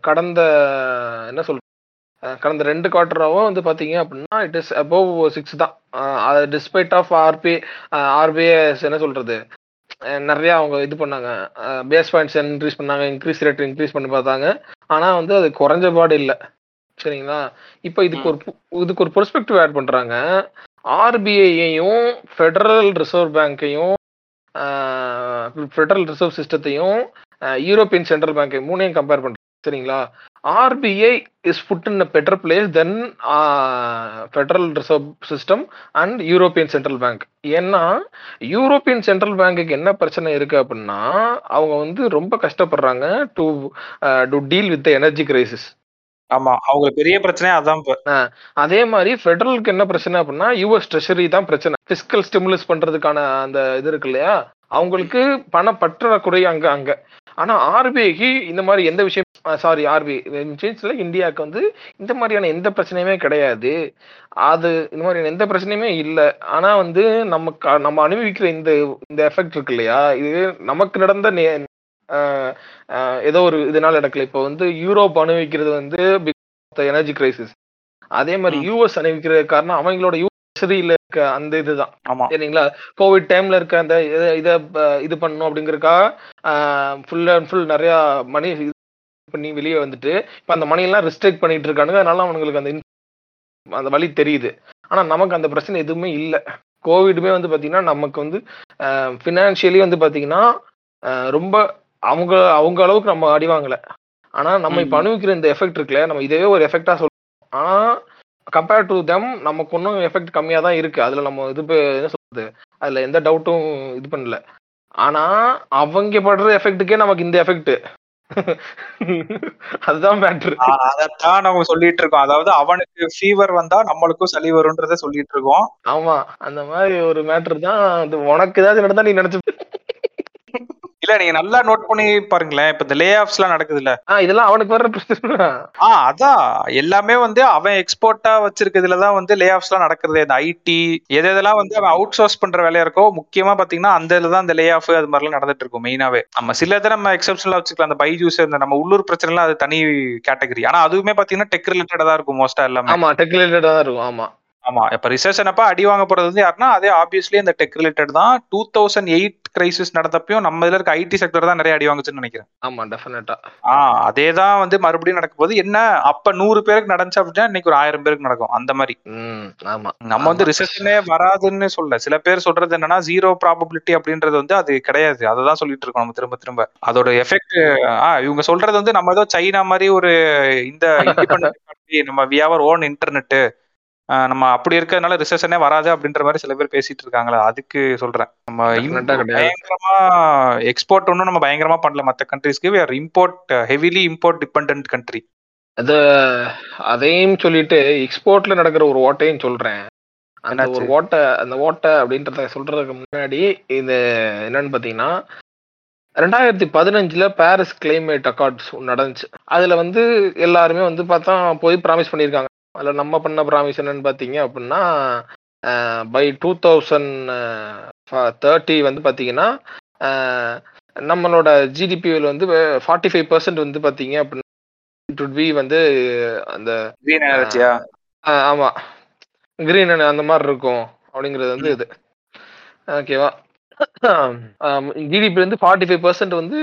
கடந்த என்ன அஹ் கடந்த ரெண்டு குவார்டராவும் வந்து பாத்தீங்க அப்படின்னா இட் இஸ் அபவ் சிக்ஸ் தான். டிஸ்பைட் ஆஃப் ஆர்பி ஆர்பிஐ என்ன சொல்றது? நிறைய அவங்க இது பண்ணாங்க. பேஸ் பாயிண்ட்ஸ் இன்க்ரீஸ் பண்ணாங்க இன்க்ரீஸ் ரேட் இன்க்ரீஸ் பண்ணி பார்த்தாங்க. ஆனா வந்து அது குறைஞ்ச பாடு இல்லை. சரிங்களா? இப்போ இதுக்கு ஒரு இதுக்கு ஒரு பெர்ஸ்பெக்டிவ் ஆட் பண்றாங்க. ஆர்பிஐயையும் ஃபெடரல் ரிசர்வ் பேங்க்கையும் ஃபெடரல் ரிசர்வ் சிஸ்டத்தையும் யூரோப்பியன் சென்ட்ரல் பேங்க் மூணையும் கம்பேர் பண்றாங்க சரிங்களா? RBI is put in a better place then Federal Reserve System and European Central Bank ஏன்னா யூரோப்பியன் சென்ட்ரல் பேங்க்குக்கு என்ன பிரச்சனை இருக்கு அப்படின்னா அவங்க வந்து ரொம்ப கஷ்டப்படுறாங்க to to deal with energy crisis ஆமா அவங்களுக்கு பெரிய பிரச்சனை அதான் அதே மாதிரி ஃபெடரலுக்கு என்ன பிரச்சனை அப்படின்னா யூஎஸ் ட்ரெஷரி தான் பிரச்சனை. பிசிக்கல் ஸ்டிமுலஸ் பண்றதுக்கான அந்த இது இருக்கு இல்லையா? அவங்களுக்கு பண பற்றாக்குறை அங்க அங்க. ஆனா ஆர்பிஐக்கு இந்த மாதிரி எந்த விஷயம் சாரி ஆர்பிஐ சேஞ்ச்ல இந்தியாவுக்கு வந்து இந்த மாதிரியான எந்த பிரச்சனையுமே கிடையாது. அது இந்த மாதிரியான எந்த பிரச்சனையுமே இல்லை. ஆனா வந்து நமக்கு நம்ம அனுபவிக்கிற இந்த இந்த எஃபெக்ட் இருக்கு இல்லையா? இது நமக்கு நடந்த நே- ஏதோ ஒரு இதனால நடக்கல. இப்போ வந்து யூரோப் அனுபவிக்கிறது வந்து எனர்ஜி கிரைசிஸ் அதே மாதிரி. யூஎஸ் அனுபவிக்கிறது காரணம் அவங்களோட யூஎஸ்ல இருக்க அந்த இதுதான். சரிங்களா? கோவிட் டைம்ல இருக்க அந்த இத- இத ப- இது பண்ணணும் அப்படிங்கறக்கா ஃபுல் அண்ட் ஃபுல் நிறைய மணி பண்ணி வெளியே வந்துட்டு இப்ப அந்த மணி எல்லாம் ரெஸ்ட்ரிக்ட் பண்ணிட்டு இருக்கானுங்க. அதனால அவங்களுக்கு அந்த அந்த வழி தெரியுது. ஆனா நமக்கு அந்த பிரச்சனை எதுவுமே இல்லை. கோவிடுமே வந்து பாத்தீங்கன்னா நமக்கு வந்து ஃபினான்ஷியலி வந்து பாத்தீங்கன்னா ஆஹ் ரொம்ப அவங்க அவங்க அளவுக்கு நம்ம அடி வாங்கல. ஆனா நம்ம இப்ப. அனுபவிக்கிற இந்த எஃபெக்ட் இருக்குல்ல நம்ம இதவே ஒரு எஃபெக்டா சொல்றோம் ஆனா கம்பேர் டு தெம் நமக்கு இன்னும் எஃபெக்ட் கம்மியா தான் இருக்கு. அதுல நம்ம இது என்ன சொல்றது? அதுல எந்த டவுட்டும் இது பண்ணல. ஆனா அவங்க படுற எஃபெக்ட்டுக்கே நமக்கு இந்த எஃபெக்ட் அதுதான் மேட்ரு ஆ- அதைத்தான் நம்ம சொல்லிட்டு இருக்கோம். அதாவது அவனுக்கு ஃபீவர் வந்தா நம்மளுக்கும் சளி வரும்ன்றத சொல்லிட்டு இருக்கோம். ஆமா அந்த மாதிரி ஒரு மேட்ரு தான். அது உனக்கு ஏதாவது நடந்தா நீ நினைச்சு இல்ல நீங்க நல்லா நோட் பண்ணி பாருங்களேன். இப்ப இந்த லே ஆஃப்ஸ் எல்லாம் நடக்குதுல்ல. ஆஹ் இதெல்லாம் அவனுக்கு வர்ற பிரச்சனை ஆ அதான் எல்லாமே வந்து அவன் எக்ஸ்போர்ட்டா வச்சிருக்கிறதுல தான் வந்து லே ஆஃப்ஸ் எல்லாம் நடக்குது இந்த ஐடி எது எதெல்லாம் வந்து அவன் அவுட் சோர்ஸ் பண்ற வேலையா இருக்கோ முக்கியமா பாத்தீங்கன்னா அந்த இதுல தான் இந்த லே ஆஃப் அது மாதிரிலாம் நடந்துட்டு இருக்கும் மெயினாவே நம்ம சில இதை நம்ம எக்ஸப்ஷனலா வச்சுக்கலாம். அந்த பைஜூஸ் இந்த நம்ம உள்ளூர் பிரச்சனை எல்லாம் அது தனி கேட்டகரி ஆனா அதுவுமே பாத்தீங்கன்னா டெக் ரிலேட்டடா தான் இருக்கும் மோஸ்டா எல்லாமே. ஆமா டெக் ரிலேட்டடா தான் இருக்கும் ஆமா. ஆமா இப்ப ரிசர்ஷன் அப்ப அடி வாங்க போறது வந்து யாருன்னா அதே ஆப்வியஸ்லி இந்த டெக் ரிலேட்டட் தான். டூ தௌசண்ட் எயிட் கிரைசிஸ் நடந்தப்பயும் நம்ம இதுல இருக்க ஐடி செக்டர் தான் நிறைய அடி வாங்குச்சுன்னு நினைக்கிறேன். ஆமா டெஃபினட்டா ஆஹ் அதே தான் வந்து மறுபடியும் நடக்கும் போது என்ன அப்ப நூறு பேருக்கு நடந்துச்சு அப்படின்னா இன்னைக்கு ஒரு ஆயிரம் பேருக்கு நடக்கும். அந்த மாதிரி. ஆமா. நம்ம வந்து ரிசெஷனே வராதுன்னு சொல்ல சில பேர் சொல்றது என்னன்னா ஜீரோ ப்ராபபிலிட்டி அப்படின்றது வந்து அது கிடையாது. அதை தான் சொல்லிட்டு இருக்கோம் நம்ம திரும்ப திரும்ப. அதோட எஃபெக்ட் ஆஹ் இவங்க சொல்றது வந்து நம்ம ஏதோ சைனா மாதிரி ஒரு இந்த நம்ம வி ஹவர் ஓன் இன்டர்நெட் நம்ம அப்படி இருக்கிறதுனால ரிசெஷனே வராது அப்படின்ற மாதிரி சில பேர் பேசிட்டு இருக்காங்களா அதுக்கு சொல்றேன். நம்ம. பயங்கரமா எக்ஸ்போர்ட் ஒன்றும் நம்ம பயங்கரமா பண்ணல. மற்ற கண்ட்ரீஸ்க்கு we are import heavily import depend country அது அதையும் சொல்லிட்டு எக்ஸ்போர்ட்ல நடக்கிற ஒரு ஓட்டையும் சொல்றேன். அந்த? ஒரு ஓட்டை அந்த ஓட்டை அப்படின்றத சொல்றதுக்கு முன்னாடி இது என்னன்னு பாத்தீங்கன்னா ரெண்டாயிரத்தி பதினஞ்சுல பாரிஸ் கிளைமேட் அக்கார்ட்ஸ் நடந்துச்சு. அதுல வந்து எல்லாருமே வந்து பார்த்தா போய் ப்ராமிஸ் பண்ணியிருக்காங்க. அதுல நம்ம பண்ண ப்ராமிஸ் என்னன்னு பாத்தீங்க அப்படின்னா பை டூ தௌசண்ட் தேர்ட்டி வந்து பாத்தீங்கன்னா அஹ், நம்மளோட ஜிடிபியில் வந்து ஃபார்ட்டி ஃபைவ் பர்சன்ட் வந்து பாத்தீங்க அப்படின்னா இட் would be வந்து அந்த கிரீன் எனர்ஜியா ஆஹ் ஆமா. கிரீன் அந்த மாதிரி இருக்கும் அப்படிங்கிறது வந்து இது. ஓகேவா ஜிடிபி வந்து ஃபார்ட்டி ஃபைவ் பர்சன்ட் வந்து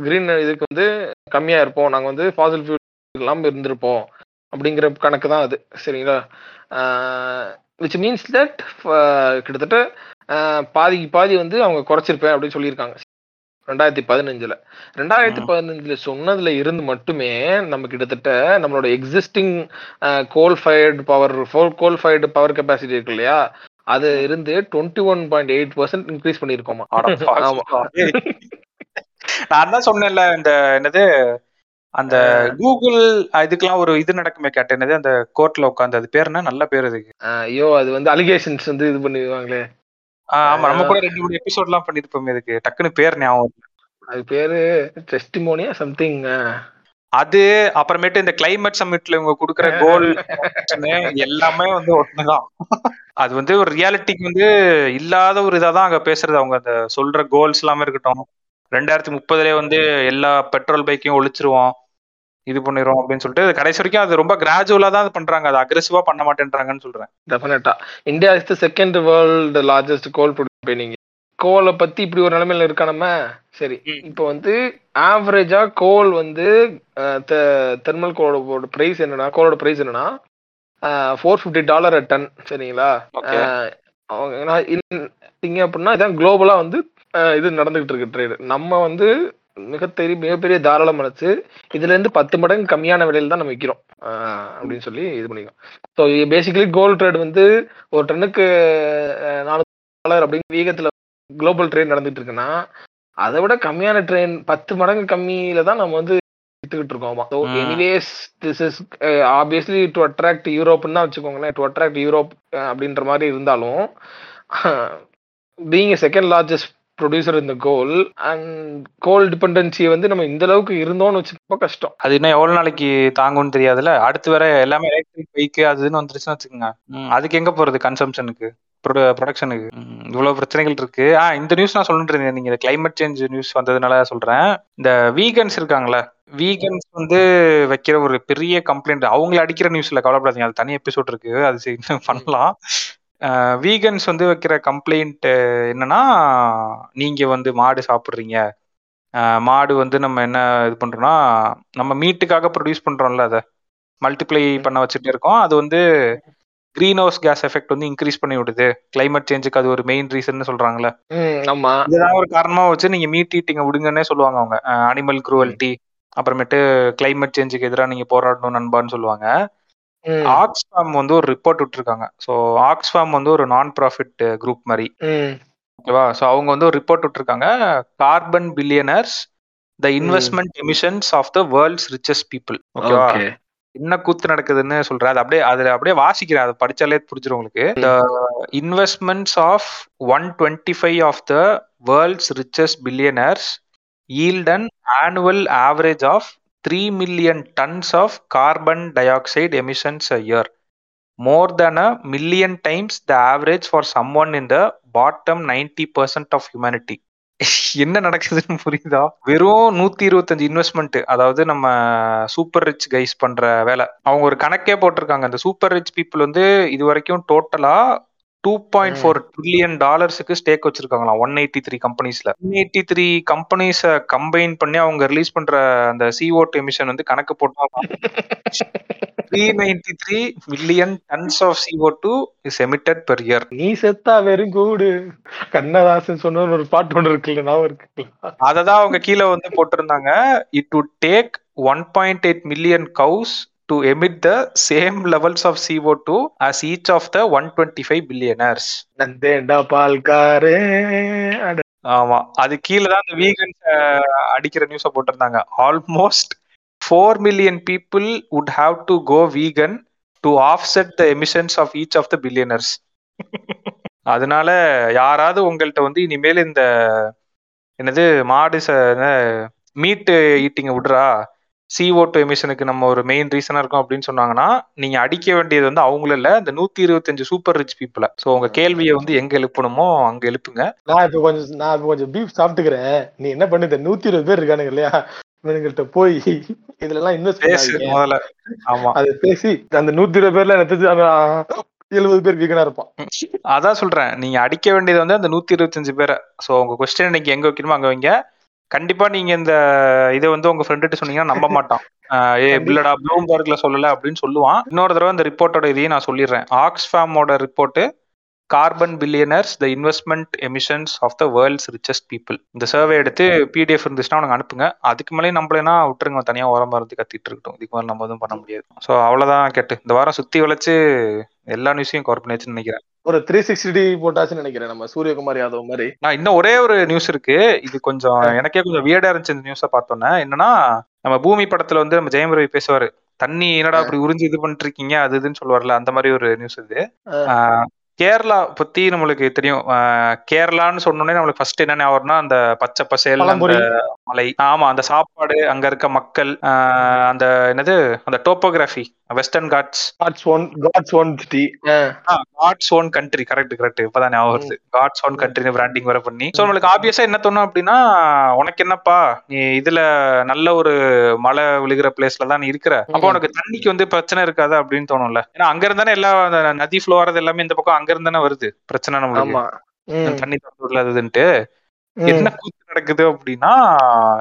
கிரீன் இதுக்கு வந்து கம்மியா இருப்போம். நாங்க வந்து ஃபாசில் ஃபியூல் இல்லாம இருந்திருப்போம். அப்படிங்கிற கணக்கு தான் அது. சரிங்களா? விச் மீன்ஸ் தட் கிட்டத்தட்ட பாதிக்கு பாதி வந்து அவங்க குறைச்சிருப்பேன் அப்படின்னு சொல்லியிருக்காங்க. ரெண்டாயிரத்தி பதினஞ்சுல. ரெண்டாயிரத்தி. பதினஞ்சுல சொன்னதுல இருந்து மட்டுமே நம்ம கிட்டத்தட்ட நம்மளோட existing coal fired power coal fired power capacity இருக்கு இல்லையா? அது இருந்து twenty one point eight percent increase பண்ணியிருக்கோமா ஆமா. நான் தான் சொன்னேன்ல இந்த என்னது அந்த கூகுள் இதுக்கெல்லாம் ஒரு இது நடக்குமே கேட்டேன் என்னது? அந்த கோர்ட்ல உட்காந்து அது பேர் என்ன? நல்ல பேர் அதுக்கு ஐயோ அது வந்து அலிகேஷன்ஸ் வந்து இது பண்ணிடுவாங்களே. ஆமா நம்ம கூட ரெண்டு மூணு எபிசோட் எல்லாம் பண்ணிருப்போம் இதுக்கு. டக்குன்னு பேர் ஞாபகம். அது பேரு டெஸ்டிமோனியா சம்திங் அது அப்புறமேட்டு இந்த கிளைமேட் சம்மிட்ல இவங்க கொடுக்குற கோல் எல்லாமே வந்து ஒண்ணுதான். அது வந்து ஒரு ரியாலிட்டிக்கு வந்து இல்லாத ஒரு இதாதான் அங்க பேசுறது. அவங்க அந்த சொல்ற கோல்ஸ் எல்லாமே இருக்கட்டும். ரெண்டாயிரத்தி முப்பதுலயே வந்து எல்லா பெட்ரோல் பைக்கையும் ஒழிச்சிருவோம் இது பண்ணிடுவோம் அப்படின்னு சொல்லிட்டு கடைசி வரைக்கும் அது ரொம்ப கிராஜுவலா தான் பண்றாங்க. அது அக்ரெசிவா பண்ண மாட்டேன்றாங்கன்னு சொல்றேன். Definitely India is the second world largest coal நீங்க. கோலை பத்தி இப்படி ஒரு நிலைமையில இருக்கா நம்ம? சரி. இப்போ வந்து ஆவரேஜா கோல் வந்து தெர்மல் கோலோட பிரைஸ் என்னன்னா கோலோட பிரைஸ் என்னன்னா ஃபோர் ஃபிஃப்டி டாலர் டன் சரிங்களா? அவங்க அப்படின்னா இதான் குளோபலா வந்து இது நடந்துகிட்டு இருக்கு ட்ரேடு நம்ம வந்து மிகப்பெரிய மிகப்பெரிய தாராள மனசு இதுல இருந்து பத்து மடங்கு கம்மியான விலையில தான் நம்ம விற்கிறோம் அப்படின்னு சொல்லி இது பண்ணிக்கோம் ஸோ பேசிக்கலி கோல்ட் ட்ரேட் வந்து ஒரு டன்னுக்கு நானூறு டாலர் அப்படிங்கிற வீகத்துல குளோபல் ட்ரேட் நடந்துட்டு இருக்குன்னா அதை விட கம்மியான ட்ரெயின் பத்து மடங்கு கம்மியில தான் நம்ம வந்து வித்துக்கிட்டு இருக்கோம். So. Anyways this is obviously to attract யூரோப்னு தான் வச்சுக்கோங்களேன். டு அட்ராக்ட் யூரோப் அப்படின்ற மாதிரி இருந்தாலும் பீங் செகண்ட் லார்ஜஸ்ட் ப்ரொடியூசர் இந்த கோல் அண்ட் கோல் டிபெண்டன்சி வந்து நம்ம இந்த அளவுக்கு இருந்தோம்னு வச்சு ரொம்ப கஷ்டம். அது இன்னும் எவ்வளவு நாளைக்கு தாங்கும்னு தெரியாதுல்ல? அடுத்து வேற எல்லாமே எலக்ட்ரிக் பைக் அது இதுன்னு வந்துருச்சுன்னு வச்சுக்கோங்க. அதுக்கு எங்க போறது கன்சம்ஷனுக்கு ப்ரொடக்ஷனுக்கு இவ்வளவு பிரச்சனைகள் இருக்கு. ஆ இந்த நியூஸ் நான் சொல்லிட்டு இருந்தேன். நீங்க கிளைமேட் சேஞ்ச் நியூஸ் வந்ததுனால சொல்றேன். இந்த வீகன்ஸ் இருக்காங்களே வீகன்ஸ் வந்து வைக்கிற ஒரு பெரிய கம்ப்ளைண்ட் அவங்கள அடிக்கிற நியூஸ்ல கவலைப்படாதீங்க. அது தனி எபிசோட் இருக்கு. அது பண்ணலாம். வீகன்ஸ் வந்து வைக்கிற கம்ப்ளைண்ட் என்னன்னா நீங்க வந்து மாடு சாப்பிடுறீங்க. மாடு வந்து நம்ம என்ன இது பண்றோம்னா நம்ம மீட்டுக்காக ப்ரொடியூஸ் பண்றோம்ல அதை. மல்டிப்ளை பண்ண வச்சுட்டே இருக்கோம். அது வந்து கிரீன் ஹவுஸ் கேஸ் எஃபெக்ட் வந்து இன்க்ரீஸ் பண்ணி விடுது. கிளைமேட் சேஞ்சுக்கு அது ஒரு மெயின் ரீசன் சொல்றாங்கல்ல. இதுதான் ஒரு காரணமா வச்சு நீங்க மீட் ஈட்டிங்க விடுங்கன்னே சொல்லுவாங்க அவங்க. அனிமல் குரூவல்ட்டி அப்புறமேட்டு கிளைமேட் சேஞ்சுக்கு எதிராக நீங்க போராடணும் நண்பான்னு சொல்லுவாங்க. ம். ஆக்ஸ்ஃபார்ம் வந்து ஒரு ரிப்போர்ட் விட்டுருக்காங்க. ஸோ ஆக்ஸ்ஃபார்ம் வந்து ஒரு நான் ப்ராஃபிட் குரூப் மாதிரி ஓகேவா? ஸோ அவங்க வந்து ஒரு ரிப்போர்ட் விட்டுருக்காங்க. Carbon billionaires the investment emissions of the world's richest people ஓகேவா? ஓகே. என்ன கூத்து நடக்குதுன்னு சொல்றேன். அது அப்படியே அதுல அப்படியே வாசிக்கிறேன். அதை படிச்சாலே புரிஞ்சிடும் உங்களுக்கு. The investments of one twenty five of the world's richest billionaires yield an annual average of 3 million tons of carbon dioxide emissions a year more than a million times the average for someone in the bottom 90% of humanity என்ன நடக்குதுன்னு புரியுதா வெறும் நூத்தி இருபத்தஞ்சு investment அதாவது நம்ம super rich guys பண்ற வேலை அவங்க ஒரு கணக்கே போட்டிருக்காங்க அந்த சூப்பர் ரிச் பீப்புள் வந்து இது வரைக்கும் டோட்டலா டூ பாயிண்ட் ஃபோர் ட்ரில்லியன் டாலர்ஸுக்கு ஸ்டேக் வச்சிருக்காங்களாம். ஒன் எயிட்டி த்ரீ கம்பெனிஸ்ல ஒன் எயிட்டி த்ரீ கம்பெனிஸை கம்பைன் பண்ணி அவங்க ரிலீஸ் பண்ற அந்த CO2 டூ எமிஷன் வந்து கணக்கு போட்டா three ninety three million tons of CO2 two is emitted per year நீ செத்தா வெறும் கூடு. கண்ணதாசன் சொன்ன ஒரு பாட்டு ஒன்று இருக்குல்ல நான் இருக்குல்ல? அதை தான் அவங்க கீழே வந்து போட்டிருந்தாங்க. It to take one point eight million cows to emit the same levels of CO2 two as each of the one twenty five billionaires நந்தேண்டா பால்காரே அட. ஆமா அது கீழே தான் அந்த வீகன்ஸ் அடிக்கிற நியூஸ போட்டிருந்தாங்க. Almost four million people would have to go vegan to offset the emissions of each of the billionaires அதனால யாராவது உங்கள்கிட்ட வந்து இனிமேல் இந்த என்னது மாடு மீட் ஈட்டிங்க விடுறா CO2 டூ எமிஷனுக்கு நம்ம ஒரு மெயின் ரீசனா இருக்கும் அப்படின்னு சொன்னாங்கன்னா நீங்க அடிக்க வேண்டியது வந்து அவங்களும் இல்ல இந்த நூத்தி இருபத்தஞ்சு சூப்பர் ரிச் பீப்புள சோ உங்க கேள்வியை வந்து எங்க எழுப்பணுமோ அங்க எழுப்புங்க. நான் இப்ப கொஞ்சம் நான் இப்ப கொஞ்சம் பீஃப் சாப்பிட்டுக்கிறேன். நீ என்ன பண்ணு இந்த நூத்தி இருபது பேர் இருக்கானுங்க இல்லையா? இவனுங்கள்ட்ட போய் இதுல எல்லாம் இன்வெஸ்ட் முதல்ல. ஆமா. அதை பேசி அந்த நூத்தி இருபது பேர்ல எனக்கு எழுபது பேர் வீக்கனா இருப்பான். அதான் சொல்றேன். நீங்க அடிக்க வேண்டியது வந்து அந்த நூத்தி இருபத்தஞ்சு பேரை. சோ உங்க கொஸ்டின் நீங்க எங்க வைக்கணுமோ அங்க வைங்க. கண்டிப்பா நீங்க இந்த இதை வந்து உங்க ஃப்ரெண்ட்டு சொன்னீங்கன்னா நம்ப மாட்டான். ஏ இல்லடா ப்ளூம்பர்க்ல சொல்லல அப்படின்னு சொல்லுவான். இன்னொரு தடவை இந்த ரிப்போர்ட்டோட இதையும் நான் சொல்லிடுறேன். ஆக்ஸ்ஃபேமோட report carbon billionaires the investment emissions of the world's richest people இந்த சர்வே எடுத்து பிடிஎஃப் இருந்துச்சுன்னா உனக்கு அனுப்புங்க. அதுக்கு மேலே நம்மளேனா விட்டுருங்க தனியா ஓரமா இருந்து கத்திட்டு இருக்கட்டும். இதுக்கு மேலே நம்ம எதுவும் பண்ண முடியாது. ஸோ அவ்வளவுதான் கேட்டு. இந்த வாரம் சுத்தி வளைச்சு எல்லா நியூஸையும் கவர் பண்ணியாச்சுன்னு நினைக்கிறேன். ஒரு த்ரீ சிக்ஸ்டி டி போட்டாச்சுன்னு நினைக்கிறேன் நம்ம. சூரியகுமார் யாதவ் மாதிரி. நான் இன்னும் ஒரே ஒரு நியூஸ் இருக்கு. இது கொஞ்சம் எனக்கே கொஞ்சம் வியர்டா இருந்துச்சு இந்த நியூஸை பார்த்தோன்னே. என்னன்னா நம்ம பூமி படத்துல வந்து நம்ம ஜெயம் ரவி பேசுவாரு. தண்ணி என்னடா அப்படி உறிஞ்சு இது பண்ணிட்டு இருக்கீங்க அது இதுன்னு சொல்லுவார்ல அந்த மாதிரி ஒரு நியூஸ் இது. கேரளா பத்தி நம்மளுக்கு தெரியும். கேரளான்னு சொன்னோடனே நம்மளுக்கு ஃபர்ஸ்ட் என்ன ஞாபகம்னா அந்த பச்சை பசேல் அந்த மலை. ஆமா அந்த சாப்பாடு அங்க இருக்க மக்கள் அந்த என்னது அந்த topography Western Ghats God's own God's own city God's own country correct correct இப்பதான் ஞாபகம் வருது காட்ஸ் ஓன் கண்ட்ரி பிராண்டிங் வர பண்ணி. ஸோ நம்மளுக்கு ஆப்வியஸா என்ன தோணும் அப்படின்னா உனக்கு என்னப்பா நீ இதுல நல்ல ஒரு மழை விழுகிற பிளேஸ்ல தான் நீ இருக்கிற. அப்போ உனக்கு தண்ணிக்கு வந்து பிரச்சனை இருக்காது அப்படின்னு தோணும்ல. ஏன்னா அங்க இருந்தானே எல்லா நதி ஃப்ளோ வரது எல்லாமே இந்த பக்கம் அங்க இருந்தானே வருது? பிரச்சனை நம்மளுக்கு. தண்ணி திறந்து விடலாதுன்ட்டு. என்ன கூத்து நடக்குது அப்படின்னா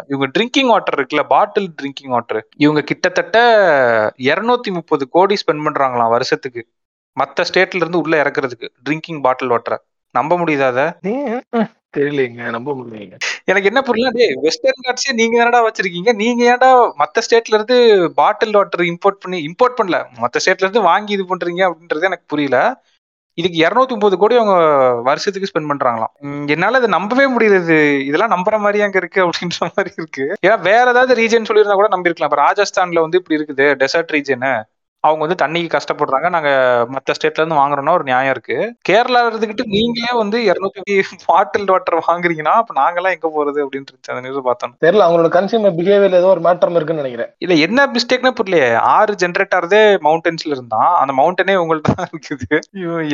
இவங்க ட்ரிங்கிங் வாட்டர் இருக்குல்ல பாட்டில் ட்ரிங்கிங் வாட்டர் இவங்க கிட்டத்தட்ட இருநூத்தி முப்பது கோடி ஸ்பெண்ட் பண்றாங்களாம் வருஷத்துக்கு. மத்த ஸ்டேட்ல இருந்து உள்ள இறக்குறதுக்கு ட்ரிங்கிங் பாட்டில் வாட்டரை நம்ப முடியுதா தெரியலைங்க நம்ப முடியலைங்க. எனக்கு என்ன புரியல டேய் வெஸ்டர்ன் காட்ஸே நீங்க என்னடா வச்சிருக்கீங்க? நீங்க ஏன்டா மத்த ஸ்டேட்ல இருந்து பாட்டில் வாட்டர் இம்போர்ட் பண்ணி இம்போர்ட் பண்ணல. மத்த ஸ்டேட்ல இருந்து வாங்கி இது பண்றீங்க அப்படின்றது எனக்கு புரியல. இதுக்கு இரநூத்தி முப்பது கோடி அவங்க வருஷத்துக்கு ஸ்பெண்ட் பண்றாங்களாம். என்னால அதை நம்பவே முடியுது இதெல்லாம் நம்புற மாதிரி அங்க இருக்கு அப்படின்ற மாதிரி இருக்கு. ஏன்னா வேற ஏதாவது ரீஜன் சொல்லியிருந்தா கூட நம்பிருக்கலாம் இப்ப ராஜஸ்தான்ல வந்து இப்படி இருக்குது டெசர்ட் ரீஜனு அவங்க வந்து தண்ணிக்கு கஷ்டப்படுறாங்க. நாங்க மத்த ஸ்டேட்ல இருந்து வாங்குறோம்னா ஒரு நியாயம் இருக்கு. கேரளா இருந்துகிட்டு நீங்களே வந்து இருநூத்தி பாட்டில் வாட்டர் வாங்குறீங்கன்னா அப்ப நாங்கெல்லாம் எங்க போறது அப்படின்னு இருந்துச்சு. அந்த நியூஸ் பார்த்தோம் தெரியல அவங்களோட கன்சியூமர் பிஹேவியர்ல ஏதோ ஒரு மாற்றம் இருக்குன்னு நினைக்கிறேன். இல்ல என்ன மிஸ்டேக்னே புரியலையே. ஆறு ஜென்ரேட் ஆறதே மவுண்டன்ஸ்ல இருந்தான் அந்த மவுண்டனே உங்கள்ட்ட தான் இருக்குது.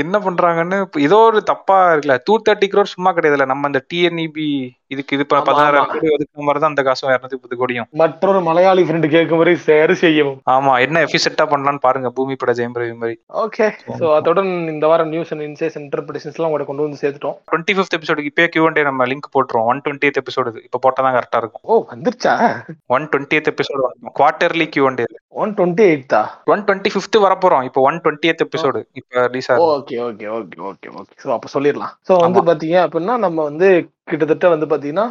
என்ன பண்றாங்கன்னு ஏதோ ஒரு தப்பா இருக்குல்ல. டூ தேர்ட்டி க்ரோர் சும்மா கிடையாதுல்ல. நம்ம இந்த டிஎன்இபி இதுக்கு இது பதினாறாயிரம். கோடி ஒதுக்குற மாதிரி தான் அந்த காசும் இரநூத்தி முப்பது கோடியும். மற்றொரு மலையாளி ஃப்ரெண்டு கேட்கும் வரை சேரு செய்யவும். ஆமா என்ன எஃபிஷியன்டா பண்ணலாம்னு பாருங்க பூமி பட ஜெயம் ரவி மாதிரி. ஓகே சோ அத்துடன் இந்த வாரம் நியூஸ் அண்ட் இன்சைஸ் இன்டர்பிரேஷன்ஸ் எல்லாம் உங்களை கொண்டு வந்து சேர்த்துட்டோம். டுவெண்ட்டி ஃபிஃப்த் எபிசோடுக்கு இப்பயே கியூ நம்ம லிங்க் போட்டுருவோம். ஒன் டுவெண்ட்டி எபிசோடு இப்போ போட்டா தான் கரெக்டா இருக்கும். ஓ வந்துருச்சா? One twenty episode quarterly Q one one twenty எயிட்டா one twenty fifth வரப்போறோம். இப்போ ஒன் டுவெண்ட்டி எபிசோடு இப்போ ரிலீஸ் ஆகும் okay okay okay okay okay so அப்போ சொல்லிடலாம். ஸோ வந்து பாத்தீங்க அப்படின்னா நம்ம வந்து கிட்டத்தட்ட வந்து பாத்தீங்கன்னா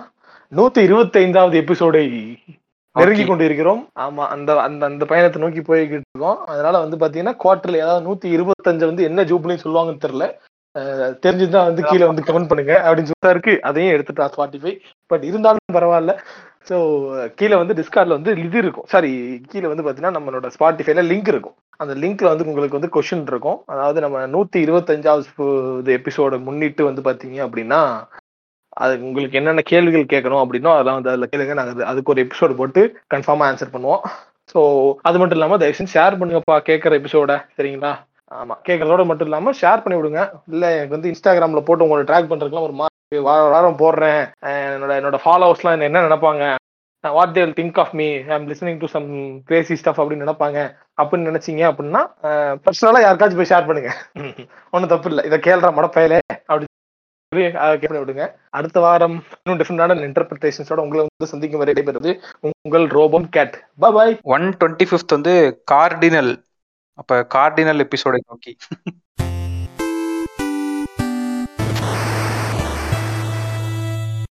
நூத்தி இருபத்தி ஐந்தாவது எபிசோடை நெருங்கி கொண்டு இருக்கிறோம் ஆமா அந்த அந்த அந்த பயணத்தை நோக்கி போய்கிட்டு இருக்கோம். அதனால வந்து பாத்தீங்கன்னா குவார்டர்ல ஏதாவது நூத்தி இருபத்தஞ்சு வந்து என்ன ஜூப்ளின்னு சொல்லுவாங்கன்னு தெரியல. தெரிஞ்சுதான் வந்து கீழே வந்து கமெண்ட் பண்ணுங்க அப்படின்னு சொல்லிட்டு இருக்கு. அதையும் எடுத்துட்டா ஸ்பாட்டிஃபை பட் இருந்தாலும் பரவாயில்ல. ஸோ கீழே வந்து டிஸ்கார்ட்ல வந்து இது இருக்கும். சாரி கீழே வந்து பாத்தீங்கன்னா நம்மளோட ஸ்பாட்டிஃபைல லிங்க் இருக்கும். அந்த லிங்க்ல வந்து உங்களுக்கு வந்து கொஷின் இருக்கும். அதாவது நம்ம நூத்தி இருபத்தஞ்சாவது எபிசோட முன்னிட்டு வந்து பாத்தீங்க அப்படின்னா அது உங்களுக்கு என்னென்ன கேள்விகள் கேட்கணும் அப்படின்னோ அதெல்லாம் வந்து அதில் கேளுங்க. நாங்கள் அதுக்கு ஒரு எபிசோடு போட்டு கன்ஃபார்மாக ஆன்சர் பண்ணுவோம். ஸோ அது மட்டும் இல்லாமல் தயவு செஞ்சு ஷேர் பண்ணுங்கப்பா கேட்குற எபிசோட சரிங்களா? ஆமாம் கேட்கறதோட மட்டும் இல்லாமல் ஷேர் பண்ணி விடுங்க. இல்லை எனக்கு வந்து இன்ஸ்டாகிராமில் போட்டு உங்களை ட்ராக் பண்றதுக்குலாம் ஒரு மாதிரி வாரம் வாரம் போடுறேன். என்னோட என்னோட ஃபாலோவர்ஸ்லாம் என்ன என்ன நினைப்பாங்க? What they'll think of me I'm listening to some crazy stuff அப்படின்னு நினைப்பாங்க. அப்படின்னு நினைச்சீங்க அப்படின்னா பர்சனலாக யாருக்காச்சும் போய் ஷேர் பண்ணுங்க. ஒன்றும் தப்பு இல்லை. இதை கேள்ற மடப்பயலே அப்படி சொல்லி விடுங்க. அடுத்த வாரம் இன்னும் டிஃப்ரெண்டான இன்டர்பிரேஷன்ஸோட உங்களை வந்து சந்திக்கும் வரை இடைபெறுது உங்கள் ரோபம் கேட். பாய் ஒன் டுவெண்ட்டி ஃபிஃப்த் வந்து கார்டினல் அப்ப கார்டினல் எபிசோடை நோக்கி.